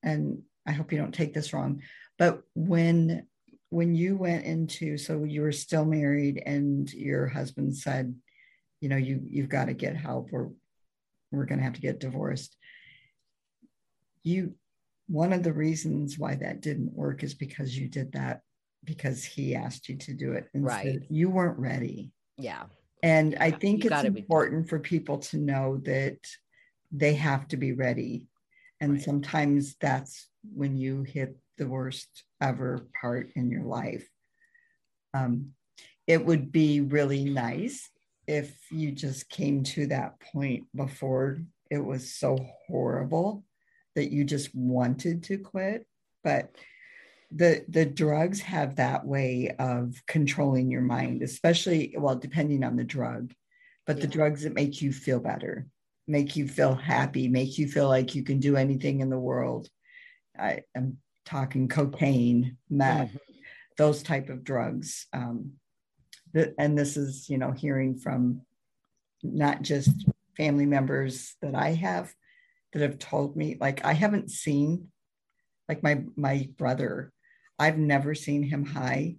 and I hope you don't take this wrong, but when when you went into so you were still married and your husband said, you know, you you've got to get help or we're going to have to get divorced you one of the reasons why that didn't work is because you did that because he asked you to do it and right. You weren't ready. Yeah. And yeah, i think it's important for people to know that they have to be ready. And right. sometimes that's when you hit the worst ever part in your life. Um, it would be really nice if you just came to that point before it was so horrible that you just wanted to quit but the the drugs have that way of controlling your mind especially well depending on the drug but yeah. the drugs that make you feel better make you feel happy make you feel like you can do anything in the world i am talking cocaine meth mm-hmm. those type of drugs um, the, and this is you know hearing from not just family members that i have that have told me like I haven't seen like my my brother I've never seen him high.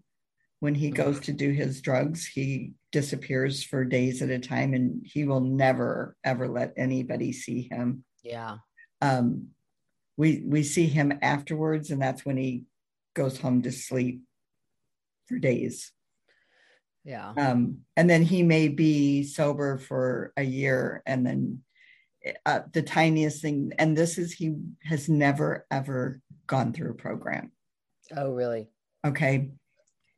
When he goes to do his drugs he disappears for days at a time and he will never ever let anybody see him. Yeah. Um we we see him afterwards and that's when he goes home to sleep for days. Yeah. Um and then he may be sober for a year and then uh, the tiniest thing and this is he has never ever gone through a program. Oh really? Okay?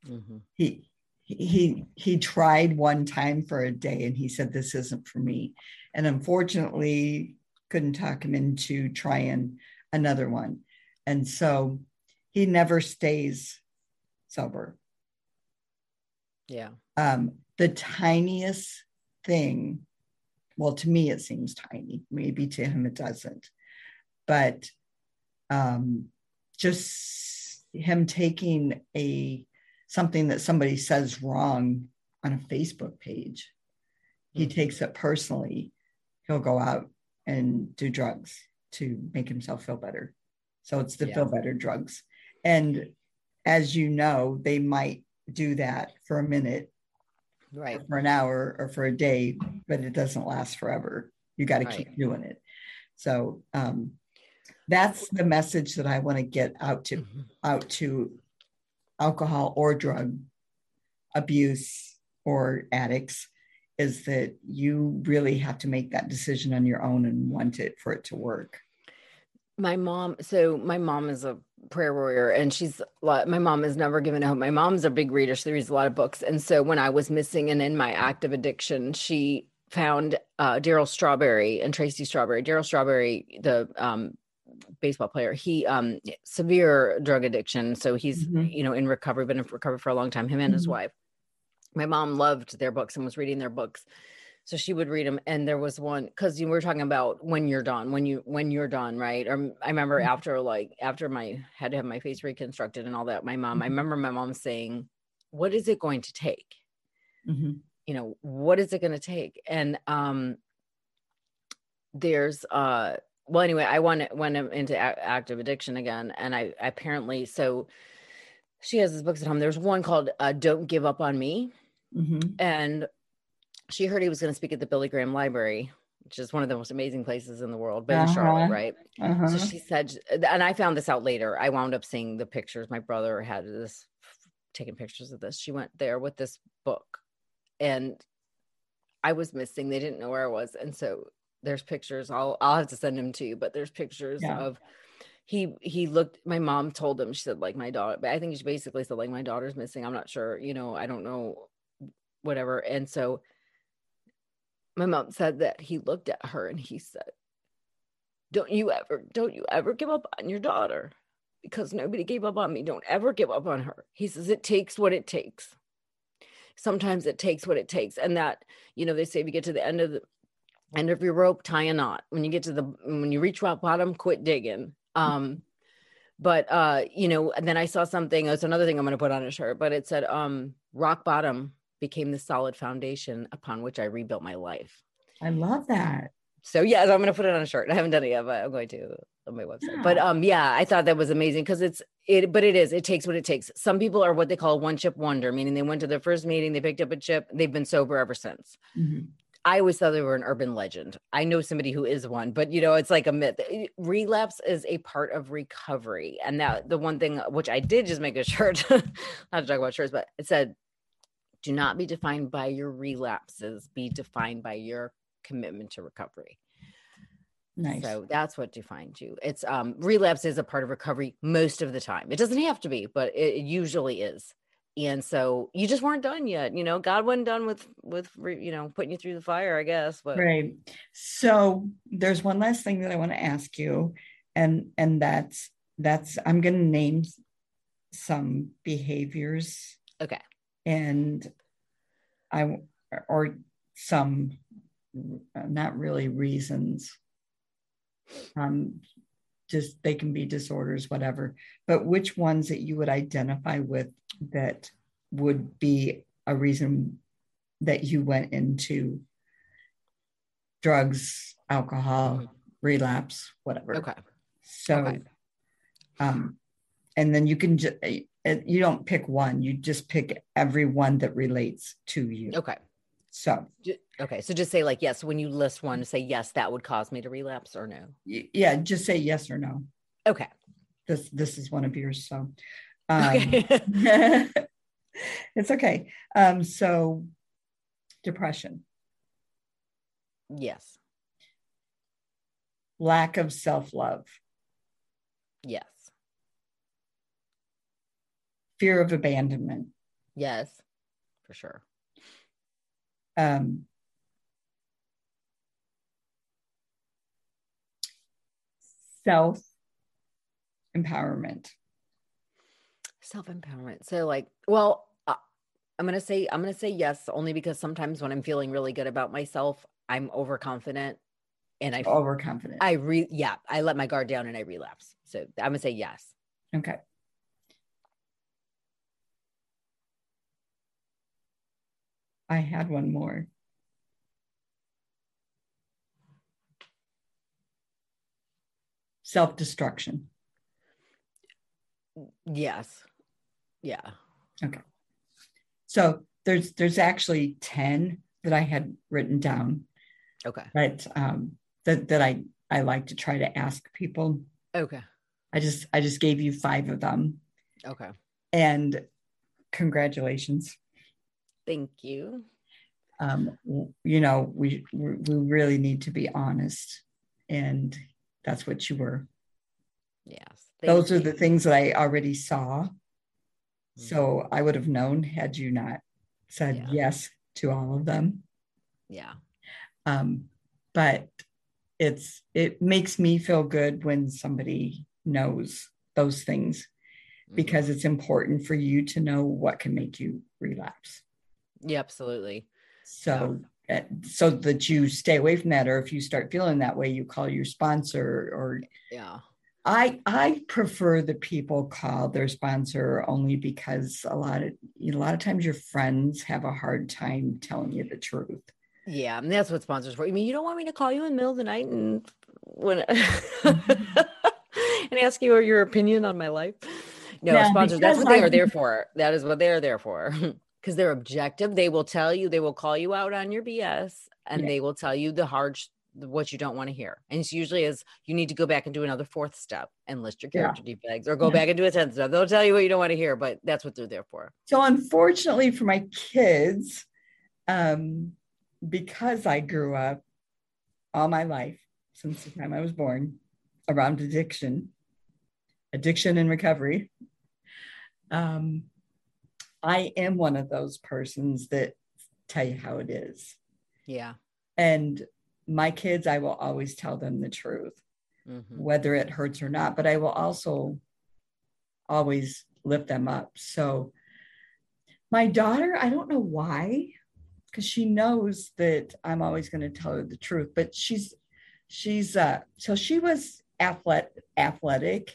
Mm-hmm. he he he tried one time for a day and he said this isn't for me. And unfortunately couldn't talk him into trying another one. And so he never stays sober. Yeah. Um the tiniest thing well to me it seems tiny. Maybe to him it doesn't. But um, just him taking a something that somebody says wrong on a facebook page he mm-hmm. takes it personally. He'll go out and do drugs to make himself feel better. So it's the yeah. feel better drugs. And as you know they might do that for a minute right for an hour or for a day, but it doesn't last forever. You got to Right. keep doing it. So um, that's the message that I want to get out to Mhm. out to alcohol or drug abuse or addicts is that you really have to make that decision on your own and want it for it to work. My mom so my mom is a prayer warrior and she's lot, my mom has never given up my mom's a big reader she reads a lot of books and so when i was missing and in my active addiction she found uh, darryl strawberry and tracy strawberry darryl strawberry the um, baseball player he um severe drug addiction so he's Mhm. you know in recovery been in recovery for a long time him and his Mhm. wife my mom loved their books and was reading their books so she would read them and there was one because you were talking about when you're done when you when you're done right or i remember Mhm. after like after my had to have my face reconstructed and all that my mom i Mhm. remember my mom saying what is it going to take Mhm. you know what is it going to take and um there's uh well anyway i went went into active addiction again and i apparently so she has these books at home there's one called uh, don't give up on me Mhm. and she heard he was going to speak at the billy graham library which is one of the most amazing places in the world but in charlotte Uh-huh. right? Uh-huh. so she said and i found this out later. I wound up seeing the pictures. My brother had this taking pictures of this. She went there with this book and i was missing. They didn't know where i was. And so there's pictures. I'll i'll have to send them to you but there's pictures Yeah. of he he looked my mom told him she said like my daughter but i think she basically said like my daughter's missing. I'm not sure you know i don't know whatever. And so my mom said that he looked at her and he said don't you ever don't you ever give up on your daughter because nobody gave up on me. Don't ever give up on her. He says it takes what it takes. Sometimes it takes what it takes. And that you know they say if you get to the end of the end of your rope tie a knot. When you get to the when you reach rock bottom quit digging. Um but uh you know and then i saw something it's another thing i'm going to put on a shirt but it said um rock bottom became the solid foundation upon which i rebuilt my life I love that. so yes, I'm gonna put it on a shirt. I haven't done it yet, but I'm going to on my website. But Yeah. um, yeah, I thought that was amazing because it's it. But it is. It takes what it takes. Some people are what they call one chip wonder, meaning they went to their first meeting, they picked up a chip, they've been sober ever since. Mhm. I always thought they were an urban legend. I know somebody who is one, but you know, it's like a myth. Relapse is a part of recovery, and that the one thing which I did just make a shirt. (laughs) not to talk about shirts, but it said, "Do not be defined by your relapses. Be defined by your commitment to recovery." Nice. So that's what defines you. It's um relapse is a part of recovery most of the time. It doesn't have to be, but it, it usually is. And so you just weren't done yet. You know, God wasn't done with with you know putting you through the fire, I guess. But Right. So there's one last thing that I want to ask you, and and that's that's I'm going to name some behaviors okay, and I or some not really reasons. Um, just they can be disorders, whatever. But which ones that you would identify with that would be a reason that you went into drugs, alcohol, Mhm. relapse, whatever. okay, So, Okay. um, and then you can just you don't pick one; you just pick every one that relates to you. okay, So, okay. So just say like yes when you list one, say yes that would cause me to relapse or no. yeah, just say yes or no. Okay, This this is one of yours. So, um, okay, (laughs) it's okay. Um, so, depression, yes, lack of self love, yes, fear of abandonment, yes, for sure. um, self empowerment. self empowerment. So like, well, uh, I'm gonna say I'm gonna say yes only because sometimes when I'm feeling really good about myself, I'm overconfident, and I Overconfident. I re yeah I let my guard down and I relapse. So I'm gonna say yes. okay. I had one more. Self destruction. Yes. Yeah. Okay. So there's there's actually 10 that I had written down. Okay. But um that that I I like to try to ask people. Okay. I just I just gave you five of them. Okay. And congratulations. Thank you. Um, you know, we we really need to be honest, and that's what you were. Yes. Those are the things that I already saw. Mm-hmm. So I would have known had you not said yeah. yes to all of them. Yeah. Um, but it's it makes me feel good when somebody knows those things mm-hmm. because it's important for you to know what can make you relapse. Yeah, absolutely. So yeah. so that you stay away from that or if you start feeling that way you call your sponsor or yeah I I prefer that people call their sponsor only because a lot of you know, a lot of times your friends have a hard time telling you the truth. Yeah, and that's what sponsors for. I mean, you don't want me to call you in the middle of the night and when (laughs) and ask you your opinion on my life. No, yeah, sponsors, that's what they are there for. That is what they are there for. (laughs) Because they're objective. They will tell you, they will call you out on your BS and yeah. they will tell you the hard what you don't want to hear. And it's usually is you need to go back and do another fourth step and list your character yeah. defects or go back and do a 10th step. They'll tell you what you don't want to hear, but that's what they're there for. So unfortunately for my kids, um, because I grew up all my life since the time I was born around addiction, addiction and recovery, um, I am one of those persons that tell you how it is. Yeah. And my kids, I will always tell them the truth, mm-hmm. whether it hurts or not, but I will also always lift them up. So, my daughter, I don't know why, because she knows that I'm always going to tell her the truth, but she's, she's, uh, so she was athletic, athletic,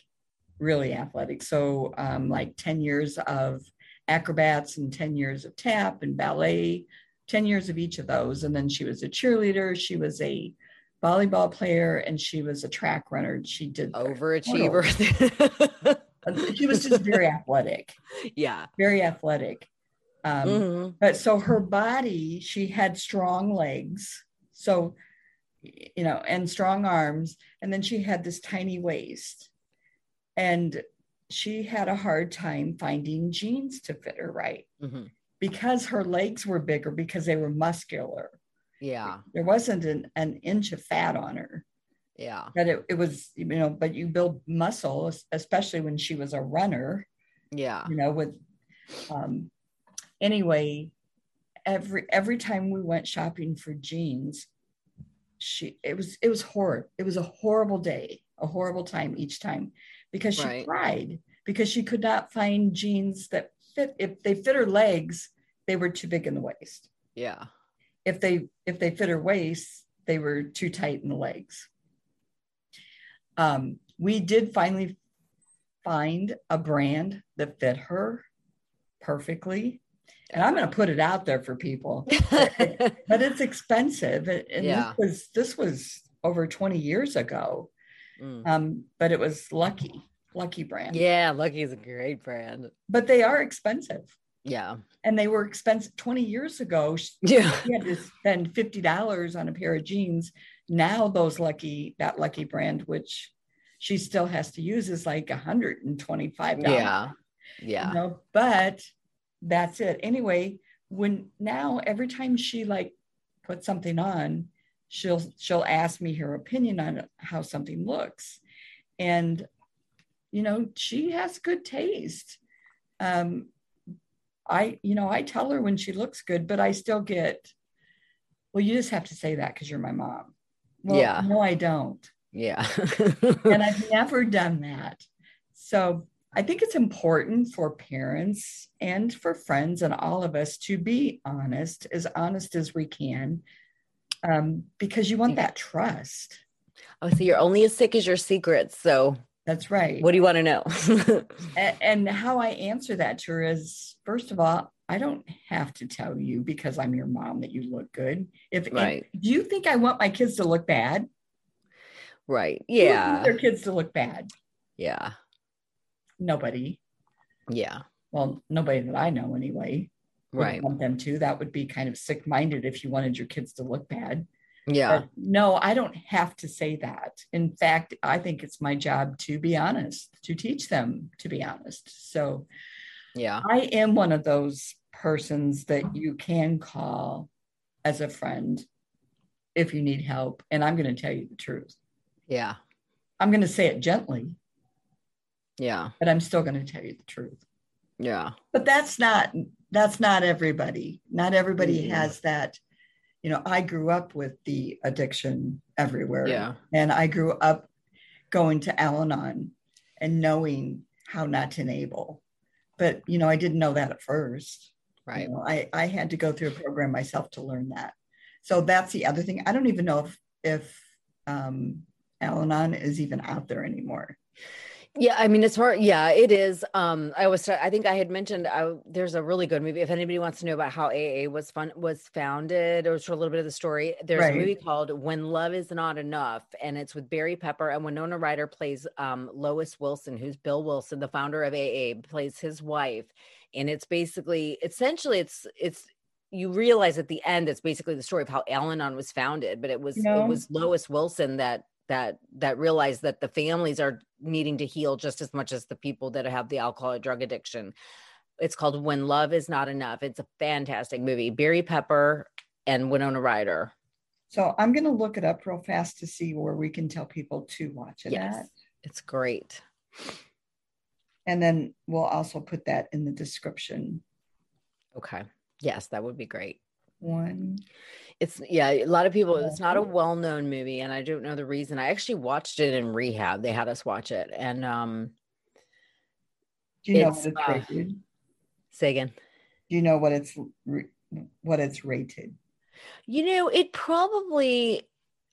really athletic. So, um, like 10 years of acrobats and 10 years of tap and ballet 10 years of each of those. And then she was a cheerleader, she was a volleyball player, and she was a track runner. She did overachiever. (laughs) she was just very athletic. Yeah. Very athletic. Um, mm-hmm. But so her body, she had strong legs. So, you know, and strong arms. And then she had this tiny waist. And she had a hard time finding jeans to fit her right. Mm-hmm because her legs were bigger because they were muscular. Yeah. There wasn't an, an inch of fat on her. Yeah. But it, it was, you know, but you build muscle, especially when she was a runner. Yeah. You know, with um anyway, every every time we went shopping for jeans, she it was it was horrible. It was a horrible day, a horrible time each time because she right. cried because she could not find jeans that fit if they fit her legs, they were too big in the waist. Yeah. If they if they fit her waist, they were too tight in the legs. Um, we did finally find a brand that fit her perfectly. And I'm going to put it out there for people, (laughs) but it's expensive. And yeah. this was this was over 20 years ago. Mm. Um, but it was lucky. Lucky brand. Yeah, Lucky is a great brand. But they are expensive. Yeah. And they were expensive 20 years ago. (laughs) Yeah. You had to spend $50 on a pair of jeans. Now those lucky, that lucky brand, which she still has to use is like $125. Yeah. Yeah. You know, but that's it. Anyway, when now every time she like puts something on, she'll she'll ask me her opinion on how something looks. And you know, she has good taste. Um, I, you know, I tell her when she looks good, but I still get, well, you just have to say that because you're my mom. Well, yeah. No, I don't. Yeah. (laughs) and I've never done that. So I think it's important for parents and for friends and all of us to be honest, as honest as we can, um, because you want that trust. Oh, so you're only as sick as your secrets. So that's right. What do you want to know? (laughs) and, and how I answer that to her is first of all, I don't have to tell you because I'm your mom that you look good. If, right. If, do you think I want my kids to look bad? Right. Yeah. their kids to look bad. Yeah. Nobody. Yeah. Well, nobody that I know anyway. Right. want them to. That would be kind of sick minded if you wanted your kids to look bad. Yeah. But no, I don't have to say that. In fact, I think it's my job to be honest, to teach them to be honest. So Yeah. I am one of those persons that you can call as a friend if you need help. And I'm going to tell you the truth. Yeah. I'm going to say it gently, Yeah. but I'm still going to tell you the truth. Yeah. But that's not that's not everybody. Not everybody Mhm. has that. You know, I grew up with the addiction everywhere. Yeah. And I grew up going to Al Anon and knowing how not to enable. But you know, I didn't know that at first. You Right. know, I, I had to go through a program myself to learn that. So that's the other thing. I don't even know if if um Al Anon is even out there anymore. Yeah, I mean, it's hard. Yeah, it is. Um, I was, I think I had mentioned I, there's a really good movie. If anybody wants to know about how AA was fun was founded, or a little bit of the story, there's Right. a movie called When Love Is Not Enough, and it's with Barry Pepper and Winona Ryder plays um, Lois Wilson, who's Bill Wilson, the founder of AA, plays his wife, and it's basically, essentially, it's it's you realize at the end it's basically the story of how Al-Anon was founded, but it was You know? it was Lois Wilson that that that realized that the families are needing to heal just as much as the people that have the alcohol or drug addiction. It's called When Love Is Not Enough. It's a fantastic movie. Barry Pepper and Winona Ryder. So I'm gonna look it up real fast to see where we can tell people to watch it Yes. at. It's great. And then we'll also put that in the description. Okay. Yes, that would be great. One. It's yeah, a lot of people it's not a Mhm. well-known movie and I don't know the reason. I actually watched it in rehab. They had us watch it and um Do you know what it's uh, rated? say again. Do you know what it's what it's rated? You know, it probably,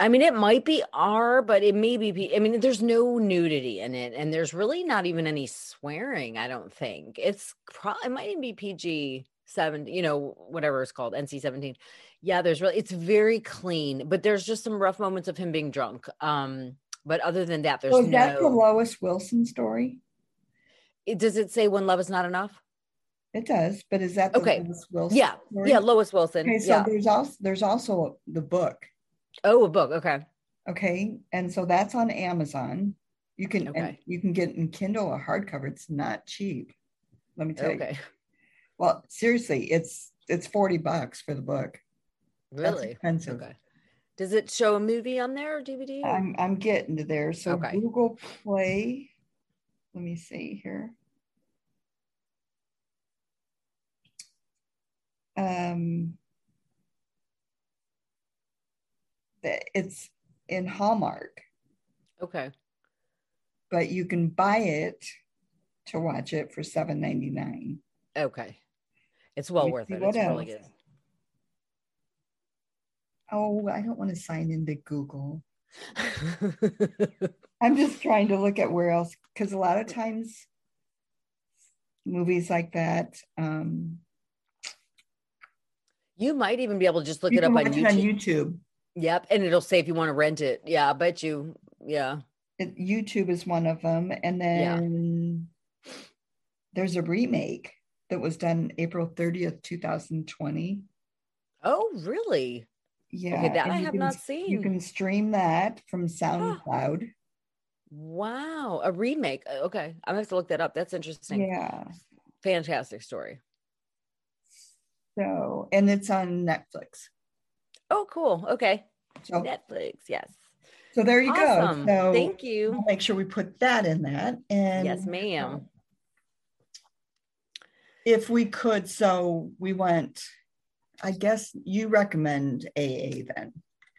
I mean, it might be R, but it may be, I mean, there's no nudity in it, and there's really not even any swearing, I don't think. It's probably, it might even be PG 7, you know, whatever it's called, NC 17. Yeah, there's really, it's very clean, but there's just some rough moments of him being drunk. Um, but other than that, there's So is that the Lois Wilson story? it, does it say when love is not enough? It does, but is that the Okay. Lois Wilson? Yeah, story? Yeah, Lois Wilson. Okay, so yeah. there's also there's also the book. Oh, a book. Okay. Okay, and so that's on Amazon. You can Okay. you can get in Kindle a hardcover. It's not cheap. Let me tell you. Okay. Well, seriously, it's it's forty bucks for the book. Really? expensive. Okay. Does it show a movie on there or DVD? or- I'm I'm getting to there. So Okay. Google Play. Let me see here. Um, it's in Hallmark, okay. but you can buy it to watch it for seven ninety nine. Okay. It's well worth it. what It's really else. Oh, I don't want to sign into Google. (laughs) I'm just trying to look at where else because a lot of times movies like that um you might even be able to just look it up on YouTube. on YouTube. Yep. And it'll say if you want to rent it. Yeah, I bet you. Yeah. It, YouTube is one of them, and Yeah. then there's a remake that was done April 30th, 2020. Oh, really? Yeah, okay, that and I have can- not seen. You can stream that from SoundCloud. wow. A remake. Uh, Okay. I'm gonna have to look that up. That's interesting. Yeah. Fantastic story. So, and it's on Netflix. Oh, cool. Okay. So, Netflix. Yes. so there you awesome. go. So Thank you. we'll make sure we put that in that. And Yes, ma'am. if we could, so we went, I guess you recommend AA then,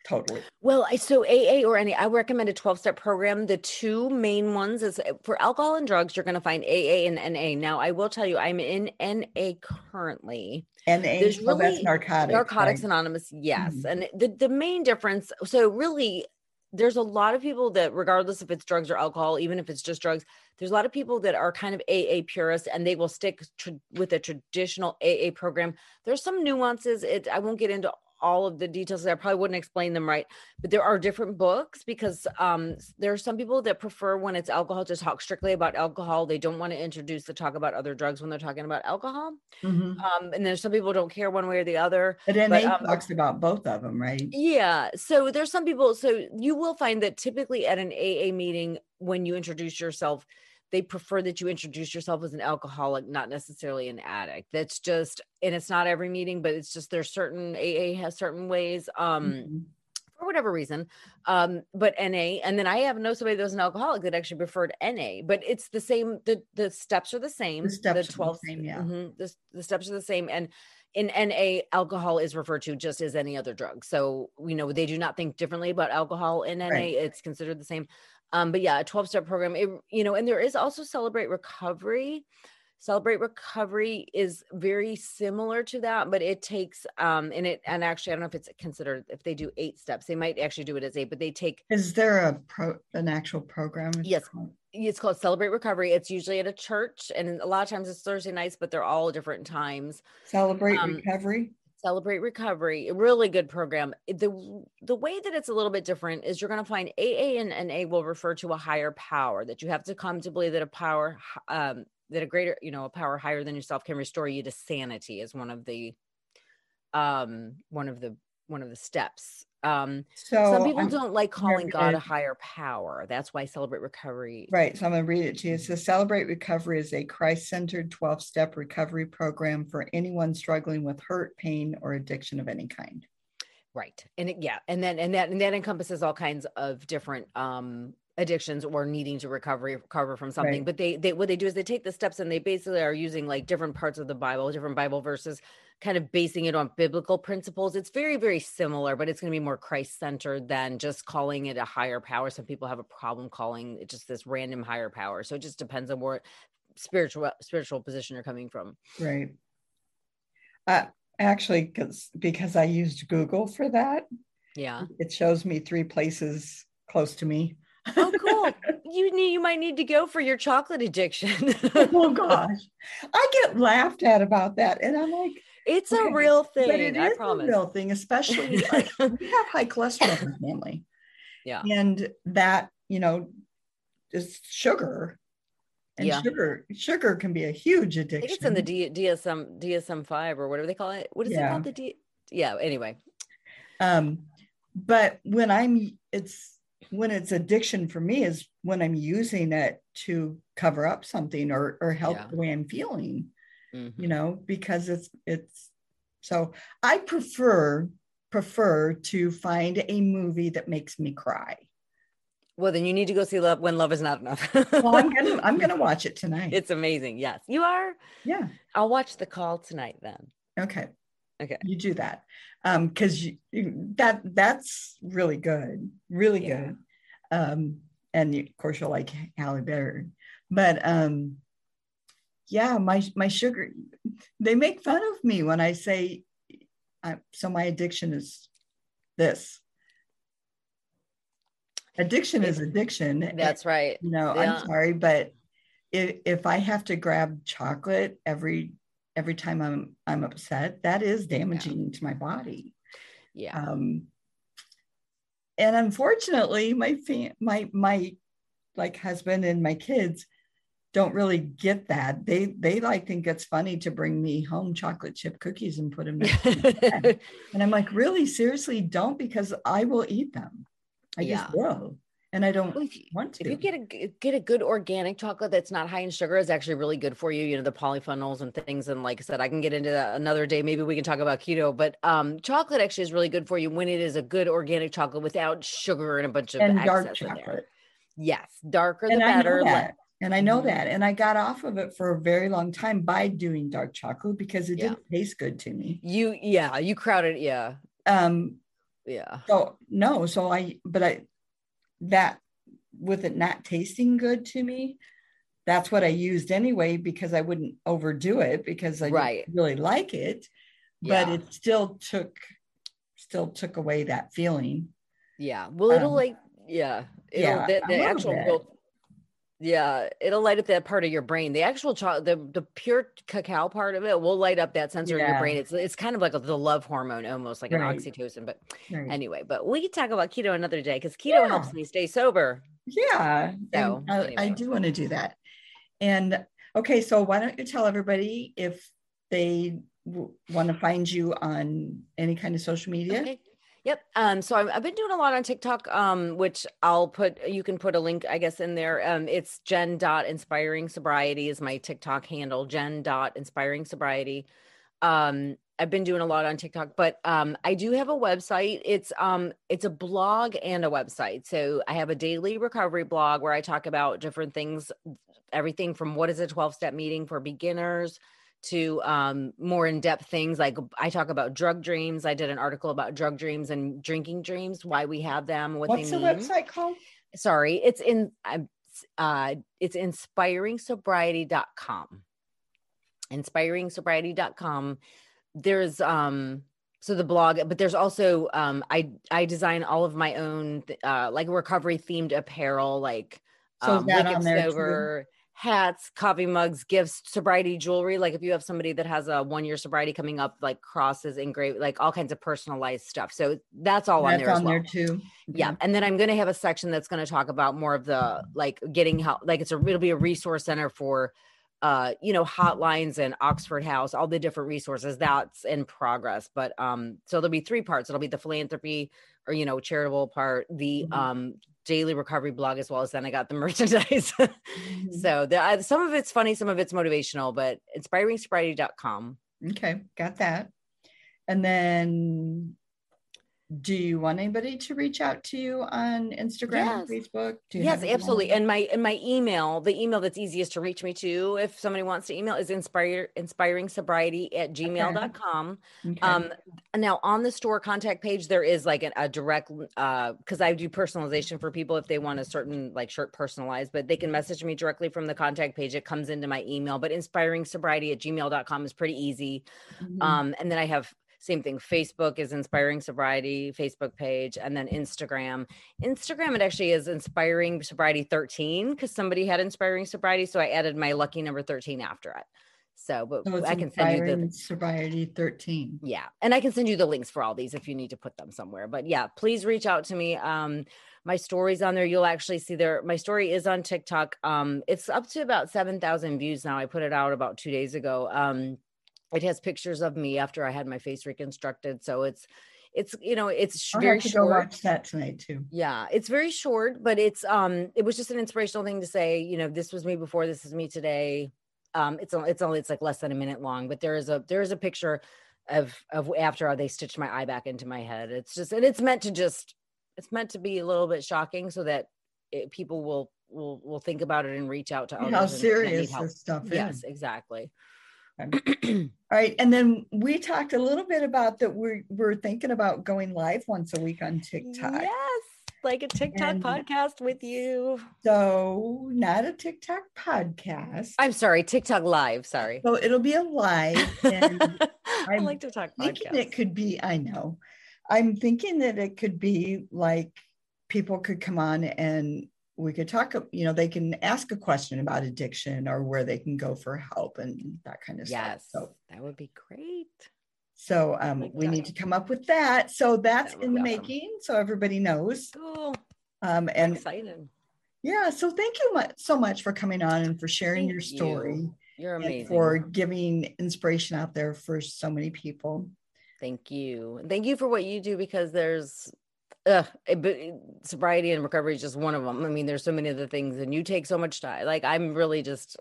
totally. Well, I so AA or any, I recommend a 12 step program. The two main ones is uh, for alcohol and drugs, you're going to find AA and NA. Now, I will tell you, I'm in NA currently. And There's oh, that's narcotics. Narcotics right? Anonymous, yes. Mhm. And the, the main difference, so really, there's a lot of people that, regardless if it's drugs or alcohol, even if it's just drugs, there's a lot of people that are kind of AA purists and they will stick tr- with a traditional AA program. There's some nuances. It I won't get into all of the details. I probably wouldn't explain them right, but there are different books because um, there are some people that prefer when it's alcohol to talk strictly about alcohol. They don't want to introduce the talk about other drugs when they're talking about alcohol. Mm-hmm. Um, and there's some people don't care one way or the other. But NA but, um, talks about both of them, right? Yeah. So there's some people. So you will find that typically at an AA meeting, when you introduce yourself, they prefer that you introduce yourself as an alcoholic, not necessarily an addict. That's just, and it's not every meeting, but it's just there's certain AA has certain ways. Um, mm-hmm. For whatever reason, um, but NA, and then I have know somebody that was an alcoholic that actually preferred NA, but it's the same. the The steps are the same. The steps the twelve, the same, yeah. Mm-hmm, the, the steps are the same, and in NA, alcohol is referred to just as any other drug. So, you know, they do not think differently about alcohol in NA. Right. It's considered the same. Um, but yeah, a 12 step program, it, you know, and there is also Celebrate Recovery. Celebrate Recovery is very similar to that, but it takes um and it and actually I don't know if it's considered if they do eight steps, they might actually do it as eight, but they take is there a pro an actual program? Yes. Called? It's called Celebrate Recovery. It's usually at a church and a lot of times it's Thursday nights, but they're all different times. Celebrate um, Recovery. Celebrate Recovery, really good program. The the way that it's a little bit different is you're going to find AA and NA will refer to a higher power that you have to come to believe that a power um, that a greater, you know, a power higher than yourself can restore you to sanity is one of the um one of the one of the steps um, so some people I'm, don't like calling God a higher power. That's why Celebrate Recovery. Right. So I'm going to read it to you. It says Celebrate Recovery is a Christ centered 12 step recovery program for anyone struggling with hurt, pain, or addiction of any kind. Right. And it, yeah. And then, and that, and that encompasses all kinds of different, um, addictions or needing to recover recover from something right. but they they what they do is they take the steps and they basically are using like different parts of the bible different bible verses kind of basing it on biblical principles it's very very similar but it's going to be more christ centered than just calling it a higher power some people have a problem calling it just this random higher power so it just depends on what spiritual spiritual position you're coming from right uh actually because because i used google for that yeah it shows me three places close to me oh, cool. (laughs) You need you might need to go for your chocolate addiction. oh gosh. (laughs) I get laughed at about that. And I'm like, it's a real thing. But it I is promise. a real thing, especially (laughs) like we have high cholesterol in the family. Yeah. And that, you know, is sugar. And yeah. sugar, sugar can be a huge addiction. it's in the D, DSM DSM five or whatever they call it. What is yeah. it called? The D yeah, anyway. Um, but when I'm it's when it's addiction for me is when I'm using it to cover up something or or help yeah. the way I'm feeling. Mm-hmm. You know, because it's it's so I prefer prefer to find a movie that makes me cry. Well, then you need to go see Love When Love Is Not Enough. (laughs) well, I'm gonna I'm gonna watch it (laughs) tonight. It's amazing. Yes, you are. Yeah, I'll watch The Call tonight then. Okay. Okay. You do that. Um, because you, you, that that's really good, really yeah. good. Um, and of course you'll like Halle Berry. But um yeah, my my sugar, they make fun of me when I say I, so my addiction is this. Addiction is addiction. That's right. You know, yeah. I'm sorry, but if, if I have to grab chocolate every every time I'm I'm upset, that is damaging yeah. to my body. Yeah. Um, and unfortunately, my fam- my my like husband and my kids don't really get that. They they like think it's funny to bring me home chocolate chip cookies and put them in. (laughs) and I'm like, really, seriously, don't because I will eat them. I yeah. just will and I don't well, if want to. If you get a get a good organic chocolate that's not high in sugar, is actually really good for you. You know the polyphenols and things. And like I said, I can get into that another day. Maybe we can talk about keto. But um, chocolate actually is really good for you when it is a good organic chocolate without sugar and a bunch of and dark chocolate. Yes, darker and the better. And I know mm-hmm. that. And I got off of it for a very long time by doing dark chocolate because it didn't taste good to me. You yeah, you crowded yeah. Um yeah. So no, so I but I that with it not tasting good to me, that's what I used anyway because I wouldn't overdo it because I right. really like it. Yeah. But it still took still took away that feeling. Yeah. Well, it'll um, like yeah, it'll, yeah, the, the actual Yeah, it'll light up that part of your brain. The actual cho- the the pure cacao part of it will light up that sensor in your brain. It's it's kind of like a, the love hormone, almost like an oxytocin. But Right. anyway, but we can talk about keto another day because keto helps me stay sober. Yeah, So, I, I do want to do that. And okay, so why don't you tell everybody if they w- want to find you on any kind of social media? Okay. Yep. Um, so I've, been doing a lot on TikTok, um, which I'll put, you can put a link, I guess, in there. Um, it's Jen dot inspiring sobriety is my TikTok handle, Jen dot inspiring sobriety. Um, I've been doing a lot on TikTok, but um, I do have a website. It's um, it's a blog and a website. So I have a daily recovery blog where I talk about different things, everything from what is a 12 step meeting for beginners to um, more in-depth things like i talk about drug dreams i did an article about drug dreams and drinking dreams why we have them what What's they the mean website called? sorry it's in uh it's inspiringsobriety.com inspiringsobriety.com there's um so the blog but there's also um i i design all of my own uh like recovery themed apparel like So um that on there too? Hats coffee mugs gifts sobriety jewelry like if you have somebody that has a one year sobriety coming up like crosses engraved like all kinds of personalized stuff so that's all on That's there as on well there too. yeah Okay. and then i'm going to have a section that's going to talk about more of the like getting help like it's a it'll be a resource center for uh you know hotlines and oxford house all the different resources that's in progress but um so there'll be three parts it'll be the philanthropy or you know charitable part the Mhm. um daily recovery blog as well as then i got the (laughs) merchandise Mhm. so the, uh, some of it's funny some of it's motivational but inspiringsobriety.com Okay, got that. And then do you want anybody to reach out to you on Instagram or Yes. Facebook? Yes absolutely and my and my email the email that's easiest to reach me to if somebody wants to email is inspire inspiring sobriety at gmail.com Okay. um now on the store contact page there is like an, a direct uh because i do personalization for people if they want a certain like shirt personalized but they can message me directly from the contact page it comes into my email but inspiring sobriety at gmail.com is pretty easy Mhm. um and then i have same thing facebook is inspiring sobriety facebook page and then instagram instagram it actually is inspiring sobriety 13 because somebody had inspiring sobriety so i added my lucky number 13 after it so but so i can send you the sobriety 13. yeah and i can send you the links for all these if you need to put them somewhere but yeah please reach out to me um my story's on there you'll actually see there my story is on tiktok um it's up to about 7000 views now i put it out about two days ago um it has pictures of me after i had my face reconstructed so it's it's you know it's I'll very short. watch that tonight too. yeah it's very short but it's um it was just an inspirational thing to say you know this was me before this is me today. Um it's only it's only it's like less than a minute long but there is a there is a picture of of after they stitched my eye back into my head. It's just and it's meant to just it's meant to be a little bit shocking so that it, people will will will think about it and reach out to others How and- that need serious this stuff yes is. Yes, exactly All right. And then we talked a little bit about that we're we're thinking about going live once a week on TikTok. yes like a tiktok And- podcast with you So not a TikTok podcast. i'm sorry tiktok live sorry so it'll be a live and (laughs) i like to talk thinking podcasts. it could be, I know. I'm thinking that it could be like people could come on and we could talk, you know, they can ask a question about addiction or where they can go for help and that kind of Yes, stuff. So that would be great. so um, Like we that. need to come up with that. So that's That in the awesome. making. So everybody knows. Cool. Um, and excited. yeah, so thank you so much for coming on and for sharing Thank your story You're and amazing. for giving inspiration out there for so many people. Thank you. Thank you for what you do because there's uh, but sobriety and recovery is just one of them. I mean, there's so many other things, and you take so much time. Like I'm really just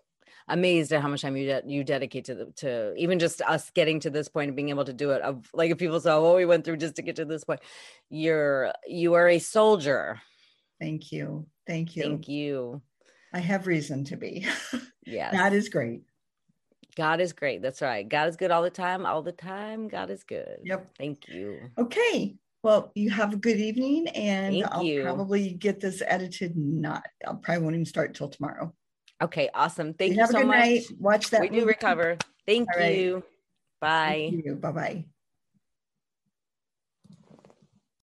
amazed at how much time you de- you dedicate to the to even just us getting to this point and being able to do it. Of like if people "Oh, what we went through just to get to this point," you're you are a soldier. Thank you. Thank you. Thank you. I have reason to be. (laughs) Yes. that is great. God is great. That's right. God is good all the time. All the time, God is good. Yep. Thank you. Okay. Well, you have a good evening, and Thank I'll you. probably get this edited. Not, I probably won't even start till tomorrow. Okay, awesome. Thank you, have so a good much. night. Watch that. We do recover. Thank All right. you. Bye. Thank you. Bye bye.